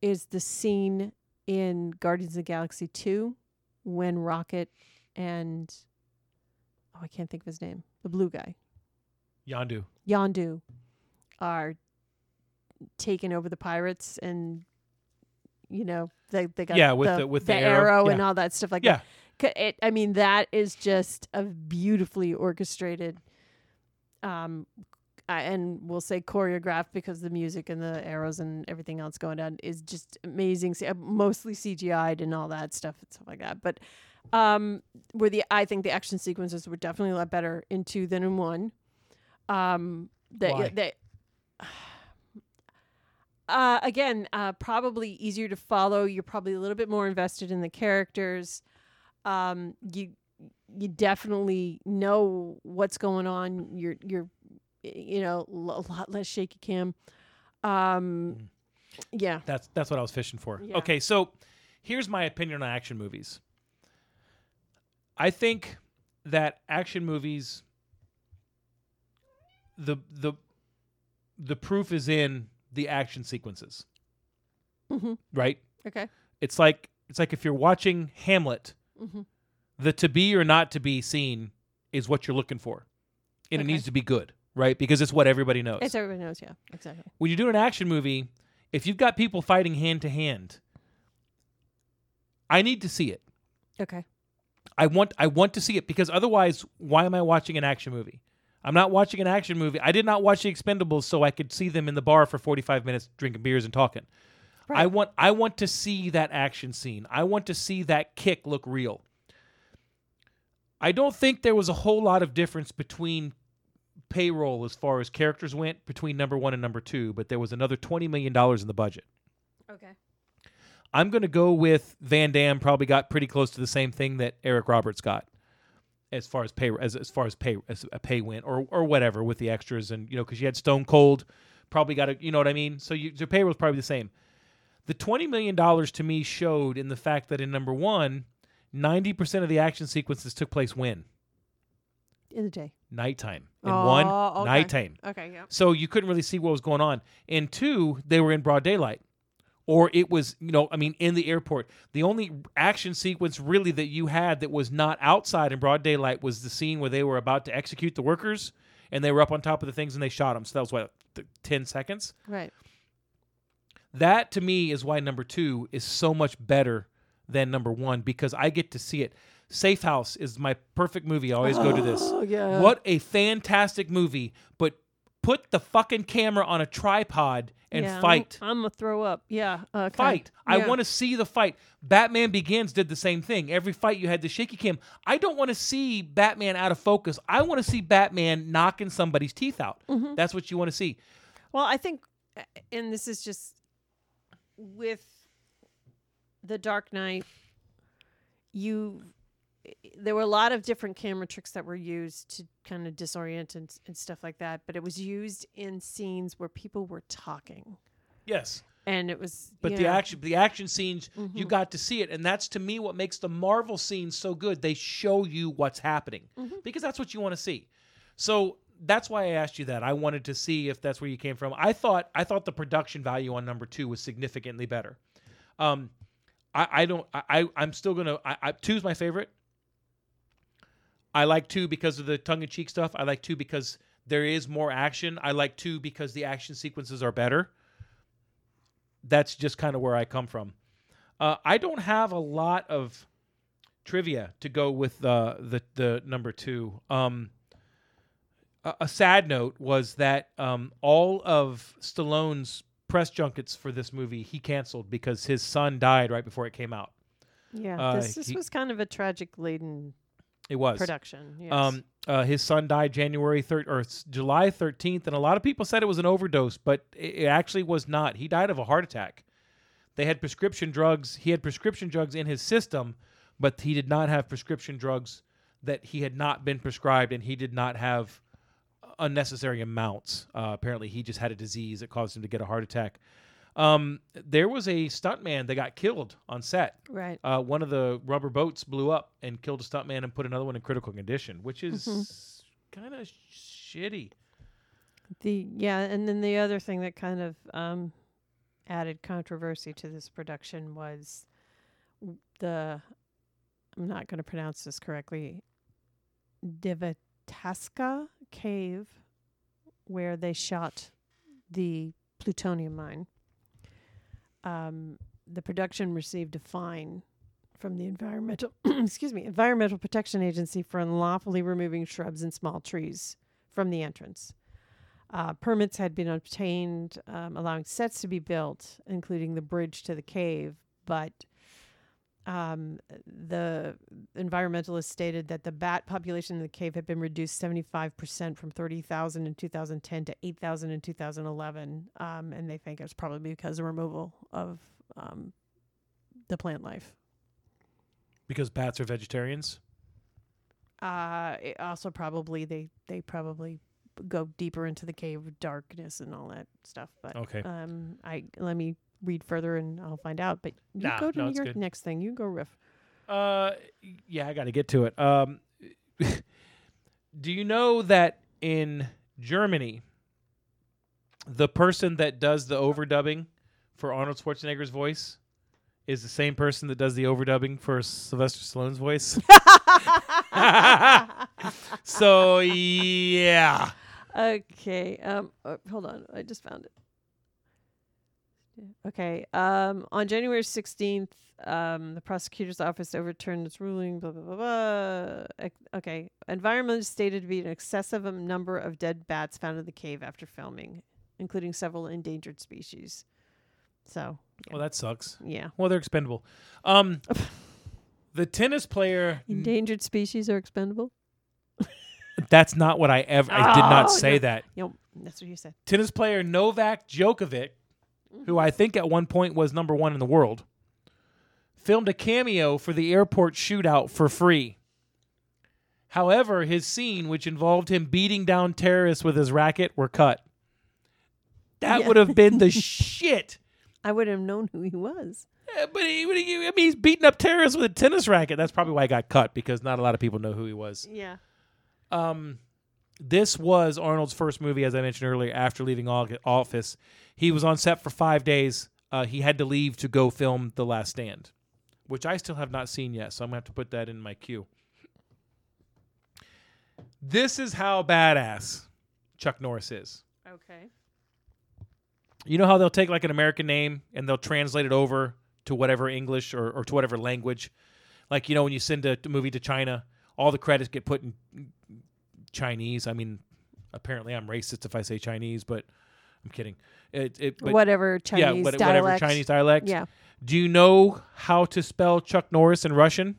Speaker 1: is the scene in Guardians of the Galaxy 2 when Rocket and oh I can't think of his name the blue guy
Speaker 2: Yandu.
Speaker 1: Yondu are taking over the pirates and you know they they got
Speaker 2: Yeah, with
Speaker 1: the,
Speaker 2: the- with the
Speaker 1: arrow,
Speaker 2: arrow,
Speaker 1: and all that stuff like
Speaker 2: Yeah.
Speaker 1: that. It, I mean that is just a beautifully orchestrated um and we'll say choreographed because the music and the arrows and everything else going down is just amazing. Uh, Mostly CGI'd and all that stuff and stuff like that. But um, where the I think the action sequences were definitely a lot better in two than in one. Um,
Speaker 2: Why?
Speaker 1: the, uh, again, uh, probably easier to follow. You're probably a little bit more invested in the characters. Um, you you definitely know what's going on. You're you're you know l- a lot less shaky cam. Um, yeah.
Speaker 2: That's that's what I was fishing for.
Speaker 1: Yeah.
Speaker 2: Okay, so here's my opinion on action movies. I think that action movies the the the proof is in the action sequences.
Speaker 1: Mhm.
Speaker 2: Right?
Speaker 1: Okay.
Speaker 2: It's like it's like if you're watching Hamlet,
Speaker 1: Mhm.
Speaker 2: the to be or not to be seen is what you're looking for. And it needs to be good, right? Because it's what everybody knows
Speaker 1: It's everybody knows, yeah, exactly.
Speaker 2: when you do an action movie, if you've got people fighting hand to hand, I need to see it.
Speaker 1: Okay.
Speaker 2: I want I want to see it because otherwise, why am I watching an action movie? I'm not watching an action movie. I did not watch The Expendables so I could see them in the bar for 45 minutes drinking beers and talking. I want I want to see that action scene. I want to see that kick look real. I don't think there was a whole lot of difference between payroll as far as characters went between number 1 and number 2, but there was another 20 million dollars in the budget.
Speaker 1: Okay.
Speaker 2: I'm going to go with Van Damme. Probably got pretty close to the same thing that Eric Roberts got, as far as pay as, as far as pay as a pay went or or whatever with the extras and you know because you had Stone Cold, probably got a you know what I mean. So you, your pay was probably the same. The twenty million dollars to me showed in the fact that in number one, ninety percent of the action sequences took place when
Speaker 1: In the day.
Speaker 2: nighttime. In
Speaker 1: Oh,
Speaker 2: one,
Speaker 1: okay.
Speaker 2: nighttime.
Speaker 1: Okay. Yeah.
Speaker 2: So you couldn't really see what was going on. And two, they were in broad daylight. Or it was, you know, I mean, in the airport. The only action sequence really that you had that was not outside in broad daylight was the scene where they were about to execute the workers and they were up on top of the things and they shot them. So that was what, 10 seconds?
Speaker 1: Right.
Speaker 2: That to me is why number two is so much better than number one because I get to see it. Safe House is my perfect movie. I always go to this.
Speaker 1: Oh yeah.
Speaker 2: What a fantastic movie, but Put the fucking camera on a tripod and
Speaker 1: Yeah, I'm-
Speaker 2: fight.
Speaker 1: I'm, gonna throw up. Yeah. Okay.
Speaker 2: Fight. I want to see the fight. Batman Begins did the same thing. Every fight you had the shaky cam. I don't want to see Batman out of focus. I want to see Batman knocking somebody's teeth out.
Speaker 1: Mm-hmm.
Speaker 2: That's what you want to see.
Speaker 1: Well, I think, and this is just with the Dark Knight. You, there were a lot of different camera tricks that were used to kind of disorient and, and stuff like that, but it was used in scenes where people were talking,
Speaker 2: Yes.
Speaker 1: and it was.
Speaker 2: But the
Speaker 1: yeah.
Speaker 2: action the action scenes you mm-hmm. got to see it and that's to me what makes the Marvel scenes so good. They show you what's happening. Mm-hmm. Because that's what you want to see. So that's why I asked you that. I wanted to see if that's where you came from. I thought I thought the production value on number 2 was significantly better. Um I, I don't I I'm still gonna I, I two's my favorite. I like two because of the tongue in cheek stuff. I like two because there is more action. I like two because the action sequences are better that's just kind of where I come from. Uh, I don't have a lot of trivia to go with uh, the the number two. Um, a, a sad note was that um, all of Stallone's press junkets for this movie he canceled because his son died right before it came out.
Speaker 1: Yeah,
Speaker 2: uh,
Speaker 1: this, this
Speaker 2: he-
Speaker 1: was kind of a tragic laden
Speaker 2: It was
Speaker 1: production. Yes.
Speaker 2: Um, uh, his son died January third or July thirteenth, and a lot of people said it was an overdose, but it, it actually was not. He died of a heart attack. They had prescription drugs. He had prescription drugs in his system, but he did not have prescription drugs that he had not been prescribed, and he did not have unnecessary amounts. Uh, apparently, he just had a disease that caused him to get a heart attack. Um, there was a stuntman that got killed on set
Speaker 1: right.
Speaker 2: uh, one of the rubber boats blew up and killed a stuntman and put another one in critical condition, which is
Speaker 1: Mm-hmm.
Speaker 2: kind of shitty.
Speaker 1: The yeah, and then the other thing that kind of um, added controversy to this production was the I'm not going to pronounce this correctly. Divataska cave, where they shot the plutonium mine. Um, the production received a fine from the environmental excuse me environmental protection agency for unlawfully removing shrubs and small trees from the entrance. Uh, permits had been obtained, um, allowing sets to be built, including the bridge to the cave. But um, the environmentalists stated that the bat population in the cave had been reduced 75% from 30,000 in 2010 to 8,000 in 2011. Um, and they think it's probably because of removal of um, the plant life.
Speaker 2: Because bats are vegetarians.
Speaker 1: Uh, it also probably they they probably go deeper into the cave darkness and all that stuff. But
Speaker 2: Okay.
Speaker 1: um, I let me read further and I'll find out. But you
Speaker 2: Nah,
Speaker 1: go to
Speaker 2: no,
Speaker 1: your
Speaker 2: good.
Speaker 1: next thing. You go riff.
Speaker 2: Uh, yeah, I got to get to it. Um, do you know that in Germany, the person that does the overdubbing for Arnold Schwarzenegger's voice is the same person that does the overdubbing for Sylvester Stallone's voice? so yeah.
Speaker 1: Okay. Um. uh, hold on. I just found it. Okay. Um. On January sixteenth, um, the prosecutor's office overturned its ruling. Blah blah blah. blah. Okay. Environment is stated to be an excessive um, number of dead bats found in the cave after filming, including several endangered species. So
Speaker 2: Well, that sucks.
Speaker 1: yeah,
Speaker 2: Well, they're expendable. Um, the tennis player.
Speaker 1: endangered species are expendable.
Speaker 2: That's not what I ever. I did not
Speaker 1: Oh,
Speaker 2: say that.
Speaker 1: Know, that's what you said.
Speaker 2: tennis player Novak Djokovic, who I think at one point was number one in the world, filmed a cameo for the airport shootout for free. However, his scene, which involved him beating down terrorists with his racket, were cut. That
Speaker 1: Yeah.
Speaker 2: would have been the shit.
Speaker 1: I would have known who he was.
Speaker 2: Eh, But he, he- I mean, he's beating up terrorists with a tennis racket. That's probably why he got cut because not a lot of people know who he was.
Speaker 1: Yeah.
Speaker 2: Um, this was Arnold's first movie, as I mentioned earlier. After leaving office, he was on set for five days. Uh, he had to leave to go film The Last Stand, which I still have not seen yet. So I'm gonna have to put that in my queue. This is how badass Chuck Norris is.
Speaker 1: Okay.
Speaker 2: You know how they'll take like an American name and they'll translate it over to whatever English or, or to whatever language. Like, you know, when you send a, movie to China, all the credits get put in Chinese. I mean, Apparently, I'm racist if I say Chinese, but I'm kidding. It, it, but
Speaker 1: whatever Chinese
Speaker 2: yeah, what-
Speaker 1: dialect.
Speaker 2: whatever Chinese dialect.
Speaker 1: Yeah.
Speaker 2: Do you know how to spell Chuck Norris in Russian?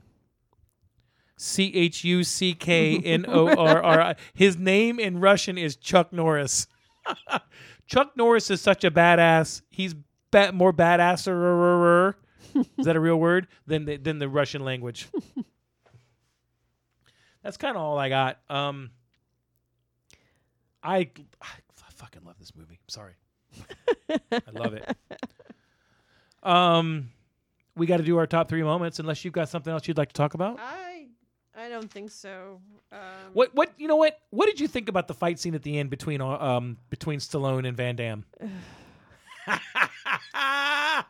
Speaker 2: C H U C K N O R R I. His name in Russian is Chuck Norris. Chuck Norris is such a badass. He's ba- more badasser. Is that a real word? Than the, than the Russian language. That's kind of all I got. Um, I, I fucking love this movie. Sorry, I love it. Um, we got to do our top three moments. Unless you've got something else you'd like to talk about.
Speaker 1: I I don't think so. Um,
Speaker 2: What what you know what what did you think about the fight scene at the end between uh, um between Stallone and Van Damme?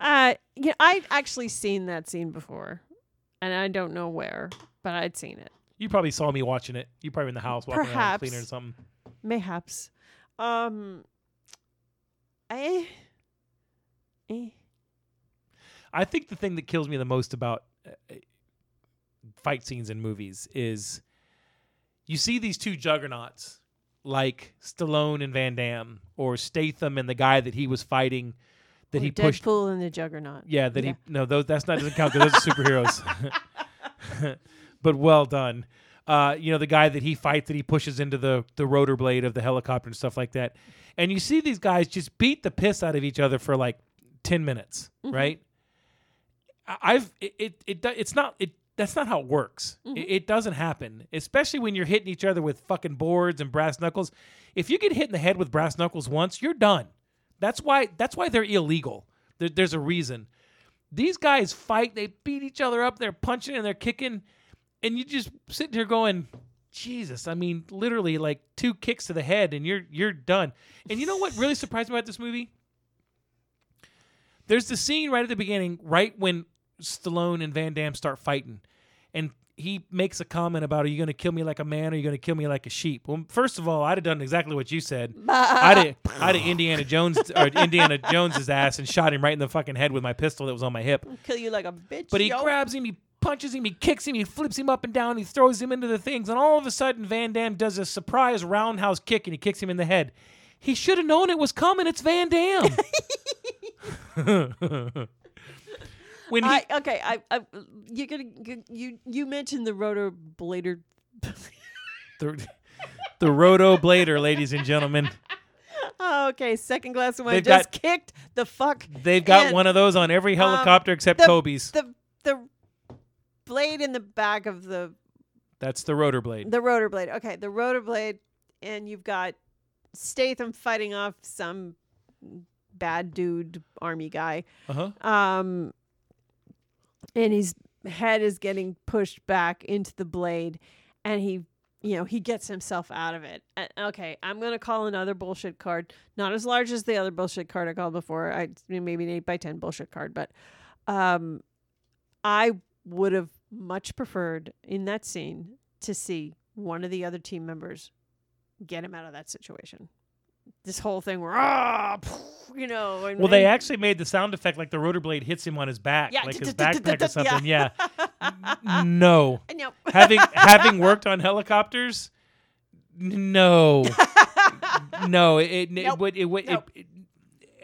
Speaker 1: Uh, yeah, I've actually seen that scene before, and I don't know where, but I'd seen it.
Speaker 2: You probably saw me watching it. You probably in the house walking around
Speaker 1: Perhaps.
Speaker 2: cleaning or something.
Speaker 1: Mayhaps. Um, I. Eh.
Speaker 2: I think the thing that kills me the most about uh, fight scenes in movies is you see these two juggernauts like Stallone and Van Damme or Statham and the guy that he was fighting that
Speaker 1: Or
Speaker 2: he pushed
Speaker 1: Deadpool and the Juggernaut.
Speaker 2: Yeah, that
Speaker 1: Yeah.
Speaker 2: he no those that's not doesn't count because those are superheroes. but well done. Uh, you know the guy that he fights that he pushes into the the rotor blade of the helicopter and stuff like that, and you see these guys just beat the piss out of each other for like ten minutes, right? I- I've it it, it it's not it that's not how it works. It, it doesn't happen, especially when you're hitting each other with fucking boards and brass knuckles. If you get hit in the head with brass knuckles once, you're done. That's why that's why they're illegal. There, there's a reason. These guys fight, they beat each other up, they're punching and they're kicking, and you just sitting here going, Jesus, I mean, literally like two kicks to the head and you're you're done. And you know what really surprised me about this movie? There's the scene right at the beginning, right when Stallone and Van Damme start fighting, and he makes a comment about, "Are you going to kill me like a man, or are you going to kill me like a sheep?" Well, first of all, I'd have done exactly what you said. I'd have, I'd have Indiana Jones or Indiana Jones's ass and shot him right in the fucking head with my pistol that was on my hip.
Speaker 1: Kill you like a bitch.
Speaker 2: But he
Speaker 1: yo.
Speaker 2: grabs him, he punches him, he kicks him, he flips him up and down, he throws him into the things, and all of a sudden Van Damme does a surprise roundhouse kick and he kicks him in the head. He should have known it was coming. It's Van Damme. when he,
Speaker 1: I okay. I, I you're gonna you you mentioned the rotor blader.
Speaker 2: the, the Roto Blader, ladies and gentlemen,
Speaker 1: Oh, okay, second glass of wine
Speaker 2: They've
Speaker 1: just
Speaker 2: got-
Speaker 1: kicked the fuck.
Speaker 2: they've got one of those on every um, helicopter except
Speaker 1: the-
Speaker 2: Kobe's.
Speaker 1: The the blade in the back of the
Speaker 2: That's the rotor blade.
Speaker 1: the rotor blade. Okay, the rotor blade, and you've got Statham fighting off some bad dude army guy.
Speaker 2: Uh huh.
Speaker 1: um and his head is getting pushed back into the blade and he you know he gets himself out of it Uh, okay i'm gonna call another bullshit card not as large as the other bullshit card i called before i maybe an 8 by 10 bullshit card but um i would have much preferred in that scene to see one of the other team members get him out of that situation this whole thing where ah, you know and,
Speaker 2: Well, they
Speaker 1: and-
Speaker 2: actually made the sound effect like the rotor blade hits him on his back,
Speaker 1: Yeah,
Speaker 2: like his backpack or something. Yeah. No.
Speaker 1: Know.
Speaker 2: having having worked on helicopters, no, no, it it, would it would
Speaker 1: Nope.
Speaker 2: it,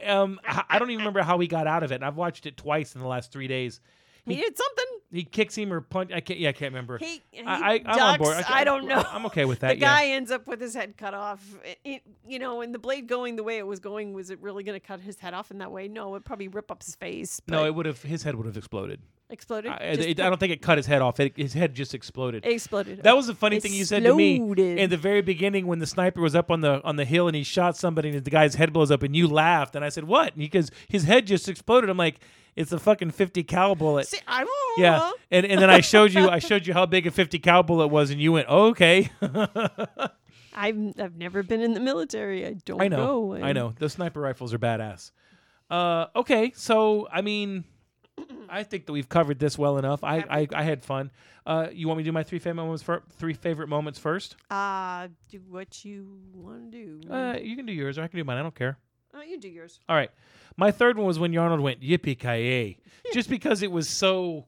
Speaker 2: it- um I I don't even remember how he got out of it. And I've watched it twice in the last three days.
Speaker 1: He did something.
Speaker 2: He kicks him or punch. I can't. Yeah, I can't remember.
Speaker 1: He, he
Speaker 2: I, I. I'm on board.
Speaker 1: I, don't know.
Speaker 2: I'm okay with that.
Speaker 1: the guy
Speaker 2: yeah.
Speaker 1: ends up with his head cut off. It, it- you know, and the blade going the way it was going, was it really going to cut his head off in that way? No, it probably rip up his face.
Speaker 2: No, it would have. His head would have exploded.
Speaker 1: exploded.
Speaker 2: I, it- I don't think it cut his head off. It, his head just exploded.
Speaker 1: it exploded.
Speaker 2: That was the funny thing you said to me in the very beginning when the sniper was up on the on the hill and he shot somebody and the guy's head blows up and you laughed and I said what? And because his head just exploded. I'm like, it's a fucking 50 cal bullet.
Speaker 1: See, I don't
Speaker 2: yeah,
Speaker 1: know.
Speaker 2: and and then I showed you I showed you how big a 50 cal bullet was and you went oh, okay.
Speaker 1: I've I've never been in the military. I don't
Speaker 2: I know, I
Speaker 1: and-
Speaker 2: know. Those sniper rifles are badass. Uh, okay, so I mean, I think that we've covered this well enough. I I, I had fun. Uh, you want me to do my three favorite moments fir- three favorite moments first?
Speaker 1: Uh, do what you want to do.
Speaker 2: Uh, you can do yours or I can do mine. I don't care.
Speaker 1: Oh, you do yours.
Speaker 2: All right. My third one was when Yarnold went yippee ki just because it was so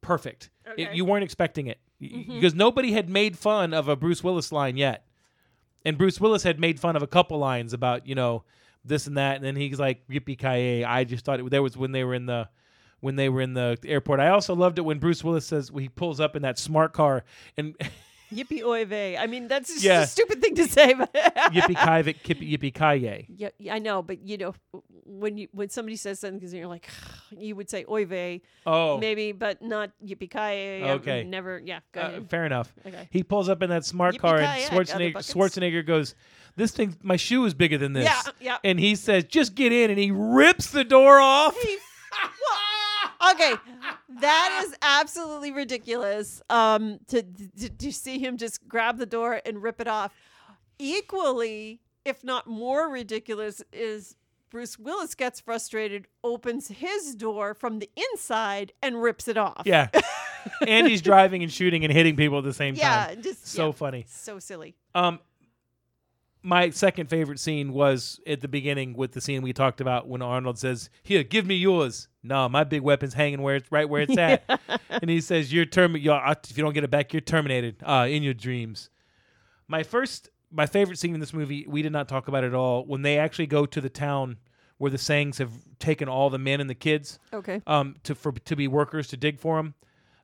Speaker 2: perfect. It-
Speaker 1: Okay.
Speaker 2: you weren't expecting it Y- mm-hmm. because nobody had made fun of a Bruce Willis line yet. and Bruce Willis had made fun of a couple lines about you know this and that, and then he's like yippee ki I just thought it, there was when they were in the when they were in the airport. I also loved it when Bruce Willis says he pulls up in that smart car and
Speaker 1: Yippee oy. I mean, that's just
Speaker 2: Yeah.
Speaker 1: a stupid thing to say,
Speaker 2: yippee ki yippee ki
Speaker 1: Yeah, yeah, I know, but you know, when you when somebody says something, because you're like, you would say oy vey,
Speaker 2: Oh,
Speaker 1: maybe, but not yippee ki
Speaker 2: Okay.
Speaker 1: Never. Yeah. Go
Speaker 2: uh,
Speaker 1: ahead.
Speaker 2: fair enough.
Speaker 1: Okay.
Speaker 2: He pulls up in that smart car, and Schwarzenegger. Schwarzenegger goes, "This thing, my shoe is bigger than this."
Speaker 1: Yeah, yeah.
Speaker 2: And he says, "Just get in," and he rips the door off.
Speaker 1: He- okay, that is absolutely ridiculous. Um, to, to to see him just grab the door and rip it off. Equally, if not more ridiculous, is Bruce Willis gets frustrated, opens his door from the inside, and rips it off.
Speaker 2: Yeah. and he's driving and shooting and hitting people at the same
Speaker 1: yeah,
Speaker 2: time.
Speaker 1: just
Speaker 2: So
Speaker 1: yeah,
Speaker 2: funny.
Speaker 1: so silly.
Speaker 2: Um, my second favorite scene was at the beginning with the scene we talked about when Arnold says, "Here, give me yours." No, my big weapon's hanging where it's right where it's at, and he says, "You're term. You're, uh, if you don't get it back, you're terminated. Uh, in your dreams." My first, my favorite scene in this movie, we did not talk about at all. When they actually go to the town where the Sangs have taken all the men and the kids,
Speaker 1: Okay.
Speaker 2: um, to for to be workers to dig for them.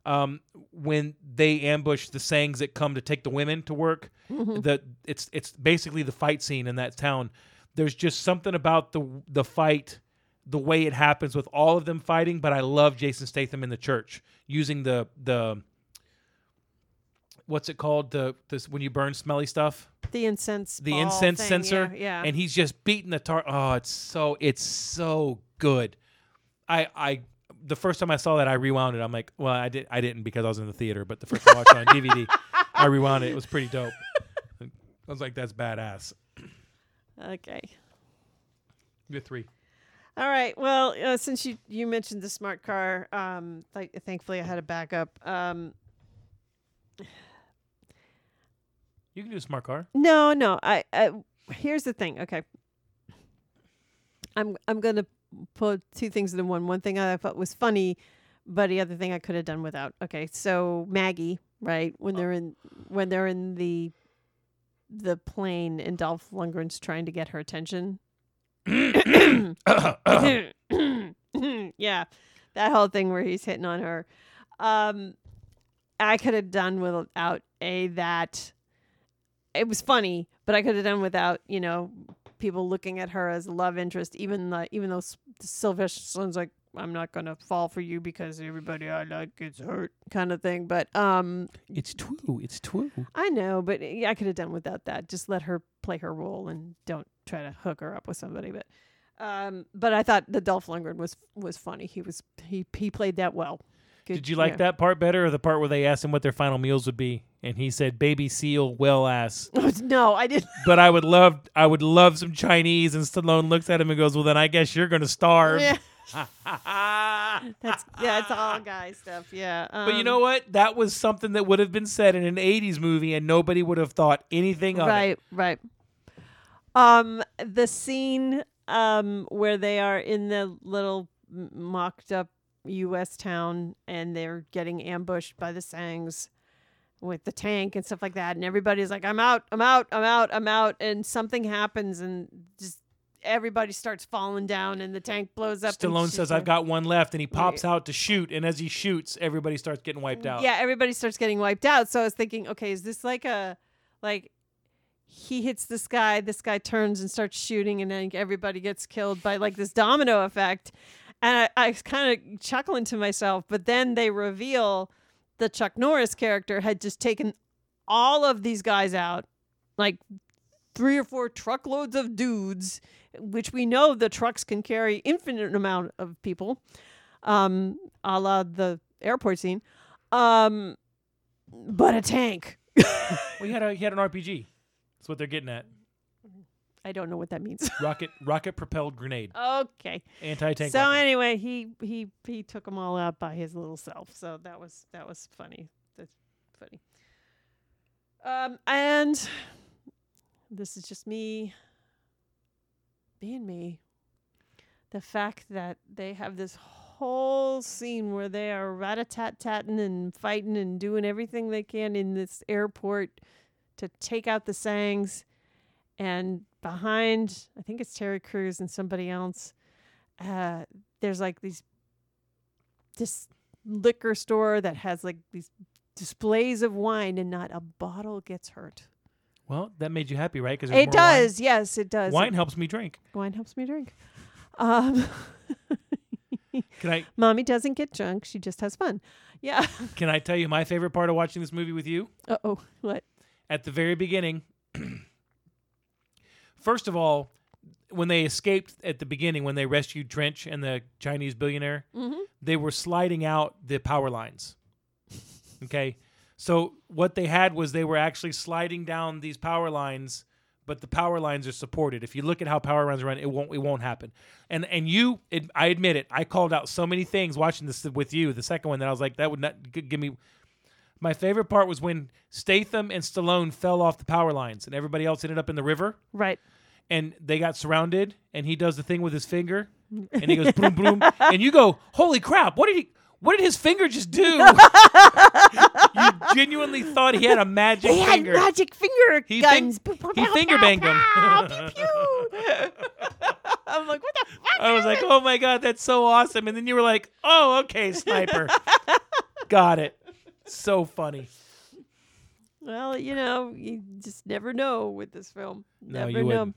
Speaker 2: Um, when they ambush the Sangs that come to take the women to work, the it's it's basically the fight scene in that town. There's just something about the the fight, the way it happens with all of them fighting. But I love Jason Statham in the church using the the what's it called the this when you burn smelly stuff
Speaker 1: The incense.
Speaker 2: the incense
Speaker 1: thing,
Speaker 2: censer
Speaker 1: Yeah. yeah.
Speaker 2: and he's just beating the tar oh it's so it's so good i i the first time i saw that i rewound it i'm like well i did i didn't because i was in the theater but the first time i watched it on dvd i rewound it it was pretty dope i was like that's badass
Speaker 1: okay.
Speaker 2: the three
Speaker 1: All right. Well, uh, since you you mentioned the smart car, um, th- thankfully I had a backup. Um,
Speaker 2: you can do a smart car
Speaker 1: no, no. I, I here's the thing. Okay. I'm I'm gonna put two things into one. One thing I thought was funny, but the other thing I could have done without. Okay, so Maggie, right when they're in when they're in the the plane and Dolph Lundgren's trying to get her attention. yeah, that whole thing where he's hitting on her. Um, I could have done without a that. It was funny, but I could have done without you know people looking at her as a love interest. Even the even though Sylvester Stallone's like, I'm not gonna fall for you because everybody I like gets hurt, kind of thing. But um,
Speaker 2: it's true it's true
Speaker 1: I know, but yeah, I could have done without that. Just let her play her role and don't try to hook her up with somebody. But um, but I thought the Dolph Lundgren was was funny. He was he he played that well. Good,
Speaker 2: did you like
Speaker 1: yeah.
Speaker 2: that part better or the part where they asked him what their final meals would be and he said baby seal well ass
Speaker 1: no, I didn't.
Speaker 2: but I would love I would love some Chinese and Stallone looks at him and goes, Well then I guess you're gonna starve.
Speaker 1: Yeah, that's yeah, it's all guy stuff. Yeah,
Speaker 2: but you
Speaker 1: um,
Speaker 2: know what? That was something that would have been said in an eighties movie and nobody would have thought anything of it.
Speaker 1: right, right. Um, the scene um where they are in the little mocked up U.S. town and they're getting ambushed by the Sangs with the tank and stuff like that, and everybody's like, "I'm out, I'm out, I'm out, I'm out," and something happens and just everybody starts falling down and the tank blows up.
Speaker 2: Stallone says,
Speaker 1: her.
Speaker 2: I've got one left and he pops out to shoot and as he shoots, everybody starts getting wiped out.
Speaker 1: Yeah, everybody starts getting wiped out. So I was thinking, okay, is this like a like he hits this guy, this guy turns and starts shooting, and then everybody gets killed by like this domino effect. And I, I kind of chuckling to myself, but then they reveal the Chuck Norris character had just taken all of these guys out, like three or four truckloads of dudes, which we know the trucks can carry infinite amount of people, um, a la the airport scene, um, but a tank.
Speaker 2: He had a he had an RPG. That's what they're getting at.
Speaker 1: I don't know what that means.
Speaker 2: Rocket rocket propelled grenade.
Speaker 1: okay.
Speaker 2: Anti tank.
Speaker 1: So anyway, he he he took them all out by his little self. So that was that was funny. That's funny. Um, and this is just me being me. The fact that they have this whole scene where they are rat a tat tatting and fighting and doing everything they can in this airport to take out the Sangs, and behind, I think it's Terry Crews and somebody else. Uh, there's like these this liquor store that has like these displays of wine, and not a bottle gets hurt.
Speaker 2: Well, that made you happy, right? Because
Speaker 1: It does, yes, it does.
Speaker 2: Wine. wine helps me drink.
Speaker 1: Wine helps me drink. Um,
Speaker 2: Can I
Speaker 1: mommy doesn't get drunk; she just has fun. Yeah.
Speaker 2: can I tell you my favorite part of watching this movie with you?
Speaker 1: Uh oh. What?
Speaker 2: At the very beginning, first of all, when they escaped at the beginning, when they rescued Trench and the Chinese billionaire,
Speaker 1: Mm-hmm.
Speaker 2: they were sliding out the power lines. Okay. So what they had was they were actually sliding down these power lines, but the power lines are supported. If you look at how power lines run, it won't it won't happen. And and you, it, I admit it, I called out so many things watching this with you. The second one that I was like, that would not give me. My favorite part was when Statham and Stallone fell off the power lines, and everybody else ended up in the river
Speaker 1: Right.
Speaker 2: And they got surrounded and he does the thing with his finger and he goes boom boom and you go holy crap what did he what did his finger just do? You genuinely thought he had a magic
Speaker 1: had
Speaker 2: finger.
Speaker 1: magic finger
Speaker 2: He
Speaker 1: guns.
Speaker 2: fing- he finger banged him.
Speaker 1: I'm like, what the fuck?
Speaker 2: i was like oh my god that's so awesome. And then you were like oh okay sniper. Got it. So funny
Speaker 1: Well, you know, you just never know with this film.
Speaker 2: No,
Speaker 1: Never know.
Speaker 2: wouldn't.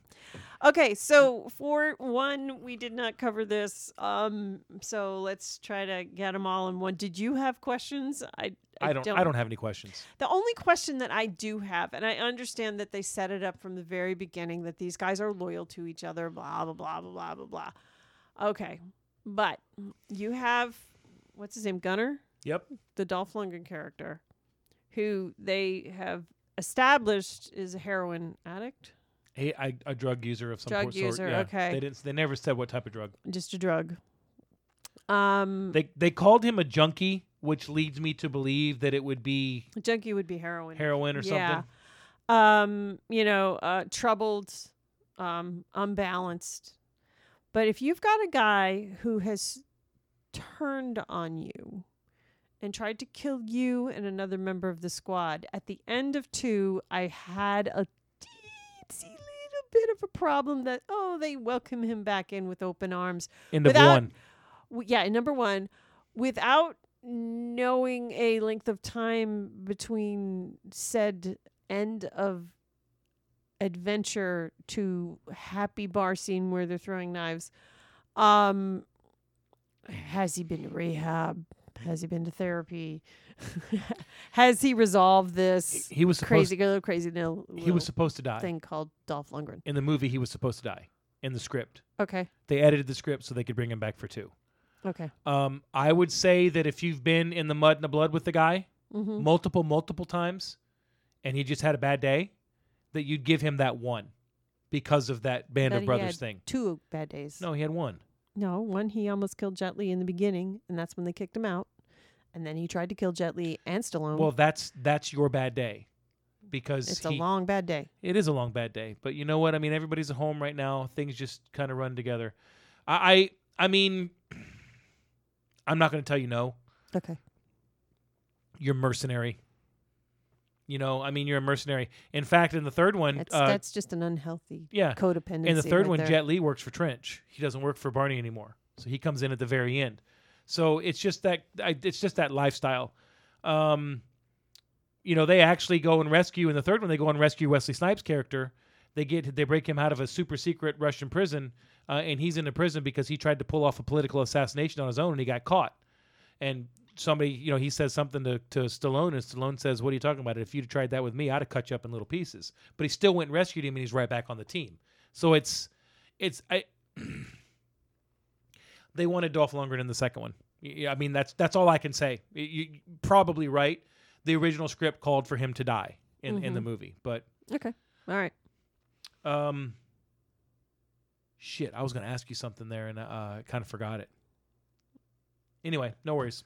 Speaker 1: Okay, so for one, we did not cover this. Um, so let's try to get them all in one. Did you have questions? I
Speaker 2: i don't i don't have any questions
Speaker 1: The only question that I do have, and I understand that they set it up from the very beginning that these guys are loyal to each other, blah blah blah blah blah blah blah. Okay, but you have what's his name, Gunner,
Speaker 2: yep
Speaker 1: the Dolph Lundgren character, who they have established is a heroin addict,
Speaker 2: a, a, a drug user of some
Speaker 1: Drug
Speaker 2: sort
Speaker 1: user,
Speaker 2: yeah.
Speaker 1: okay.
Speaker 2: they didn't they never said what type of drug
Speaker 1: just a drug. Um,
Speaker 2: they they called him a junkie which leads me to believe that it would be
Speaker 1: junkie would be heroin.
Speaker 2: heroin or
Speaker 1: yeah.
Speaker 2: something
Speaker 1: Um, you know, uh, troubled, um, unbalanced. But if you've got a guy who has turned on you and tried to kill you and another member of the squad, at the end of two, I had a teensy little bit of a problem that, oh, they welcome him back in with open arms.
Speaker 2: end of one
Speaker 1: W- yeah, in number one, without knowing a length of time between said end of adventure to happy bar scene where they're throwing knives, um, has he been to rehab? Has he been to therapy? has he resolved this
Speaker 2: he was
Speaker 1: crazy little crazy little,
Speaker 2: he was supposed to die
Speaker 1: thing called Dolph Lundgren?
Speaker 2: in the movie he was supposed to die in the script
Speaker 1: Okay,
Speaker 2: they edited the script so they could bring him back for two
Speaker 1: okay.
Speaker 2: um, i would say that if you've been in the mud and the blood with the guy
Speaker 1: Mm-hmm.
Speaker 2: multiple multiple times and he just had a bad day that you'd give him that one because of that band
Speaker 1: That
Speaker 2: of
Speaker 1: he
Speaker 2: brothers
Speaker 1: had
Speaker 2: thing
Speaker 1: Two bad days.
Speaker 2: no he had one
Speaker 1: No, one he almost killed Jet Li in the beginning, and that's when they kicked him out. And then he tried to kill Jet Li and Stallone.
Speaker 2: well that's that's your bad day because
Speaker 1: it's
Speaker 2: he,
Speaker 1: a long bad day.
Speaker 2: It is a long bad day, but you know what? I mean, everybody's at home right now. Things just kind of run together. I, I, I mean, I'm not going to tell you no.
Speaker 1: Okay.
Speaker 2: You're mercenary. You know, I mean, you're a mercenary. In fact, in the third one,
Speaker 1: That's
Speaker 2: uh,
Speaker 1: that's just an unhealthy
Speaker 2: yeah,
Speaker 1: codependency.
Speaker 2: in the third
Speaker 1: right
Speaker 2: one,
Speaker 1: there.
Speaker 2: Jet Li works for Trench. He doesn't work for Barney anymore, so he comes in at the very end. So it's just that I, it's just that lifestyle. Um, you know, they actually go and rescue in the third one. They go and rescue Wesley Snipes' character. They get they break him out of a super secret Russian prison, uh, and he's in the prison because he tried to pull off a political assassination on his own, and he got caught. And somebody, you know, he says something to, to Stallone, and Stallone says, "What are you talking about? If you'd tried that with me, I'd have cut you up in little pieces." But he still went and rescued him, and he's right back on the team. So it's it's I. they wanted Dolph Lundgren in the second one. I mean, that's that's all I can say. You, probably right. The original script called for him to die in, in the movie, but
Speaker 1: Okay. All right.
Speaker 2: um, shit, I was going to ask you something there, and uh, I kind of forgot it. Anyway, no worries.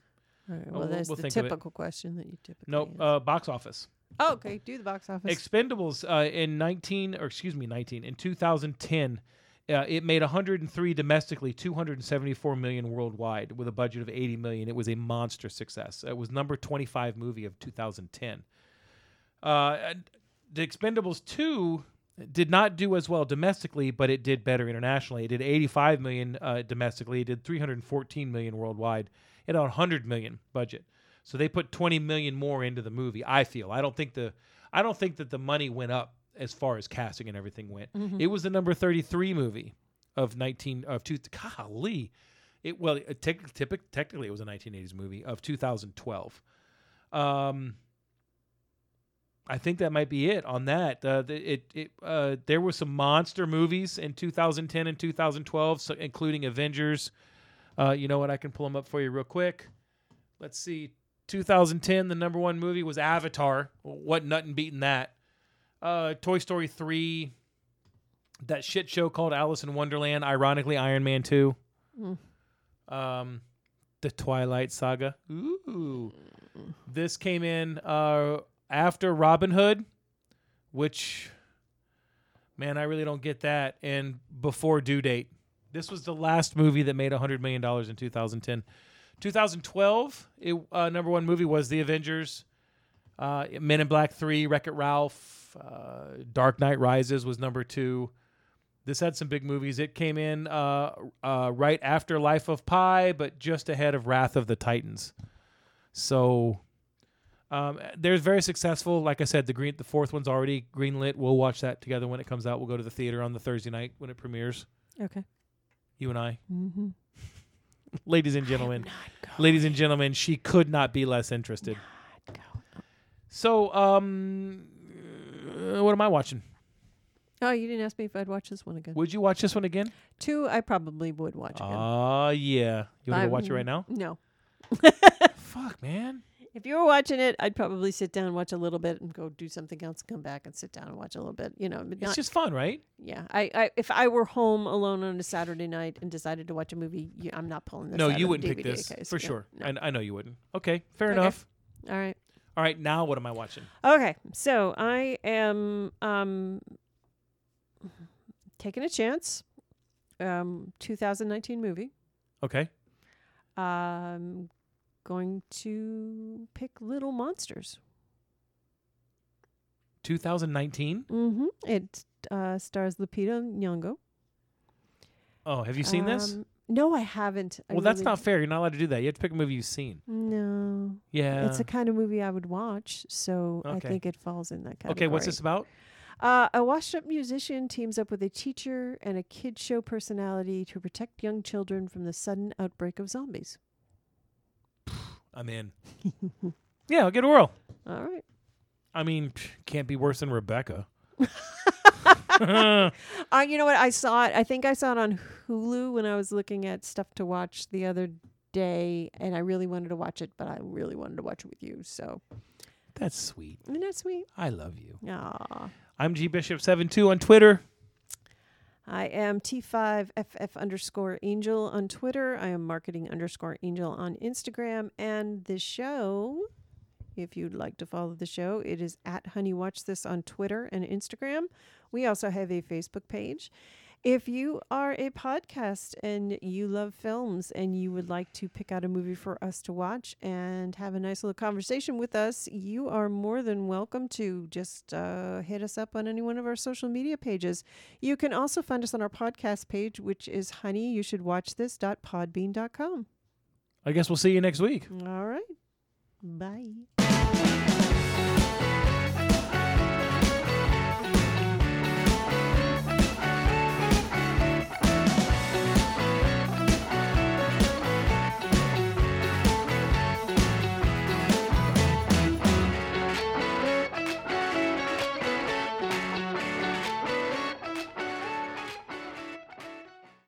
Speaker 1: Right.
Speaker 2: Oh,
Speaker 1: Well, that's
Speaker 2: we'll
Speaker 1: the
Speaker 2: think of it.
Speaker 1: typical question that you typically.
Speaker 2: Nope.
Speaker 1: ask.
Speaker 2: Uh, box office.
Speaker 1: oh, okay. Do the box office.
Speaker 2: Expendables uh, in 19 or excuse me 19 in 2010 uh, it made 103 domestically 274 million worldwide with a budget of 80 million it was a monster success it was number 25 movie of 2010 uh, the expendables 2 did not do as well domestically, but it did better internationally. It did 85 million uh, domestically. It did 314 million worldwide. It had a 100 million budget. So they put 20 million more into the movie. I feel. I don't think the I don't think that the money went up as far as casting and everything went. It was the number 33 movie of 19 of two. Golly, it well it, typic, technically it was a 1980s movie of 2012. Um, I think that might be it on that. Uh, the, it it uh, there were some monster movies in 2010 and 2012, so including Avengers. Uh, you know what? I can pull them up for you real quick. Let's see. 2010, the number one movie was Avatar. What nothing beating that. Uh, Toy Story 3. That shit show called Alice in Wonderland. Ironically, Iron Man 2. Um, the Twilight Saga. Ooh. This came in uh, after Robin Hood, which, man, I really don't get that. And before Due Date. This was the last movie that made $100 million in 2010. 2012, it, uh, number one movie was The Avengers, uh, Men in Black 3, Wreck It Ralph, uh, Dark Knight Rises was number two. This had some big movies. It came in uh, uh, right after Life of Pi, but just ahead of Wrath of the Titans. So um, there's very successful. Like I said, the green, the fourth one's already greenlit. We'll watch that together when it comes out. We'll go to the theater on the Thursday night when it premieres.
Speaker 1: Okay.
Speaker 2: You and I,
Speaker 1: Mm-hmm.
Speaker 2: ladies and gentlemen, ladies and gentlemen, she could not be less interested. So, um, uh, what am I watching?
Speaker 1: Oh, you didn't ask me if I'd watch this one again.
Speaker 2: Would you watch this one again?
Speaker 1: Two, I probably would watch again.
Speaker 2: Ah, yeah. You want to watch it right now?
Speaker 1: No.
Speaker 2: Fuck, man.
Speaker 1: If you were watching it, I'd probably sit down, watch a little bit, and go do something else. And come back and sit down and watch a little bit. You know,
Speaker 2: It's
Speaker 1: not,
Speaker 2: just fun, right?
Speaker 1: yeah. I, I if I were home alone on a Saturday night and decided to watch a movie, you, I'm not pulling this.
Speaker 2: no, you wouldn't
Speaker 1: the
Speaker 2: pick this
Speaker 1: case.
Speaker 2: for
Speaker 1: Yeah,
Speaker 2: sure.
Speaker 1: no.
Speaker 2: I, I know you wouldn't. Okay, fair
Speaker 1: Okay.
Speaker 2: enough.
Speaker 1: All right.
Speaker 2: All right, now what am I watching?
Speaker 1: Okay, so I am um taking a chance. Um, 2019 movie.
Speaker 2: Okay.
Speaker 1: Um, going to pick Little Monsters.
Speaker 2: 2019.
Speaker 1: Mm-hmm. It uh, stars Lupita Nyong'o.
Speaker 2: Oh, have you seen this?
Speaker 1: Um, No, I haven't. I
Speaker 2: Well, that's not fair. You're not allowed to do that. You have to pick a movie you've seen.
Speaker 1: No,
Speaker 2: Yeah.
Speaker 1: it's a kind of movie I would watch, so I think it falls in that category.
Speaker 2: okay, what's this about?
Speaker 1: Uh, a washed-up musician teams up with a teacher and a kid show personality to protect young children from the sudden outbreak of zombies.
Speaker 2: I'm in. yeah, I'll get a whirl.
Speaker 1: All right.
Speaker 2: I mean, can't be worse than Rebecca.
Speaker 1: Uh, you know what? I saw it. I think I saw it on Hulu when I was looking at stuff to watch the other day, and I really wanted to watch it, but I really wanted to watch it with you. So,
Speaker 2: That's sweet.
Speaker 1: isn't that sweet?
Speaker 2: I love you.
Speaker 1: Aw.
Speaker 2: I'm G Bishop 72 on Twitter.
Speaker 1: I am T5FF underscore angel on Twitter. I am marketing underscore angel on Instagram. And the show, if you'd like to follow the show, it is at Honey Watch This on Twitter and Instagram. We also have a Facebook page. If you are a podcast and you love films and you would like to pick out a movie for us to watch and have a nice little conversation with us, you are more than welcome to just uh, hit us up on any one of our social media pages. You can also find us on our podcast page, which is honey, you should watch this.podbean.com.
Speaker 2: I guess we'll see you next week.
Speaker 1: All right. Bye.